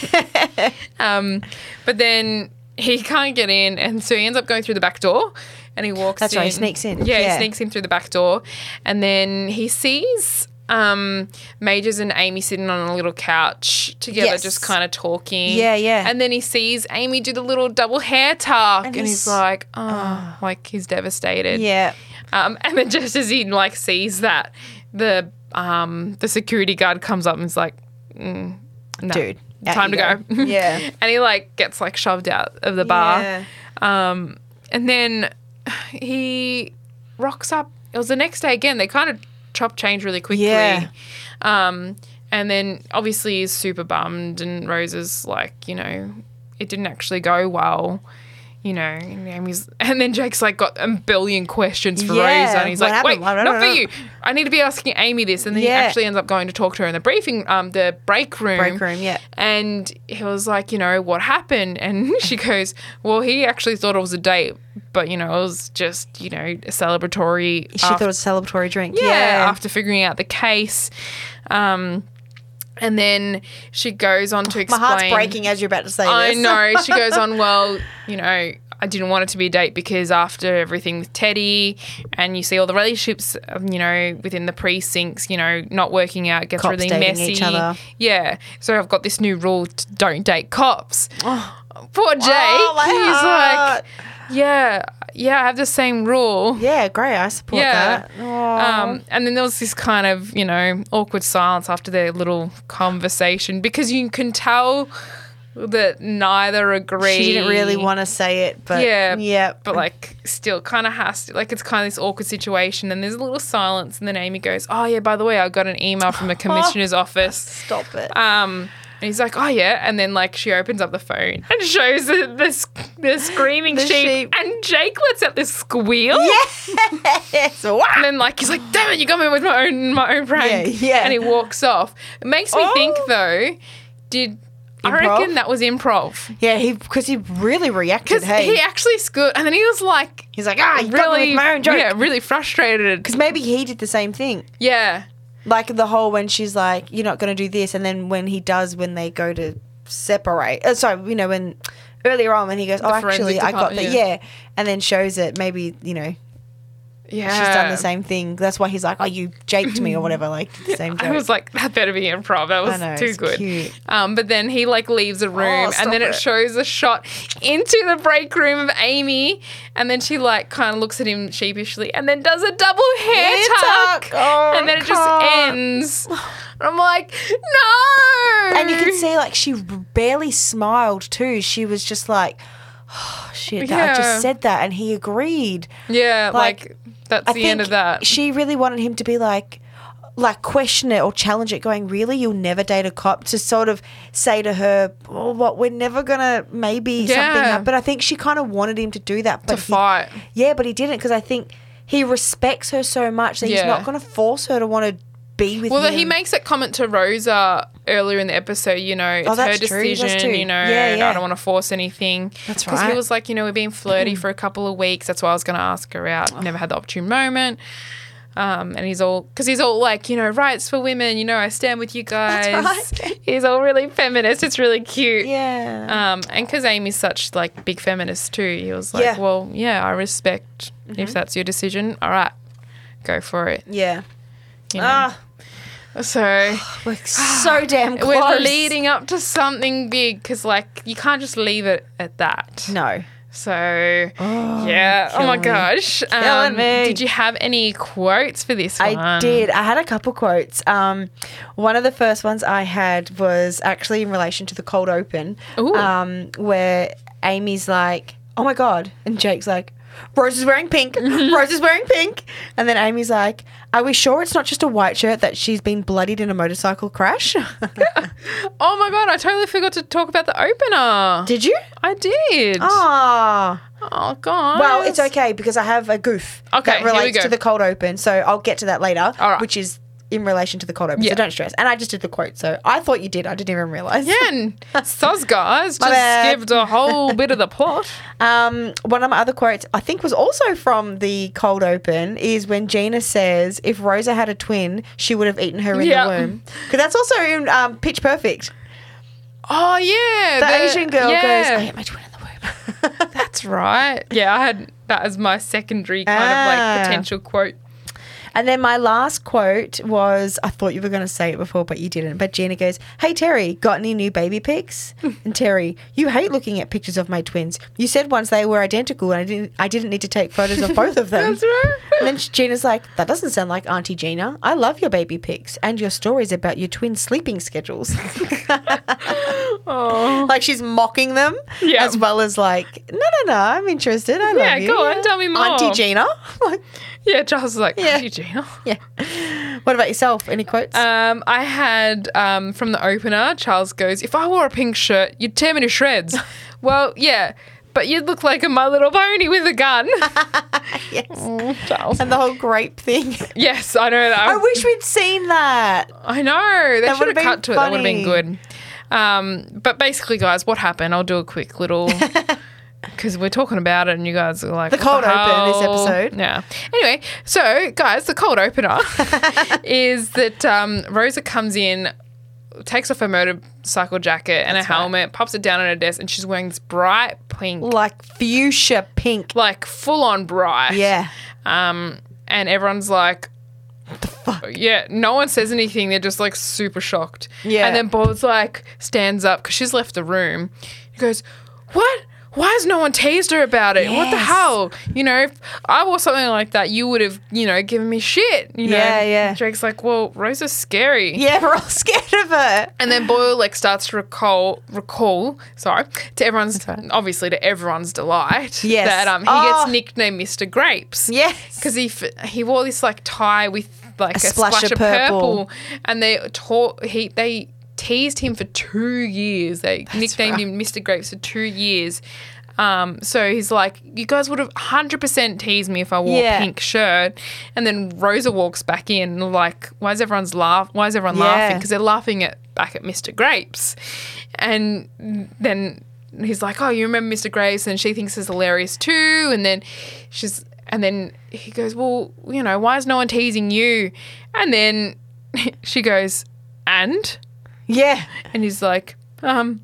Um, but then he can't get in, and so he ends up going through the back door, and he walks. That's in. right, he sneaks in. Yeah, Yeah. he sneaks in through the back door, and then he sees um, Majors and Amy sitting on a little couch together, Yes. just kind of talking. Yeah, yeah. And then he sees Amy do the little double hair tuck, and, And he's, he's- like, oh, like he's devastated. yeah. Um, and then just as he like sees that, the um, the security guard comes up and is like, mm, no, Dude, time to go. go. Yeah. and he like gets like shoved out of the bar. Yeah. Um, and then he rocks up. It was the next day again. They kind of chop change really quickly. Yeah. Um, and then obviously he's super bummed, and Rose is like, you know, it didn't actually go well. You know, and Amy's, and then Jake's like got a billion questions for Yeah, Rosa, and he's like, happened? "Wait, not for you. I need to be asking Amy this." And then he actually ends up going to talk to her in the briefing, um, the break room. Break room, yeah. And he was like, you know, what happened? And she goes, well, he actually thought it was a date, but, you know, it was just, you know, a celebratory. She thought it was a celebratory drink. yeah, after figuring out the case. Um, and then she goes on to explain. My heart's breaking as you're about to say I this. know. She goes on, well, you know, I didn't want it to be a date because after everything with Teddy and you see all the relationships, um, you know, within the precincts, you know, not working out, gets Cops really messy. Yeah. So I've got this new rule don't date cops. Poor Jake. Oh, my He's heart. like, yeah, yeah, I have the same rule. Yeah, great. I support Yeah. that. Um, and then there was this kind of, you know, awkward silence after their little conversation because you can tell that neither agree. she didn't really want to say it, but Yeah, yeah. but like still kind of has to like it's kind of this awkward situation and there's a little silence and then Amy goes, "Oh yeah, by the way, I got an email from the commissioner's office." stop it. Um and he's like, "Oh yeah," and then like she opens up the phone and shows the the, the screaming The sheep, sheep. and Jake lets out this squeal. yes. And then like he's like, "Damn it, you got me with my own my own prank." Yeah, yeah. And he walks off. It makes me think Oh. though, did I Improv? reckon that was improv Yeah, he because he really reacted. because Hey, he actually scored, and then he was like, he's like, ah, you got me with my own joke. yeah, really frustrated. Because maybe he did the same thing. Yeah, Like the whole when she's like, you're not going to do this, and then when he does, when they go to separate. Uh, sorry, you know when earlier on when he goes, oh, actually, I got yeah. yeah, and then shows it. Maybe you know yeah. she's done the same thing. That's why he's like, oh, you jaked me or whatever. Like the same joke. I was like, that better be improv. That was know, too good. cute. Um, but then he like leaves the room, Oh, and then it, it. shows a shot into the break room of Amy, and then she like kind of looks at him sheepishly, and then does a double hair, Hair tuck, tuck. Oh, and then it just ends. And I'm like, no. and you can see like she barely smiled too. She was just like, oh shit, that, I just said that, and he agreed. yeah, like, like, that's I the end of that. She really wanted him to be like, like question it or challenge it, going, really, you'll never date a cop? To sort of say to her, oh, what, we're never gonna maybe something Yeah. happen. But I think she kind of wanted him to do that, but to he- fight. yeah, but he didn't because I think he respects her so much that he's not gonna force her to want to be with Well, him. he makes that comment to Rosa earlier in the episode. You know, it's her Oh, that's true, decision. true. You know, Yeah, yeah. I don't want to force anything. That's right. Because he was like, you know, we've been flirty for a couple of weeks. That's why I was going to ask her out. Never had the opportune moment. Um, and he's all because he's all like, you know, rights for women. You know, I stand with you guys. right. He's all really feminist. It's really cute. yeah. Um, and because Amy's such like big feminist too, he was like, Yeah. Mm-hmm. well, yeah, I respect if that's your decision. All right, go for it. yeah. You know? Ah, So We're so damn close. we're leading up to something big because, like, you can't just leave it at that. No. So, yeah. Oh my me. gosh. Um, me. Did you have any quotes for this one? I did. I had a couple quotes. Um, one of the first ones I had was actually in relation to the cold open, Ooh. um, where Amy's like, "Oh my god," and Jake's like, "Rose is wearing pink. Rose is wearing pink." And then Amy's like, "Are we sure it's not just a white shirt that she's been bloodied in a motorcycle crash?" Oh my god, I totally forgot to talk about the opener. did you? I did. Ah. Oh god. Well, it's okay because I have a goof Okay, that here we relates go. to the cold open. So I'll get to that later, All right. which is in relation to the cold open. Yeah. So don't stress. And I just did the quote. So I thought you did. I didn't even realize. Yeah, and Soz guys just bad. skipped a whole bit of the plot. Um, one of my other quotes, I think, was also from the cold open, is when Gina says, "If Rosa had a twin, she would have eaten her in Yeah. the womb." Because that's also in um, Pitch Perfect. Oh yeah, The, Asian girl yeah. goes, "I ate my twin in the womb." That's right. Yeah, I had that as my secondary kind of Ah. like potential quote. And then my last quote was I thought you were going to say it before, but you didn't. But Gina goes, Hey, Terry, got any new baby pics? and Terry, you hate looking at pictures of my twins. You said once they were identical and I didn't, I didn't need to take photos of both of them. That's right. And then Gina's like, That doesn't sound like Auntie Gina. I love your baby pics and your stories about your twin sleeping schedules. Oh. like she's mocking them Yeah. as well as like, No, no, no, I'm interested. I love Yeah, you. go on, tell me more. Auntie Gina. Like, Yeah, Charles was like, Yeah. yeah. Gina. yeah. What about yourself? Any quotes? Um, I had um, from the opener, Charles goes, If I wore a pink shirt, you'd tear me to shreds. well, yeah, but you'd look like a My Little Pony with a gun. yes. Oh, Charles. And the whole grape thing. Yes, I know that. I wish we'd seen that. I know. They That should would've cut to it. That would have been good. Um, but basically, guys, what happened? I'll do a quick little. Because we're talking about it, and you guys are like The "What cold open this episode. Yeah. Anyway, so guys, the cold opener is that um, Rosa comes in, takes off her motorcycle jacket and That's a right. helmet, pops it down on her desk, and she's wearing this bright pink, Like fuchsia pink. like full on bright. Yeah. Um, and everyone's like, The fuck? yeah, no one says anything. They're just like super shocked. Yeah. And then Bob's like stands up because she's left the room. He goes, What? Why has no one teased her about it? What the hell? You know, if I wore something like that, you would have, you know, given me shit. You know? Yeah, yeah. Drake's like, Well, Rosa's scary. Yeah, we're all scared of her. And then Boyle like starts to recall, recall, sorry, to everyone's, right. obviously to everyone's delight, Yes. that um he Oh. gets nicknamed Mr. Grapes Yes. because he f- he wore this like tie with like a, splash splash, of of purple. purple, and they taught he they teased him for two years. They nicknamed right. him Mr. Grapes for two years. Um, so he's like, you guys would have hundred percent teased me if I wore Yeah. a pink shirt. And then Rosa walks back in, like, why is everyone's laugh? Why is everyone Yeah. laughing? Because they're laughing at back at Mr. Grapes, and then he's like, oh, you remember Mr. Grapes? And she thinks it's hilarious too. And then she's, and then he goes, well, you know, why is no one teasing you? And then she goes, and Yeah. and he's like, um,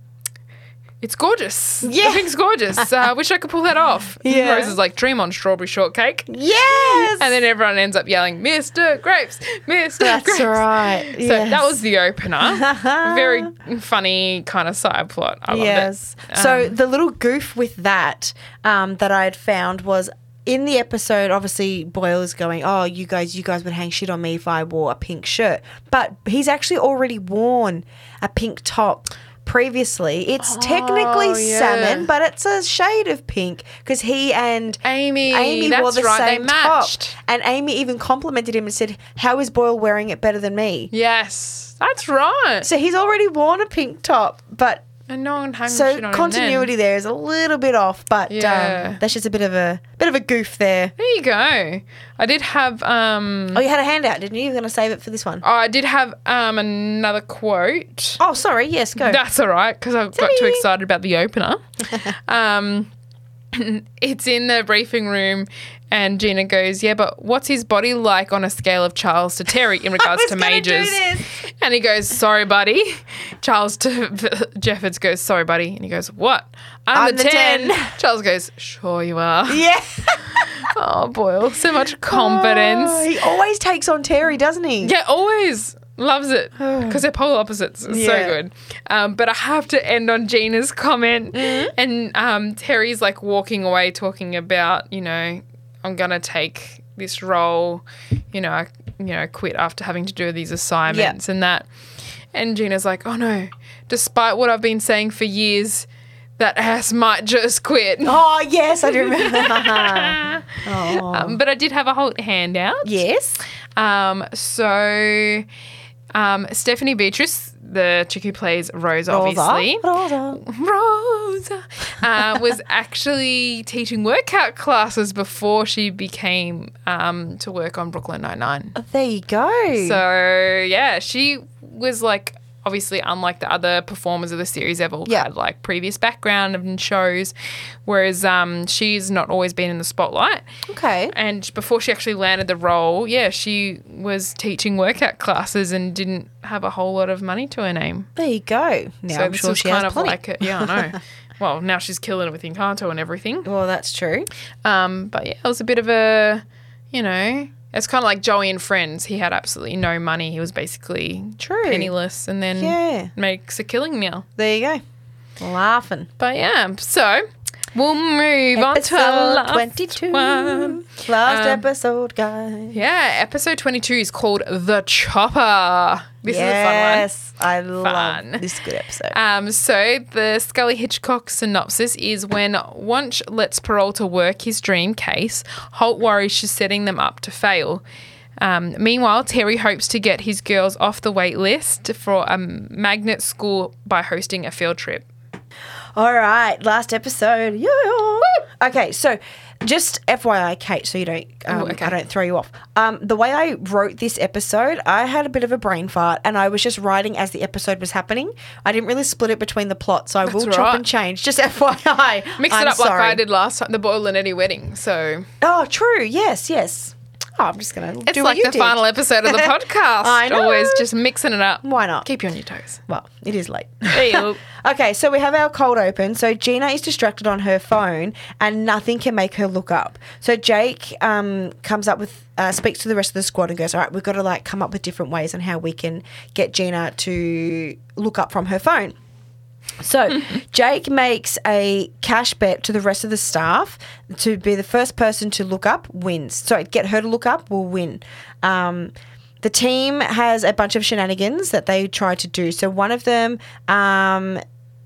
it's gorgeous. Yeah. Pink's gorgeous. Uh, I wish I could pull that off. And Yeah. Rose is like, dream on strawberry shortcake. Yes. And then everyone ends up yelling, Mr. Grapes, Mr. Grapes. That's Grapes. right. So that was the opener. Very funny kind of side plot. I yes. it. so Um, the little goof with that um, that I had found was in the episode. Obviously, Boyle is going, "Oh, you guys, you guys would hang shit on me if I wore a pink shirt," but he's actually already worn a pink top. Previously, it's oh, technically Oh, yeah. salmon, but it's a shade of pink because he and Amy, Amy wore the right. same they top, matched. and Amy even complimented him and said, "How is Boyle wearing it better than me?" Yes, that's right. So he's already worn a pink top, but and no one hung so on continuity there is a little bit off, but Yeah. um, that's just a bit of a bit of a goof there. There you go. I did have um Oh, you had a handout, didn't you? You were going to save it for this one. oh, I did have um another quote. Oh, sorry. Yes, go. That's all right because I got too excited about the opener. um, it's in the briefing room, and Gina goes, "Yeah, but what's his body like on a scale of Charles to Terry in regards to majors?" And he goes, "Sorry, buddy." Charles to Jeffords goes, "Sorry, buddy," and he goes, "What? I'm, I'm the, the 10. 10. Charles goes, "Sure you are." Yeah. oh, Boyle, so much confidence. Oh, he always takes on Terry, doesn't he? Yeah, always. Loves it because they're polar opposites. It's Yeah. so good. Um, but I have to end on Gina's comment, and um, Terry's like walking away, talking about you know I'm gonna take this role. You know, I you know quit after having to do these assignments and that. And Gina's like, oh no, despite what I've been saying for years, that ass might just quit. Oh yes, I do remember. oh. Um, but I did have a whole handout. yes. Um, so um, Stephanie Beatriz, the chick who plays Rose, obviously. Rosa. Rosa uh, was actually teaching workout classes before she became um, to work on Brooklyn Nine Nine. There you go. So yeah, she was like obviously unlike the other performers of the series they've all Yeah. had like previous background in shows whereas um, she's not always been in the spotlight okay. and before she actually landed the role yeah she was teaching workout classes and didn't have a whole lot of money to her name There you go. Now so I'm this sure was she kind has of plenty. like it yeah i know well now she's killing it with encanto and everything well, that's true. um, but yeah, it was a bit of a, you know, it's kind of like Joey and Friends. He had absolutely no money. He was basically True. penniless, and then Yeah. makes a killing now. There you go. Laughing. But yeah, so we'll move on to our last 22. one. Last Um, episode, guys. Yeah, episode twenty-two is called The Chopper. This is a fun one. yes, I love Fun. this good episode. Um, so the Scully Hitchcock synopsis is when Wuntch lets Peralta work his dream case, Holt worries she's setting them up to fail. Um, meanwhile, Terry hopes to get his girls off the wait list for a magnet school by hosting a field trip. All right, last episode. Yeah. Okay, so just FYI, Kate, so you don't, um, Ooh, okay. I don't throw you off. Um, the way I wrote this episode, I had a bit of a brain fart, and I was just writing as the episode was happening. I didn't really split it between the plots, so I will That's chop and change. Just FYI, Mix I'm it up like. I did last time, the Boyle and Eddie wedding. So Oh, true. Yes, yes. Oh, I'm just gonna it's do like the did. final episode of the podcast. I know. Always just mixing it up. Why not? Keep you on your toes. Well, it is late. There you go. Okay, so we have our cold open. So Gina is distracted on her phone, and nothing can make her look up. So Jake um, comes up with, uh, speaks to the rest of the squad, and goes, "All right, we've got to like come up with different ways on how we can get Gina to look up from her phone." So Jake makes a cash bet to the rest of the staff to be the first person to look up wins. So get her to look up will win. Um, the team has a bunch of shenanigans that they try to do. So one of them um,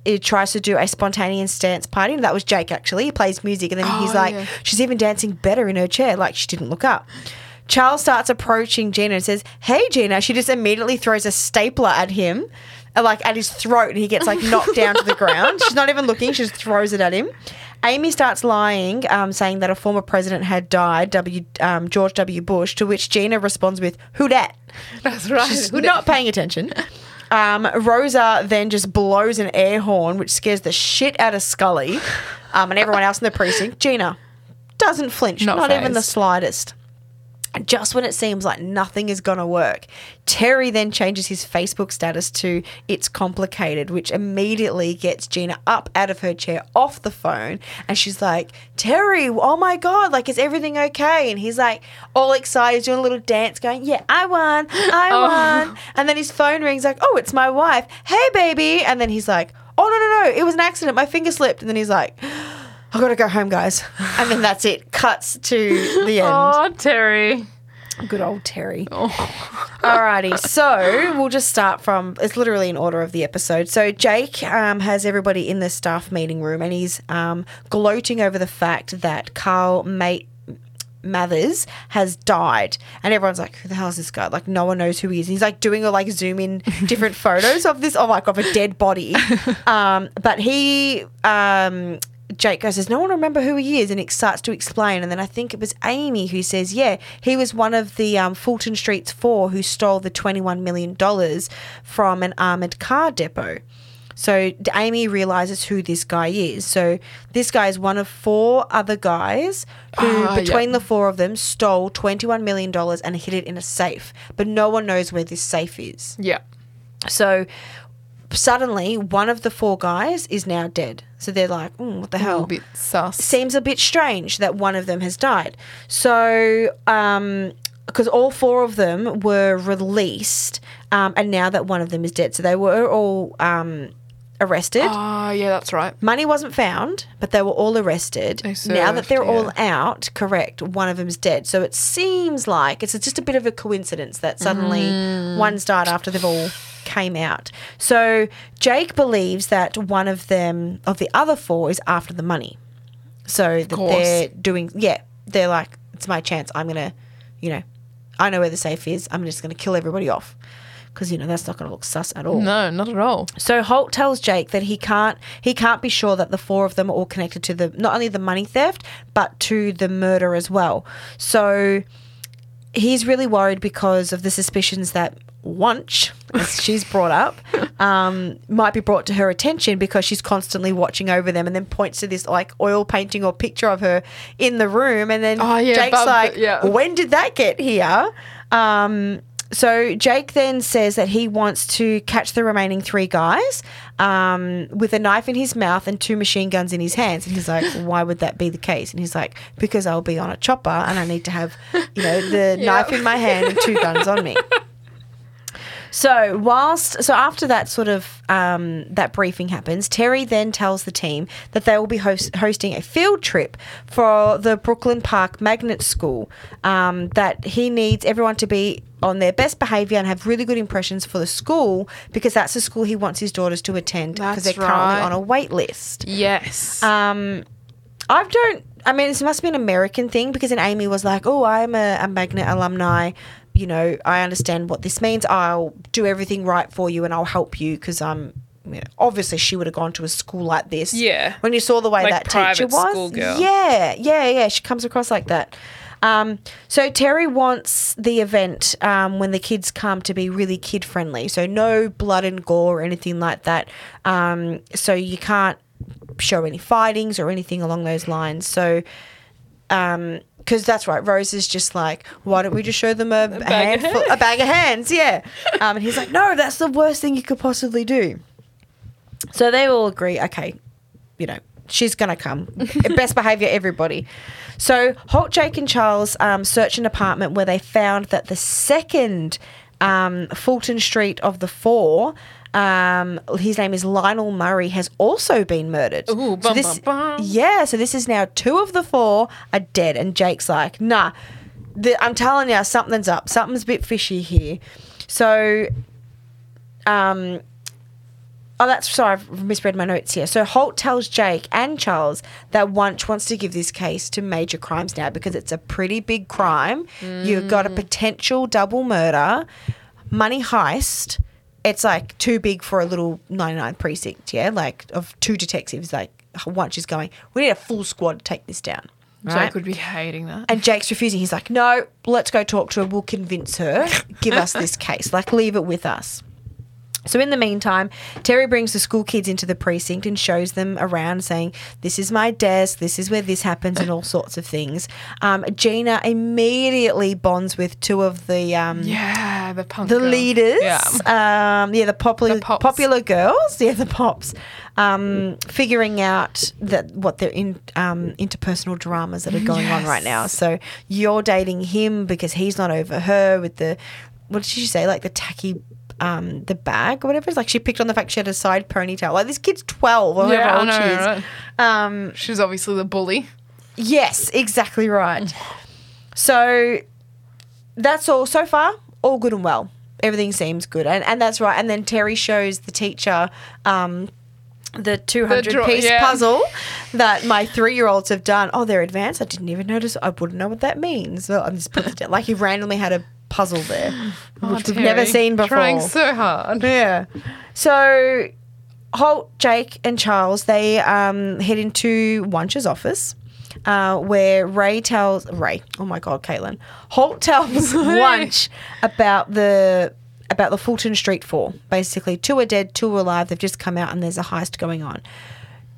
it tries to do a spontaneous dance party. And that was Jake actually. He plays music and then he's Oh, like, yeah. she's even dancing better in her chair, like she didn't look up. Charles starts approaching Gina and says, Hey Gina. She just immediately throws a stapler at him, like at his throat, and he gets like knocked down to the ground. She's not even looking, she just throws it at him. Amy starts lying, um, saying that a former president had died, W. Um, George W. Bush, to which Gina responds with, Who dat? That's right. She's not paying attention. Um, Rosa then just blows an air horn, which scares the shit out of Scully um, and everyone else in the precinct. Gina doesn't flinch, Not not, even the slightest. And just when it seems like nothing is going to work, Terry then changes his Facebook status to It's Complicated, which immediately gets Gina up out of her chair off the phone. And she's like, Terry, oh my God, like, is everything okay? And he's like, all excited, doing a little dance, going, Yeah, I won, I Oh. won. And then his phone rings, like, Oh, it's my wife. Hey, baby. And then he's like, Oh, no, no, no, it was an accident. My finger slipped. And then he's like, I gotta go home, guys. And then that's it. Cuts to the end. Oh, Terry. Good old Terry. Oh. Alrighty, so we'll just start from. It's literally in order of the episode. So Jake um, has everybody in the staff meeting room, and he's um, gloating over the fact that Carl Mate. Mathers has died, and everyone's like, "Who the hell is this guy?" Like, no one knows who he is. He's like doing a like zoom in different photos of this. Oh my god, of a dead body. Um, but he, um, Jake goes, "Does no one remember who he is?" And it starts to explain. And then I think it was Amy who says, "Yeah, he was one of the um, Fulton Streets Four who stole the twenty-one million dollars from an armored car depot." So Amy realizes who this guy is. So this guy is one of four other guys who, yeah. between the four of them, stole twenty-one million dollars and hid it in a safe. But no one knows where this safe is. Yeah. So suddenly, one of the four guys is now dead. So they're like, mm, "What the hell?" little bit sus. seems a bit strange that one of them has died. So um, because all four of them were released, um, and now that one of them is dead, so they were all um, arrested. Oh, yeah, that's right. Money wasn't found, but they were all arrested. They now that they're all out, correct, one of them's dead. So it seems like it's just a bit of a coincidence that suddenly Mm. one's died after they've all came out. So Jake believes that one of them, of the other four, is after the money. So that they're doing, yeah, they're like, it's my chance. I'm going to, you know, I know where the safe is. I'm just going to kill everybody off. Because, you know, that's not going to look sus at all. No, not at all. So Holt tells Jake that he can't he can't be sure that the four of them are all connected to the not only the money theft but to the murder as well. So he's really worried because of the suspicions that Wuntch, as she's brought up, um, might be brought to her attention because she's constantly watching over them and then points to this like oil painting or picture of her in the room and then Oh, yeah, Jake's above like, yeah. when did that get here? Um, so Jake then says that he wants to catch the remaining three guys um, with a knife in his mouth and two machine guns in his hands. And he's like, "Why would that be the case?" And he's like, "Because I'll be on a chopper and I need to have, you know, the knife in my hand and two guns on me." So whilst so after that sort of um, that briefing happens, Terry then tells the team that they will be host- hosting a field trip for the Brooklyn Park Magnet School. Um, that he needs everyone to be on their best behaviour and have really good impressions for the school because that's the school he wants his daughters to attend because they're That's currently on a wait list. Yes. Um, I don't. I mean, this must be an American thing because then Amy was like, "Oh, I'm a, a magnet alumni. You know, I understand what this means. I'll do everything right for you, and I'll help you because I'm." you know, obviously, she would have gone to a school like this. Yeah. When you saw the way Like that teacher was, yeah, yeah, yeah. She comes across like that. Um, so Terry wants the event um, when the kids come to be really kid friendly. So no blood and gore or anything like that. Um, so you can't show any fightings or anything along those lines. So, um, because that's right, Rose is just like, why don't we just show them a, a, bag of handful, a bag of hands? Yeah. Um, and he's like, no, that's the worst thing you could possibly do. So they all agree, okay, you know, she's going to come. Best behavior, everybody. So Holt, Jake, and Charles um, search an apartment where they found that the second um, Fulton Street of the four, um, his name is Lionel Murray, has also been murdered. Ooh, bum, bum, bum. Yeah, so this is now two of the four are dead, and Jake's like, nah, the, I'm telling you, something's up. Something's a bit fishy here. So, um, oh, that's sorry, I've misread my notes here. So Holt tells Jake and Charles that Wuntch wants to give this case to major crimes now because it's a pretty big crime. You've got a potential double murder, money heist. It's like too big for a little 99 precinct, yeah? Like of two detectives, like one, is going, we need a full squad to take this down. Jake Right? would be hating that. And Jake's refusing. He's like, no, let's go talk to her. We'll convince her. Give us this case. Like, leave it with us. So, in the meantime, Terry brings the school kids into the precinct and shows them around, saying, This is my desk, this is where this happens, and all sorts of things. Um, Gina immediately bonds with two of the. Um, yeah, the punk the girls. leaders, Yeah. um, yeah, the popular The popular girls, yeah, the pops, um, figuring out that what their in um, interpersonal dramas that are going on right now. So you're dating him because he's not over her with the what did she say, like the tacky. Um, the bag or whatever. It's like she picked on the fact she had a side ponytail. Like this kid's twelve or Yeah, however old she is. right? Um, She's obviously the bully. Yes, exactly right. So that's all so far, all good and well. Everything seems good, and and that's right. And then Terry shows the teacher. Um, the 200 draw- piece yeah. puzzle that my three year olds have done. Oh, they're advanced. I didn't even notice. I wouldn't know what that means. So I'm just put it down. Like he randomly had a puzzle there, Oh, which we've never seen before. Trying so hard. Yeah. So Holt, Jake, and Charles they um, head into Wuntch's office. Uh, where Ray tells Ray, oh my god, Caetlyn, Holt tells Wuntch about the about the Fulton Street Four. Basically, two are dead, two are alive. They've just come out, and there's a heist going on.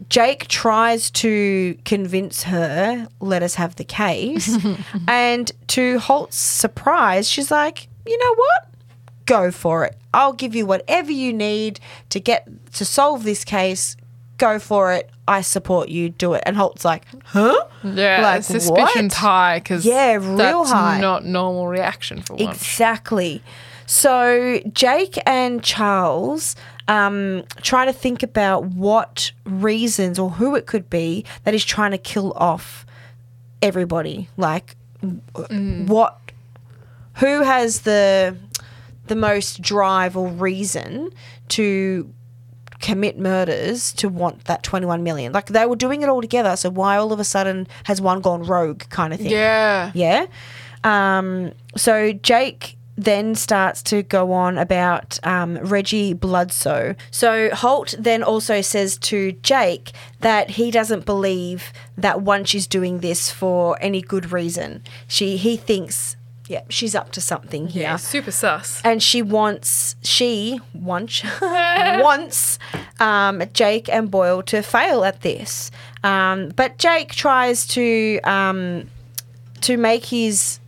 Jake tries to convince her, let us have the case. and to Holt's surprise, she's like, you know what? Go for it. I'll give you whatever you need to get to solve this case. go for it. I support you. Do it." And Holt's like, "Huh?" Yeah, Like, suspicion's what? high because Yeah, real that's high. not normal reaction for one. Exactly. So Jake and Charles um, trying to think about what reasons or who it could be that is trying to kill off everybody. Like, w- what? Who has the the most drive or reason to commit murders to want that 21 million like they were doing it all together so why all of a sudden has one gone rogue kind of thing Yeah. yeah. Um, so Jake then starts to go on about um, Reggie Bloodsoe. So Holt then also says to Jake that he doesn't believe that one she's doing this for any good reason. She he thinks, yeah, she's up to something here Yeah, super sus. and she wants she wants wants um, Jake and Boyle to fail at this. Um, but Jake tries to um, to make his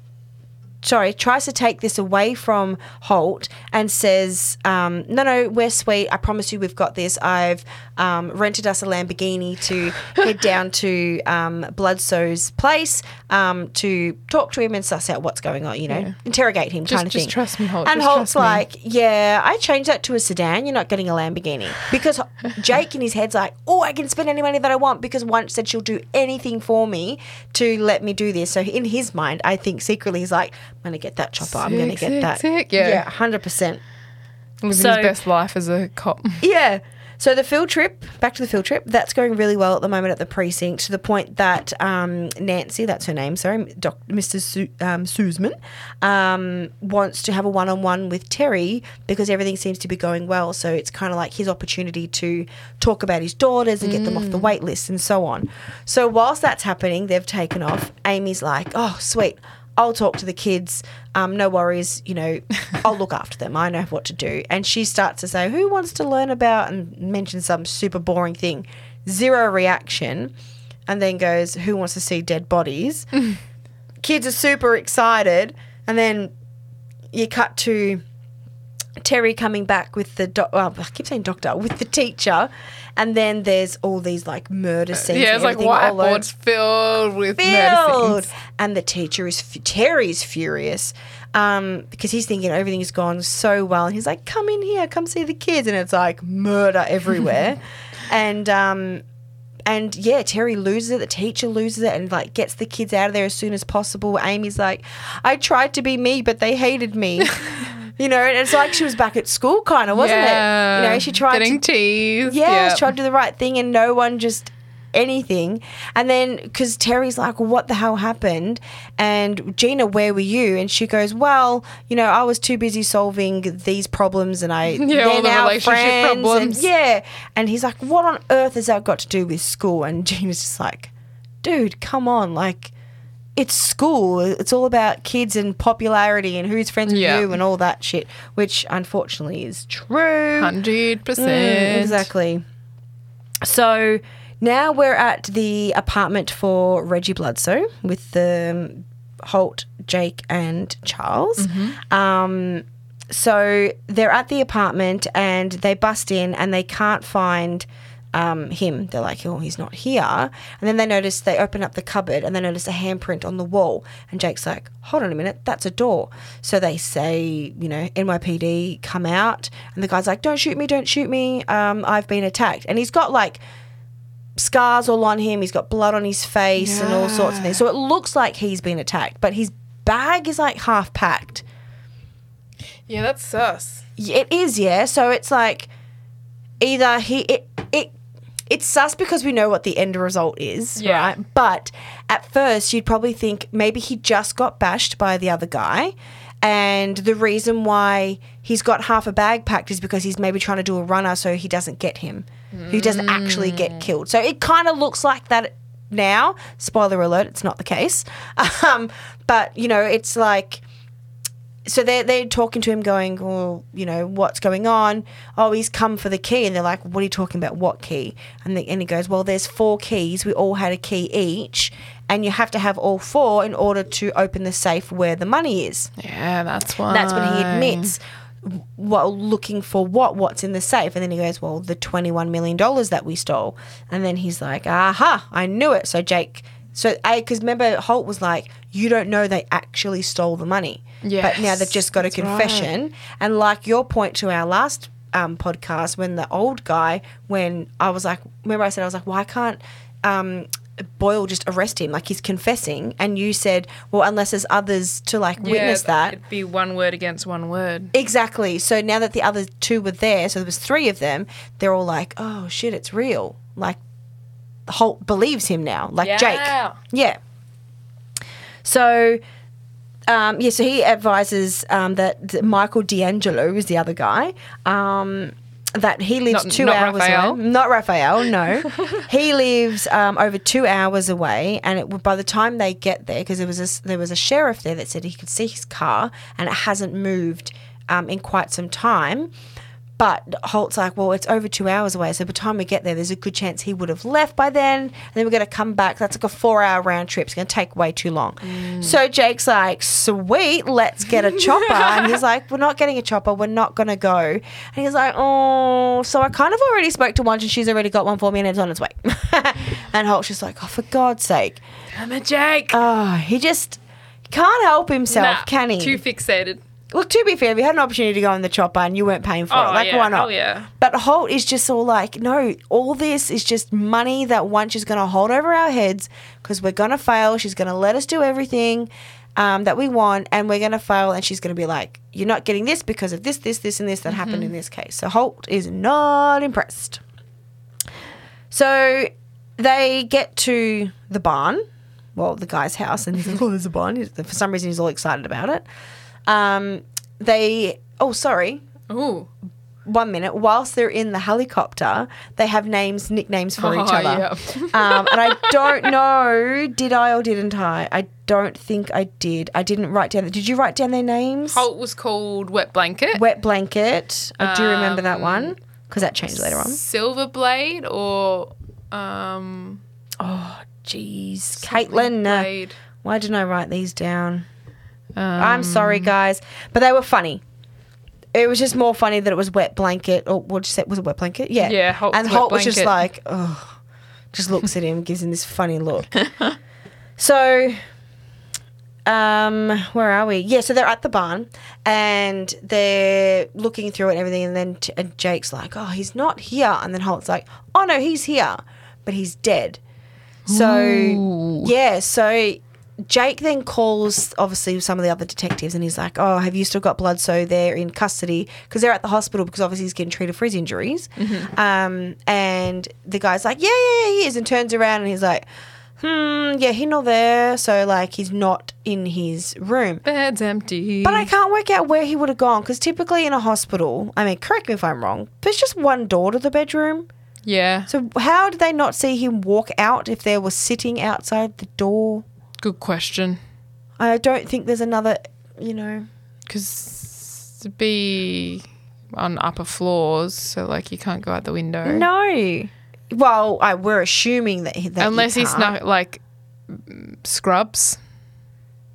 sorry tries to take this away from Holt and says, um, "No, no, we're sweet. I promise you, we've got this. I've um, rented us a Lamborghini to head down to um, place um, to talk to him and suss out what's going on. You know, Yeah. interrogate him, Just- kind of just thing." trust me, Holt. And Holt's trust me. like, "Yeah, I changed that to a sedan. You're not getting a Lamborghini because Jake in his head's like, oh, I can spend any money that I want because once said she'll do anything for me to let me do this. So in his mind, I think secretly he's like, I'm gonna get that chopper. I'm gonna get sick, that. sick, yeah. yeah, hundred percent. Living So- his best life as a cop. Yeah. So the field trip, back to the field trip, that's going really well at the moment at the precinct to the point that um, Nancy, that's her name, sorry, Doc, Mr. Su- um, Suzman, um, wants to have a one-on-one with Terry because everything seems to be going well. So it's kind of like his opportunity to talk about his daughters and get them off the wait list and so on. So whilst that's happening, they've taken off. Amy's like, oh, sweet. I'll talk to the kids. Um, no worries. You know, I'll look after them. I know what to do. And she starts to say, Who wants to learn about and mention some super boring thing? Zero reaction. And then goes, Who wants to see dead bodies? kids are super excited. And then you cut to Terry coming back with the doc- well, I keep saying doctor with the teacher, and then there's all these like murder scenes. Yeah, and it's like everything all over- whiteboards filled with filled. murder scenes. And the teacher is fu- Terry's furious um, because he's thinking everything has gone so well, and he's like, "Come in here, come see the kids," and it's like murder everywhere, and um, and yeah, Terry loses it. The teacher loses it, and like gets the kids out of there as soon as possible. Amy's like, "I tried to be me, but they hated me." You know, and it's like she was back at school, kind of, wasn't yeah. it? You know, she tried getting to teased. yeah, Yeah, she tried to do the right thing and no one just anything. And then because Terry's like, what the hell happened? And Gina, where were you? And she goes, well, you know, I was too busy solving these problems and I Yeah, all the relationship friends and- problems. yeah. And he's like, what on earth has that got to do with school? And Gina's just like, dude, come on, like. It's school. It's all about kids and popularity and who's friends with Yeah. you and all that shit, which unfortunately is true. hundred Mm, percent. exactly. So now we're at the apartment for Reggie Bloodsoe with the um, Holt, Jake, and Charles. Um, so they're at the apartment and they bust in and they can't find um, him. They're like, oh, he's not here. And then they notice, they open up the cupboard and they notice a handprint on the wall. And Jake's like, hold on a minute, that's a door. So they say, you know, NYPD, come out. And the guy's like, don't shoot me, don't shoot me. Um, I've been attacked. And he's got like scars all on him. He's got blood on his face and all sorts of things. So it looks like he's been attacked, but his bag is like half packed. Yeah, that's sus. It is, yeah. So it's like either he it it's sus because we know what the end result is, Yeah. right? But at first you'd probably think maybe he just got bashed by the other guy. And the reason why he's got half a bag packed is because he's maybe trying to do a runner so he doesn't get him. He doesn't actually get killed. So it kind of looks like that now. Spoiler alert, it's not the case. Um, but, you know, it's like so they're, they're talking to him going, well, you know, what's going on? Oh, he's come for the key. And they're like, what are you talking about? What key? And, the, and he goes, well, there's four keys. We all had a key each. And you have to have all four in order to open the safe where the money is. Yeah, that's why. That's when he admits, well, looking for what? What's in the safe? And then he goes, well, the $21 million that we stole. And then he's like, aha, I knew it. So Jake, so A, because remember, Holt was like, you don't know they actually stole the money. But now they've just got a that's right. confession. And like your point to our last um, podcast, when the old guy, when I was like, remember I said, I was like, why can't um, Boyle just arrest him? Like he's confessing. And you said, well, unless there's others to like witness that. It'd be one word against one word. Exactly. So now that the other two were there, so there was three of them, they're all like, "Oh shit, it's real." Like Holt believes him now, like Yeah. Jake. Yeah. So, um, yeah. So he advises um, that Michael D'Angelo is the other guy. Um, that he lives Not- two not hours Raphael? away. Not Raphael, no. he lives um, over two hours away, and it, by the time they get there, because there was a, there was a sheriff there that said he could see his car, and it hasn't moved um, in quite some time. But Holt's like, well, it's over two hours away, so by the time we get there, there's a good chance he would have left by then. And then we're going to come back. That's like a four-hour round trip. It's going to take way too long. Mm. So Jake's like, sweet, let's get a chopper. and he's like, we're not getting a chopper. We're not going to go. And he's like, oh, so I kind of already spoke to one, and she's already got one for me, and it's on its way. and Holt's just like, oh, for God's sake. I'm a Jake. Oh, he just can't help himself, Nah, can he? Too fixated. Look, to be fair, if you had an opportunity to go in the chopper and you weren't paying for Oh, it, like yeah, why not? hell yeah. But Holt is just all like, no, all this is just money that one is going to hold over our heads because we're going to fail. She's going to let us do everything um, that we want and we're going to fail. And she's going to be like, you're not getting this because of this, this, this, and this that happened Mm-hmm. in this case. So Holt is not impressed. So they get to the barn, well, the guy's house, and he's like, oh, there's a barn. For some reason, he's all excited about it. Um, they, oh, sorry, Ooh. one minute. Whilst they're in the helicopter, they have names, nicknames for each Oh, other. yeah. um, and I don't know, did I or didn't I? I don't think I did. I didn't write down. Did you write down their names? Holt was called Wet Blanket. Wet blanket. I do remember that Um, one because that changed later on. Silver Blade or um Oh, jeez, Caetlyn. uh, Blade. Why didn't I write these down? Um, I'm sorry, guys, but they were funny. It was just more funny that it was wet blanket, or what you say was it wet blanket? Yeah, Yeah, Holt's and wet Holt was just blanket. like, oh, just looks at him, gives him this funny look. so, um, where are we? Yeah, so they're at the barn and they're looking through it and everything, and then t- and Jake's like, oh, he's not here, and then Holt's like, oh no, he's here, but he's dead. So Ooh. yeah, so Jake then calls obviously some of the other detectives and he's like, "Oh, have you still got blood? So they're in custody because they're at the hospital because obviously he's getting treated for his injuries." Um, and the guy's like, "Yeah, yeah, yeah, he is," and turns around and he's like, "Hmm, yeah, he's not there." So like he's not in his room. Bed's empty. But I can't work out where he would have gone because typically in a hospital, I mean, correct me if I'm wrong, there's just one door to the bedroom. yeah. So how did they not see him walk out if they were sitting outside the door? Good question. I don't think there's another, you know. Because to be on upper floors, so like you can't go out the window. No. Well, I, we're assuming that, he, that Unless he's can't. like scrubs.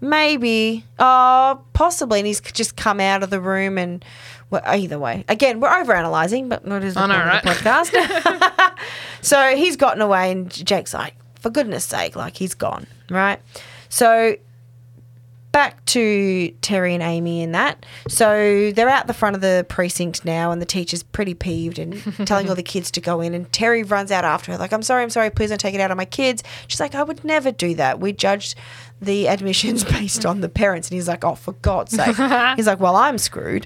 Maybe. Oh, possibly. And he's just come out of the room and. Well, either way. Again, we're overanalyzing, but not as the I know, point of the podcast. so he's gotten away, and Jake's like, for goodness sake, like he's gone, right? So back to Terry and Amy and that. So they're out the front of the precinct now, and the teacher's pretty peeved and telling all the kids to go in. And Terry runs out after her, like, I'm sorry, I'm sorry, please don't take it out on my kids. She's like, I would never do that. We judged the admissions based on the parents. And he's like, oh, for God's sake. he's like, well, I'm screwed.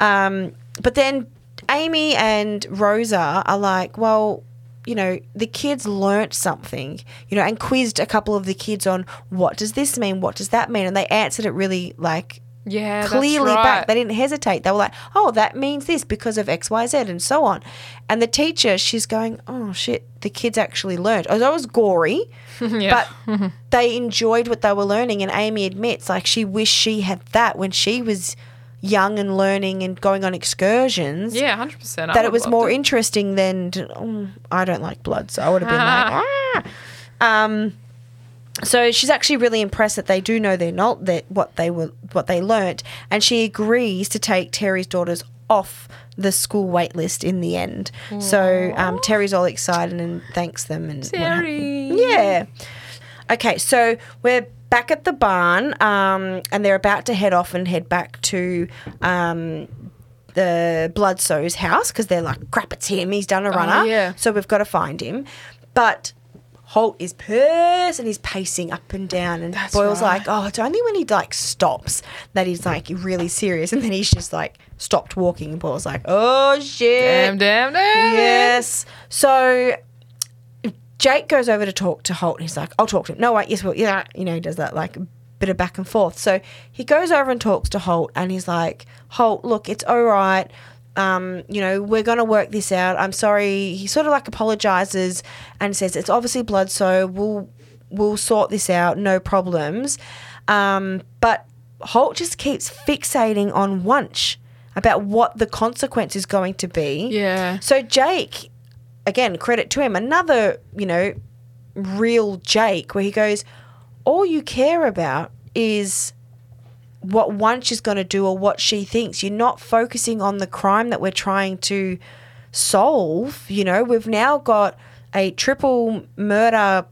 Um, but then Amy and Rosa are like, well, you know, the kids learnt something, you know, and quizzed a couple of the kids on what does this mean? What does that mean? And they answered it really like Yeah, clearly that's right. back. They didn't hesitate. They were like, oh, that means this because of X, Y, Z, and so on. And the teacher, she's going, oh, shit, the kids actually learnt Although it was gory, yeah. but they enjoyed what they were learning. And Amy admits, like, she wished she had that when she was young and learning and going on excursions yeah, hundred percent. that it was more interesting than oh, I don't like blood, so I would have been like, ah. um. So she's actually really impressed that they do know their not that what they were what they learnt, and she agrees to take Terry's daughters off the school wait list in the end. So um, Terry's all excited and thanks them and Terry. yeah. Okay, so we're back at the barn, um, and they're about to head off and head back to um, the Bloodsoe's house because they're like, crap, it's him. He's done a runner. yeah. So we've got to find him. But Holt is pissed and he's pacing up and down. And That's Boyle's right. like, oh, it's only when he like stops that he's like really serious. And then he's just like stopped walking. And Boyle's like, oh shit. Damn, damn, damn. Yes. So Jake goes over to talk to Holt. And he's like, I'll talk to him. No, wait, yes, well, yeah. You know, he does that like a bit of back and forth. So he goes over and talks to Holt and he's like, Holt, look, it's all right. Um, you know, we're going to work this out. I'm sorry. He sort of like apologizes and says, it's obviously blood, so we'll, we'll sort this out. No problems. Um, but Holt just keeps fixating on Wuntch about what the consequence is going to be. Yeah. So Jake, again, credit to him, another, you know, real Jake, where he goes, all you care about is what Wuntch is going to do or what she thinks. You're not focusing on the crime that we're trying to solve. You know, we've now got a triple murder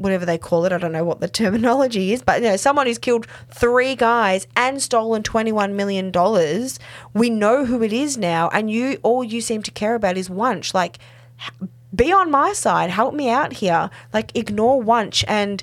whatever they call it. I don't know what the terminology is, but you know, someone who's killed three guys and stolen twenty-one million dollars. We know who it is now, and you all you seem to care about is Wuntch. Like, be on my side. Help me out here. Like, ignore Wuntch and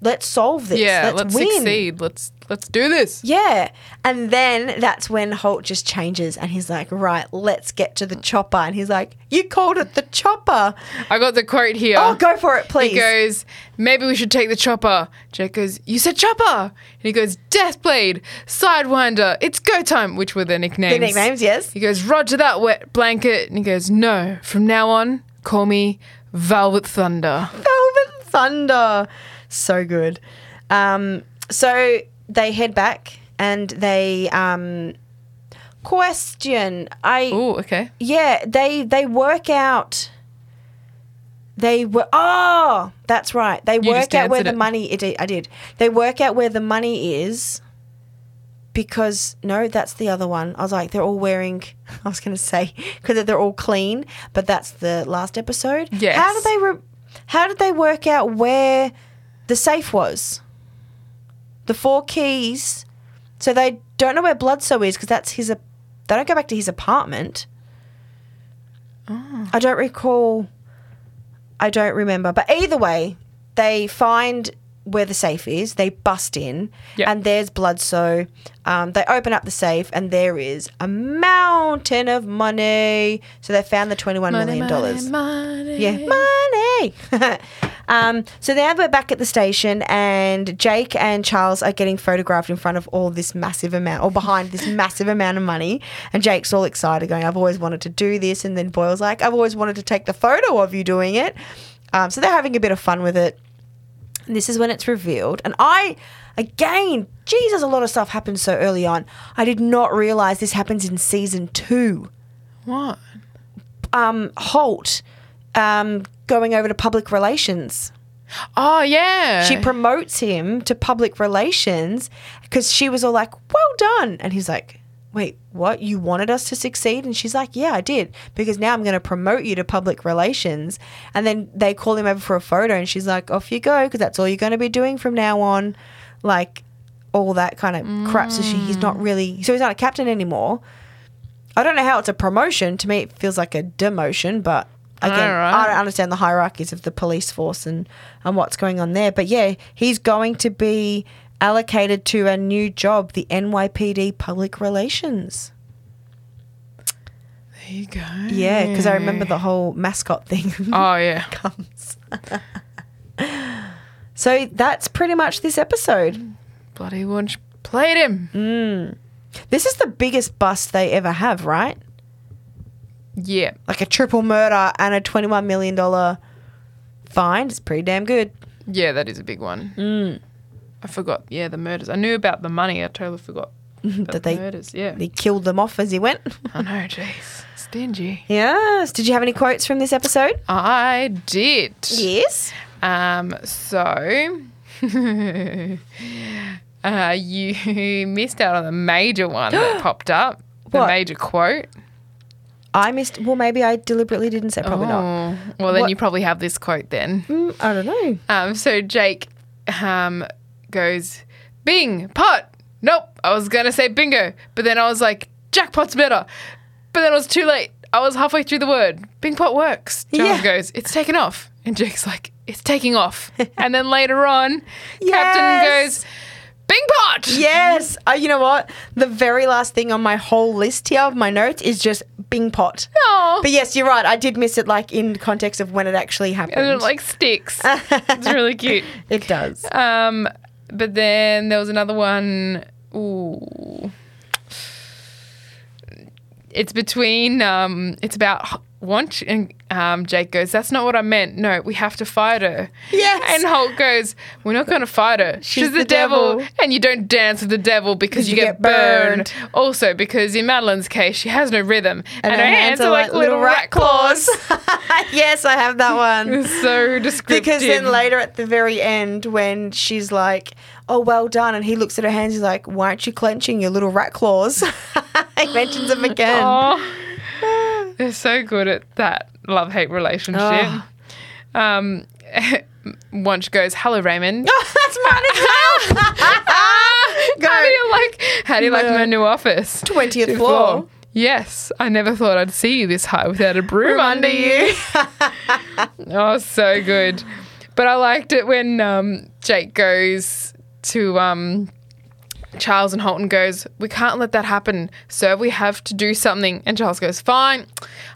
let's solve this. Yeah, let's, let's, win. succeed. Let's let's do this. Yeah. And then that's when Holt just changes and he's like, right, let's get to the chopper. And he's like, you called it the chopper. I got the quote here. Oh, go for it, please. He goes, maybe we should take the chopper. Jake goes, you said chopper. And he goes, Deathblade, Sidewinder, it's go time, which were their nicknames. the nicknames, yes. He goes, Roger that, wet blanket. And he goes, no, from now on, call me Velvet Thunder. Velvet Thunder. So good. Um, so they head back and they um, question. I Oh, okay. yeah, they they work out. They were oh, that's right. They You work out where the it. money. It, I did. They work out where the money is. Because no, that's the other one. I was like, they're all wearing. I was going to say because they're all clean, but that's the last episode. Yes. How did they? Re- how did they work out where the safe was? The four keys. So they don't know where Bloodsoe is because that's his. They don't go back to his apartment. I don't recall. I don't remember. But either way, they find where the safe is. They bust in, Yep. and there's Bloodsoe. Um, they open up the safe, and there is a mountain of money. So they found the twenty-one million dollars. money. Yeah, money. um, so now we're back at the station, and Jake and Charles are getting photographed in front of all this massive amount, or behind this massive amount of money. And Jake's all excited, going, "I've always wanted to do this." And then Boyle's like, "I've always wanted to take the photo of you doing it." Um, so they're having a bit of fun with it. And this is when it's revealed, and I, again, Jesus, a lot of stuff happens so early on. I did not realize this happens in season two What? um, Holt um, going over to public relations. Oh, yeah. She promotes him to public relations because she was all like, well done. And he's like, wait, what? You wanted us to succeed? And she's like, yeah, I did. Because now I'm going to promote you to public relations. And then they call him over for a photo and she's like, off you go because that's all you're going to be doing from now on. Like all that kind of crap. So she, he's not mm. really, so he's not a captain anymore. I don't know how it's a promotion. To me, it feels like a demotion, but again, Alright. I don't understand the hierarchies of the police force and, and what's going on there. But yeah, he's going to be allocated to a new job, the NYPD Public Relations. There you go. Yeah, because I remember the whole mascot thing Oh, yeah. comes. so that's pretty much this episode. Bloody Wuntch played him. Mm. This is the biggest bust they ever have, right? Yeah. Like a triple murder and a $21 million fine. It's pretty damn good. Yeah, that is a big one. Mm. I forgot. Yeah, the murders. I knew about the money. I totally forgot. that the they, murders. Yeah. they killed them off as he went. I know, jeez. Stingy. yes. Did you have any quotes from this episode? I did. Yes. Um, so uh, you missed out on the major one that popped up. The What? major quote. I missed. Well, maybe I deliberately didn't say. Probably not. Oh, well, then What? you probably have this quote then. Mm, I don't know. Um, so Jake um, goes, Bing, pot. Nope, I was going to say bingo. But then I was like, jackpot's better. But then it was too late. I was halfway through the word. Bing pot works. Charles Yeah. goes, it's taken off. And Jake's like, it's taking off. and then later on, Yes. Captain goes, Bing pot. Yes. Uh, you know what? The very last thing on my whole list here of my notes is just Bing Pot. Aw. But yes, you're right. I did miss it, like in context of when it actually happened. and it like sticks. it's really cute. it does. Um, but then there was another one. Ooh. It's between. Um, it's about Wuntch and um, Jake goes. That's not what I meant. No, we have to fight her. Yes. And Holt goes. We're not going to fight her. She's, the, the devil. devil. and you don't dance with the devil because you, you get, get burned. burned. Also, because in Madeline's case, she has no rhythm, and, her, hands, are like little rat claws. yes, I have that one. So descriptive. Because then later at the very end, when she's like, "Oh, well done," and he looks at her hands, he's like, "Why aren't you clenching your little rat claws?" he mentions them again. They're so good at that love hate relationship. Oh. Um, Wuntch goes, "Hello, Raymond." Oh, That's mine as well. Go. How do you like? How do you like my new office? 20th floor. Yes, I never thought I'd see you this high without a broom Room under you. oh, so good. But I liked it when um, Jake goes to um, Charles and Holton goes, We can't let that happen, sir. We have to do something. And Charles goes, Fine,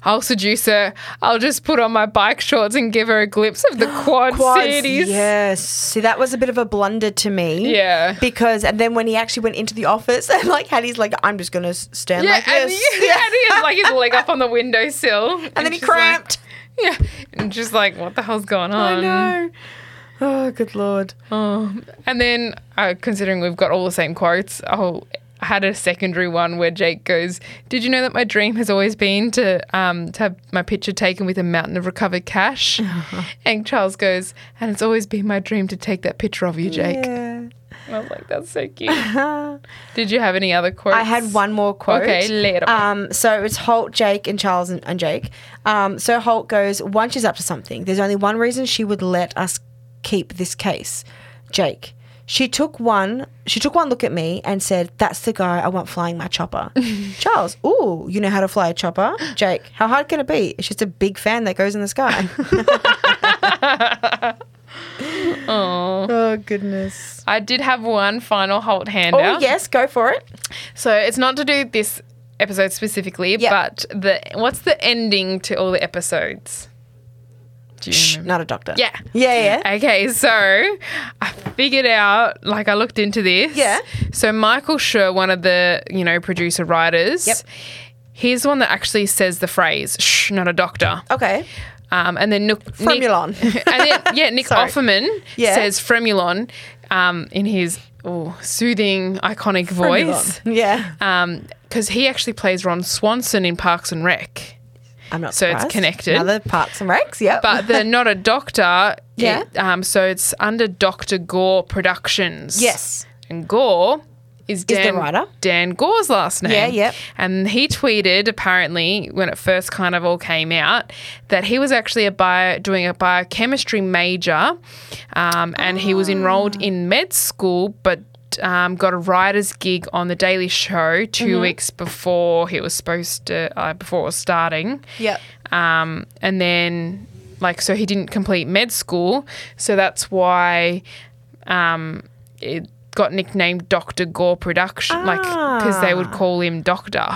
I'll seduce her. I'll just put on my bike shorts and give her a glimpse of the Quad, Quads, Cities. Yes. See, that was a bit of a blunder to me. Yeah. Because, and then when he actually went into the office and like had his like, I'm just going to stand Yeah, like and, this. he, and he has like his leg up on the windowsill. And, And then he she's like- cramped. yeah. And just like, what the hell's going on? I know. Oh, good lord. Oh. And then, uh, considering we've got all the same quotes, oh, I had a secondary one where Jake goes, "Did you know that my dream has always been to um to have my picture taken with a mountain of recovered cash?" and Charles goes, "And it's always been my dream to take that picture of you, Jake." Yeah. I was like, "That's so cute." Did you have any other quotes? I had one more quote. Okay, later. Um, so it's Holt, Jake, and Charles and, and Jake. Um, so Holt goes, once she's up to something, there's only one reason she would let us keep this case. Jake. She took one. She took one look at me and said, "That's the guy I want flying my chopper." Charles, ooh, you know how to fly a chopper. Jake, how hard can it be? It's just a big fan that goes in the sky. oh goodness. I did have one final Holt handout. Oh yes, go for it. So it's not to do this episode specifically, Yep. but the what's the ending to all the episodes? Do Shh, not a doctor. Yeah. Yeah, yeah. Okay, so I figured out, like, I looked into this. Yeah. So Michael Schur, one of the, you know, producer writers, Yep. he's the one that actually says the phrase, shh, not a doctor. Okay. Um, and then Nick, Fremulon. Nick, and then, yeah, Nick. Offerman Yeah. says Fremulon um, in his oh, soothing, iconic voice. Yeah. Because he actually plays Ron Swanson in Parks and Rec. I'm not So it's surprised. connected. Another Parks and Recs, yeah. But they're not a doctor, Yeah. it, um, so it's under Dr. Goor Productions. yes. And Goor is the Dan, writer. Dan Goor's last name. Yeah, yep. And he tweeted apparently when it first kind of all came out that he was actually a bio, doing a biochemistry major, um, and he was enrolled in med school, but. Um, got a writer's gig on the Daily Show 2 Mm-hmm. weeks before he was supposed to, uh, before it was starting. Yep. Um, and then, like, so he didn't complete med school. So that's why um, it got nicknamed Dr. Goor Production, like, because they would call him Doctor,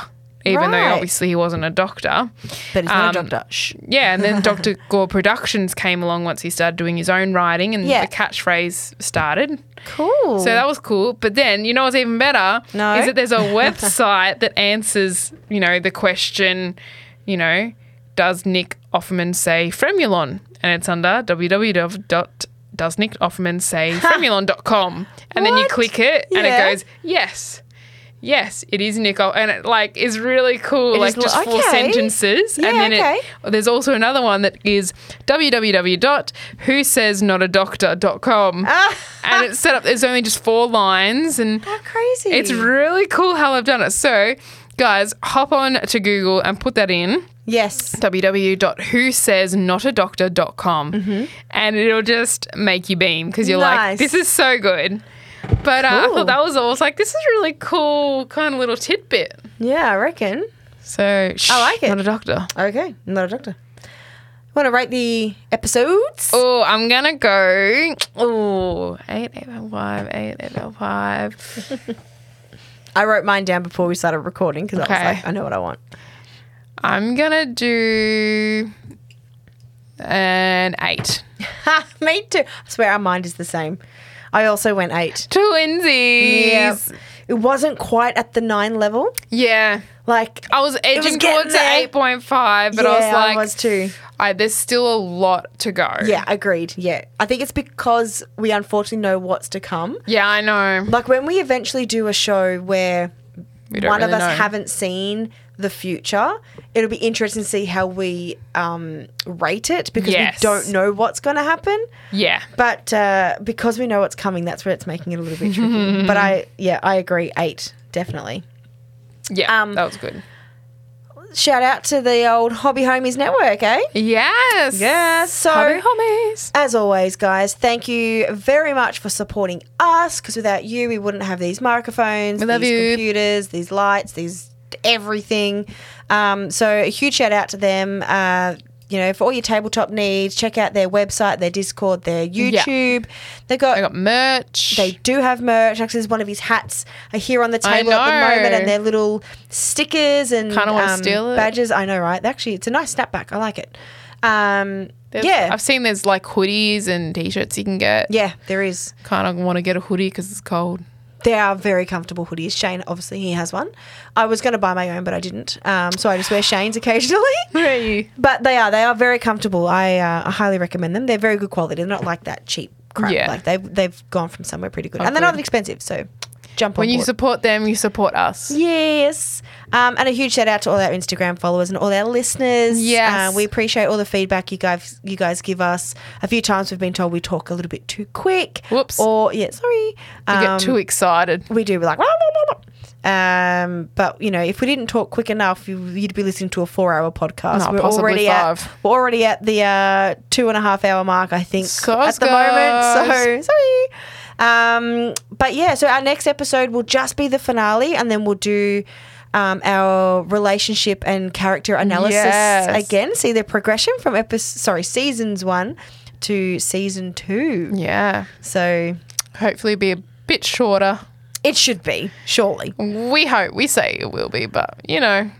even though obviously he wasn't a doctor. But he's not Um, a doctor. Shh. Yeah, and then Dr. Goor Productions came along once he started doing his own writing and Yeah. the catchphrase started. Cool. So that was cool. But then, you know what's even better? No. Is that there's a website that answers, you know, the question, you know, does Nick Offerman say Fremulon? And it's under www.doesnickoffermansayfremulon.com. And then you click it and Yeah. it goes, yes. Yes, it is Nicole, and it like is really cool. It like just four okay. sentences, Yeah, and then okay. it, there's also another one that is www.whosaysnotadoctor.com, Ah. and it's set up. There's only just four lines, and How crazy. it's really cool how I've done it. So, guys, hop on to Google and put that in yes. www.whosaysnotadoctor.com and it'll just make you beam because you're Nice. like, this is so good. But uh, I Cool. thought that was all. I was like, this is really cool, kind of little tidbit. Yeah, I reckon. So shh, I like it. Not a doctor. Okay, I'm not a doctor. Want to rate the episodes? Oh, I'm gonna go. Oh, eight, eight, five, eight, eight, five. I wrote mine down before we started recording because I was like, I know what I want. I'm gonna do an eight. Ha, me too. I swear our mind is the same. I also went eight. Twinsies. It wasn't quite at the nine level. Yeah. Like, I was edging getting towards there. 8.5, but yeah, I was like, I was too. I, there's still a lot to go. Yeah, agreed. Yeah. I think it's because we unfortunately know what's to come. Yeah, I know. Like when we eventually do a show where one of us know. haven't seen the future, it'll be interesting to see how we um, rate it because Yes. we don't know what's going to happen. Yeah. But uh, because we know what's coming, that's where it's making it a little bit tricky. but I, yeah, I agree. Eight, definitely. Yeah. Um, that was good. Shout out to the old Hobby Homies Network, eh? Yes. Yes. So, Hobby homies. as always, guys, thank you very much for supporting us because without you, we wouldn't have these microphones, We love these you. computers, these lights, these everything. Um, so, a huge shout out to them. Uh, you know, for all your tabletop needs, check out their website, their Discord, their YouTube. They've got I got merch. They do have merch. Actually, there's one of his hats are here on the table at the moment, and they're little stickers and Kinda um, steal it. badges. I know, right? Actually, it's a nice snapback. I like it. Um, yeah, I've seen there's like hoodies and t-shirts you can get. yeah, there is. Kind of want to get a hoodie because it's cold. They are very comfortable hoodies. Shane, obviously, he has one. I was going to buy my own, but I didn't. Um, so I just wear Shane's occasionally. Where are you? But they are. They are very comfortable. I, uh, I highly recommend them. They're very good quality. They're not like that cheap crap. Yeah. Like they've they've gone from somewhere pretty good, Oh, and they're not good. that expensive. So jump on When you support them, you support us. Yes. Um, and a huge shout out to all our Instagram followers and all our listeners. Yes. Uh, we appreciate all the feedback you guys you guys give us. A few times we've been told we talk a little bit too quick. Whoops. Or yeah, sorry. Um, get too excited. we do. We're like. "Wah, wah, wah, wah." Um, but you know, if we didn't talk quick enough, you, you'd be listening to a four-hour podcast. No, we're already five. at we're already at the uh, two and a half hour mark, I think, at the moment. So sorry. Um, but yeah, so our next episode will just be the finale, and then we'll do um, our relationship and character analysis Yes. again. See the progression from episode, sorry, seasons one to season two. Yeah. So Hopefully be a bit shorter. it should be surely. We hope. We say it will be, but you know,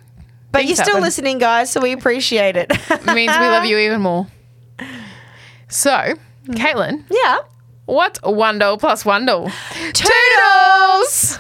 But you're still happen. listening, guys, so we appreciate it. it means we love you even more. So, Caetlyn, Yeah. What's one plus doll? Toodles!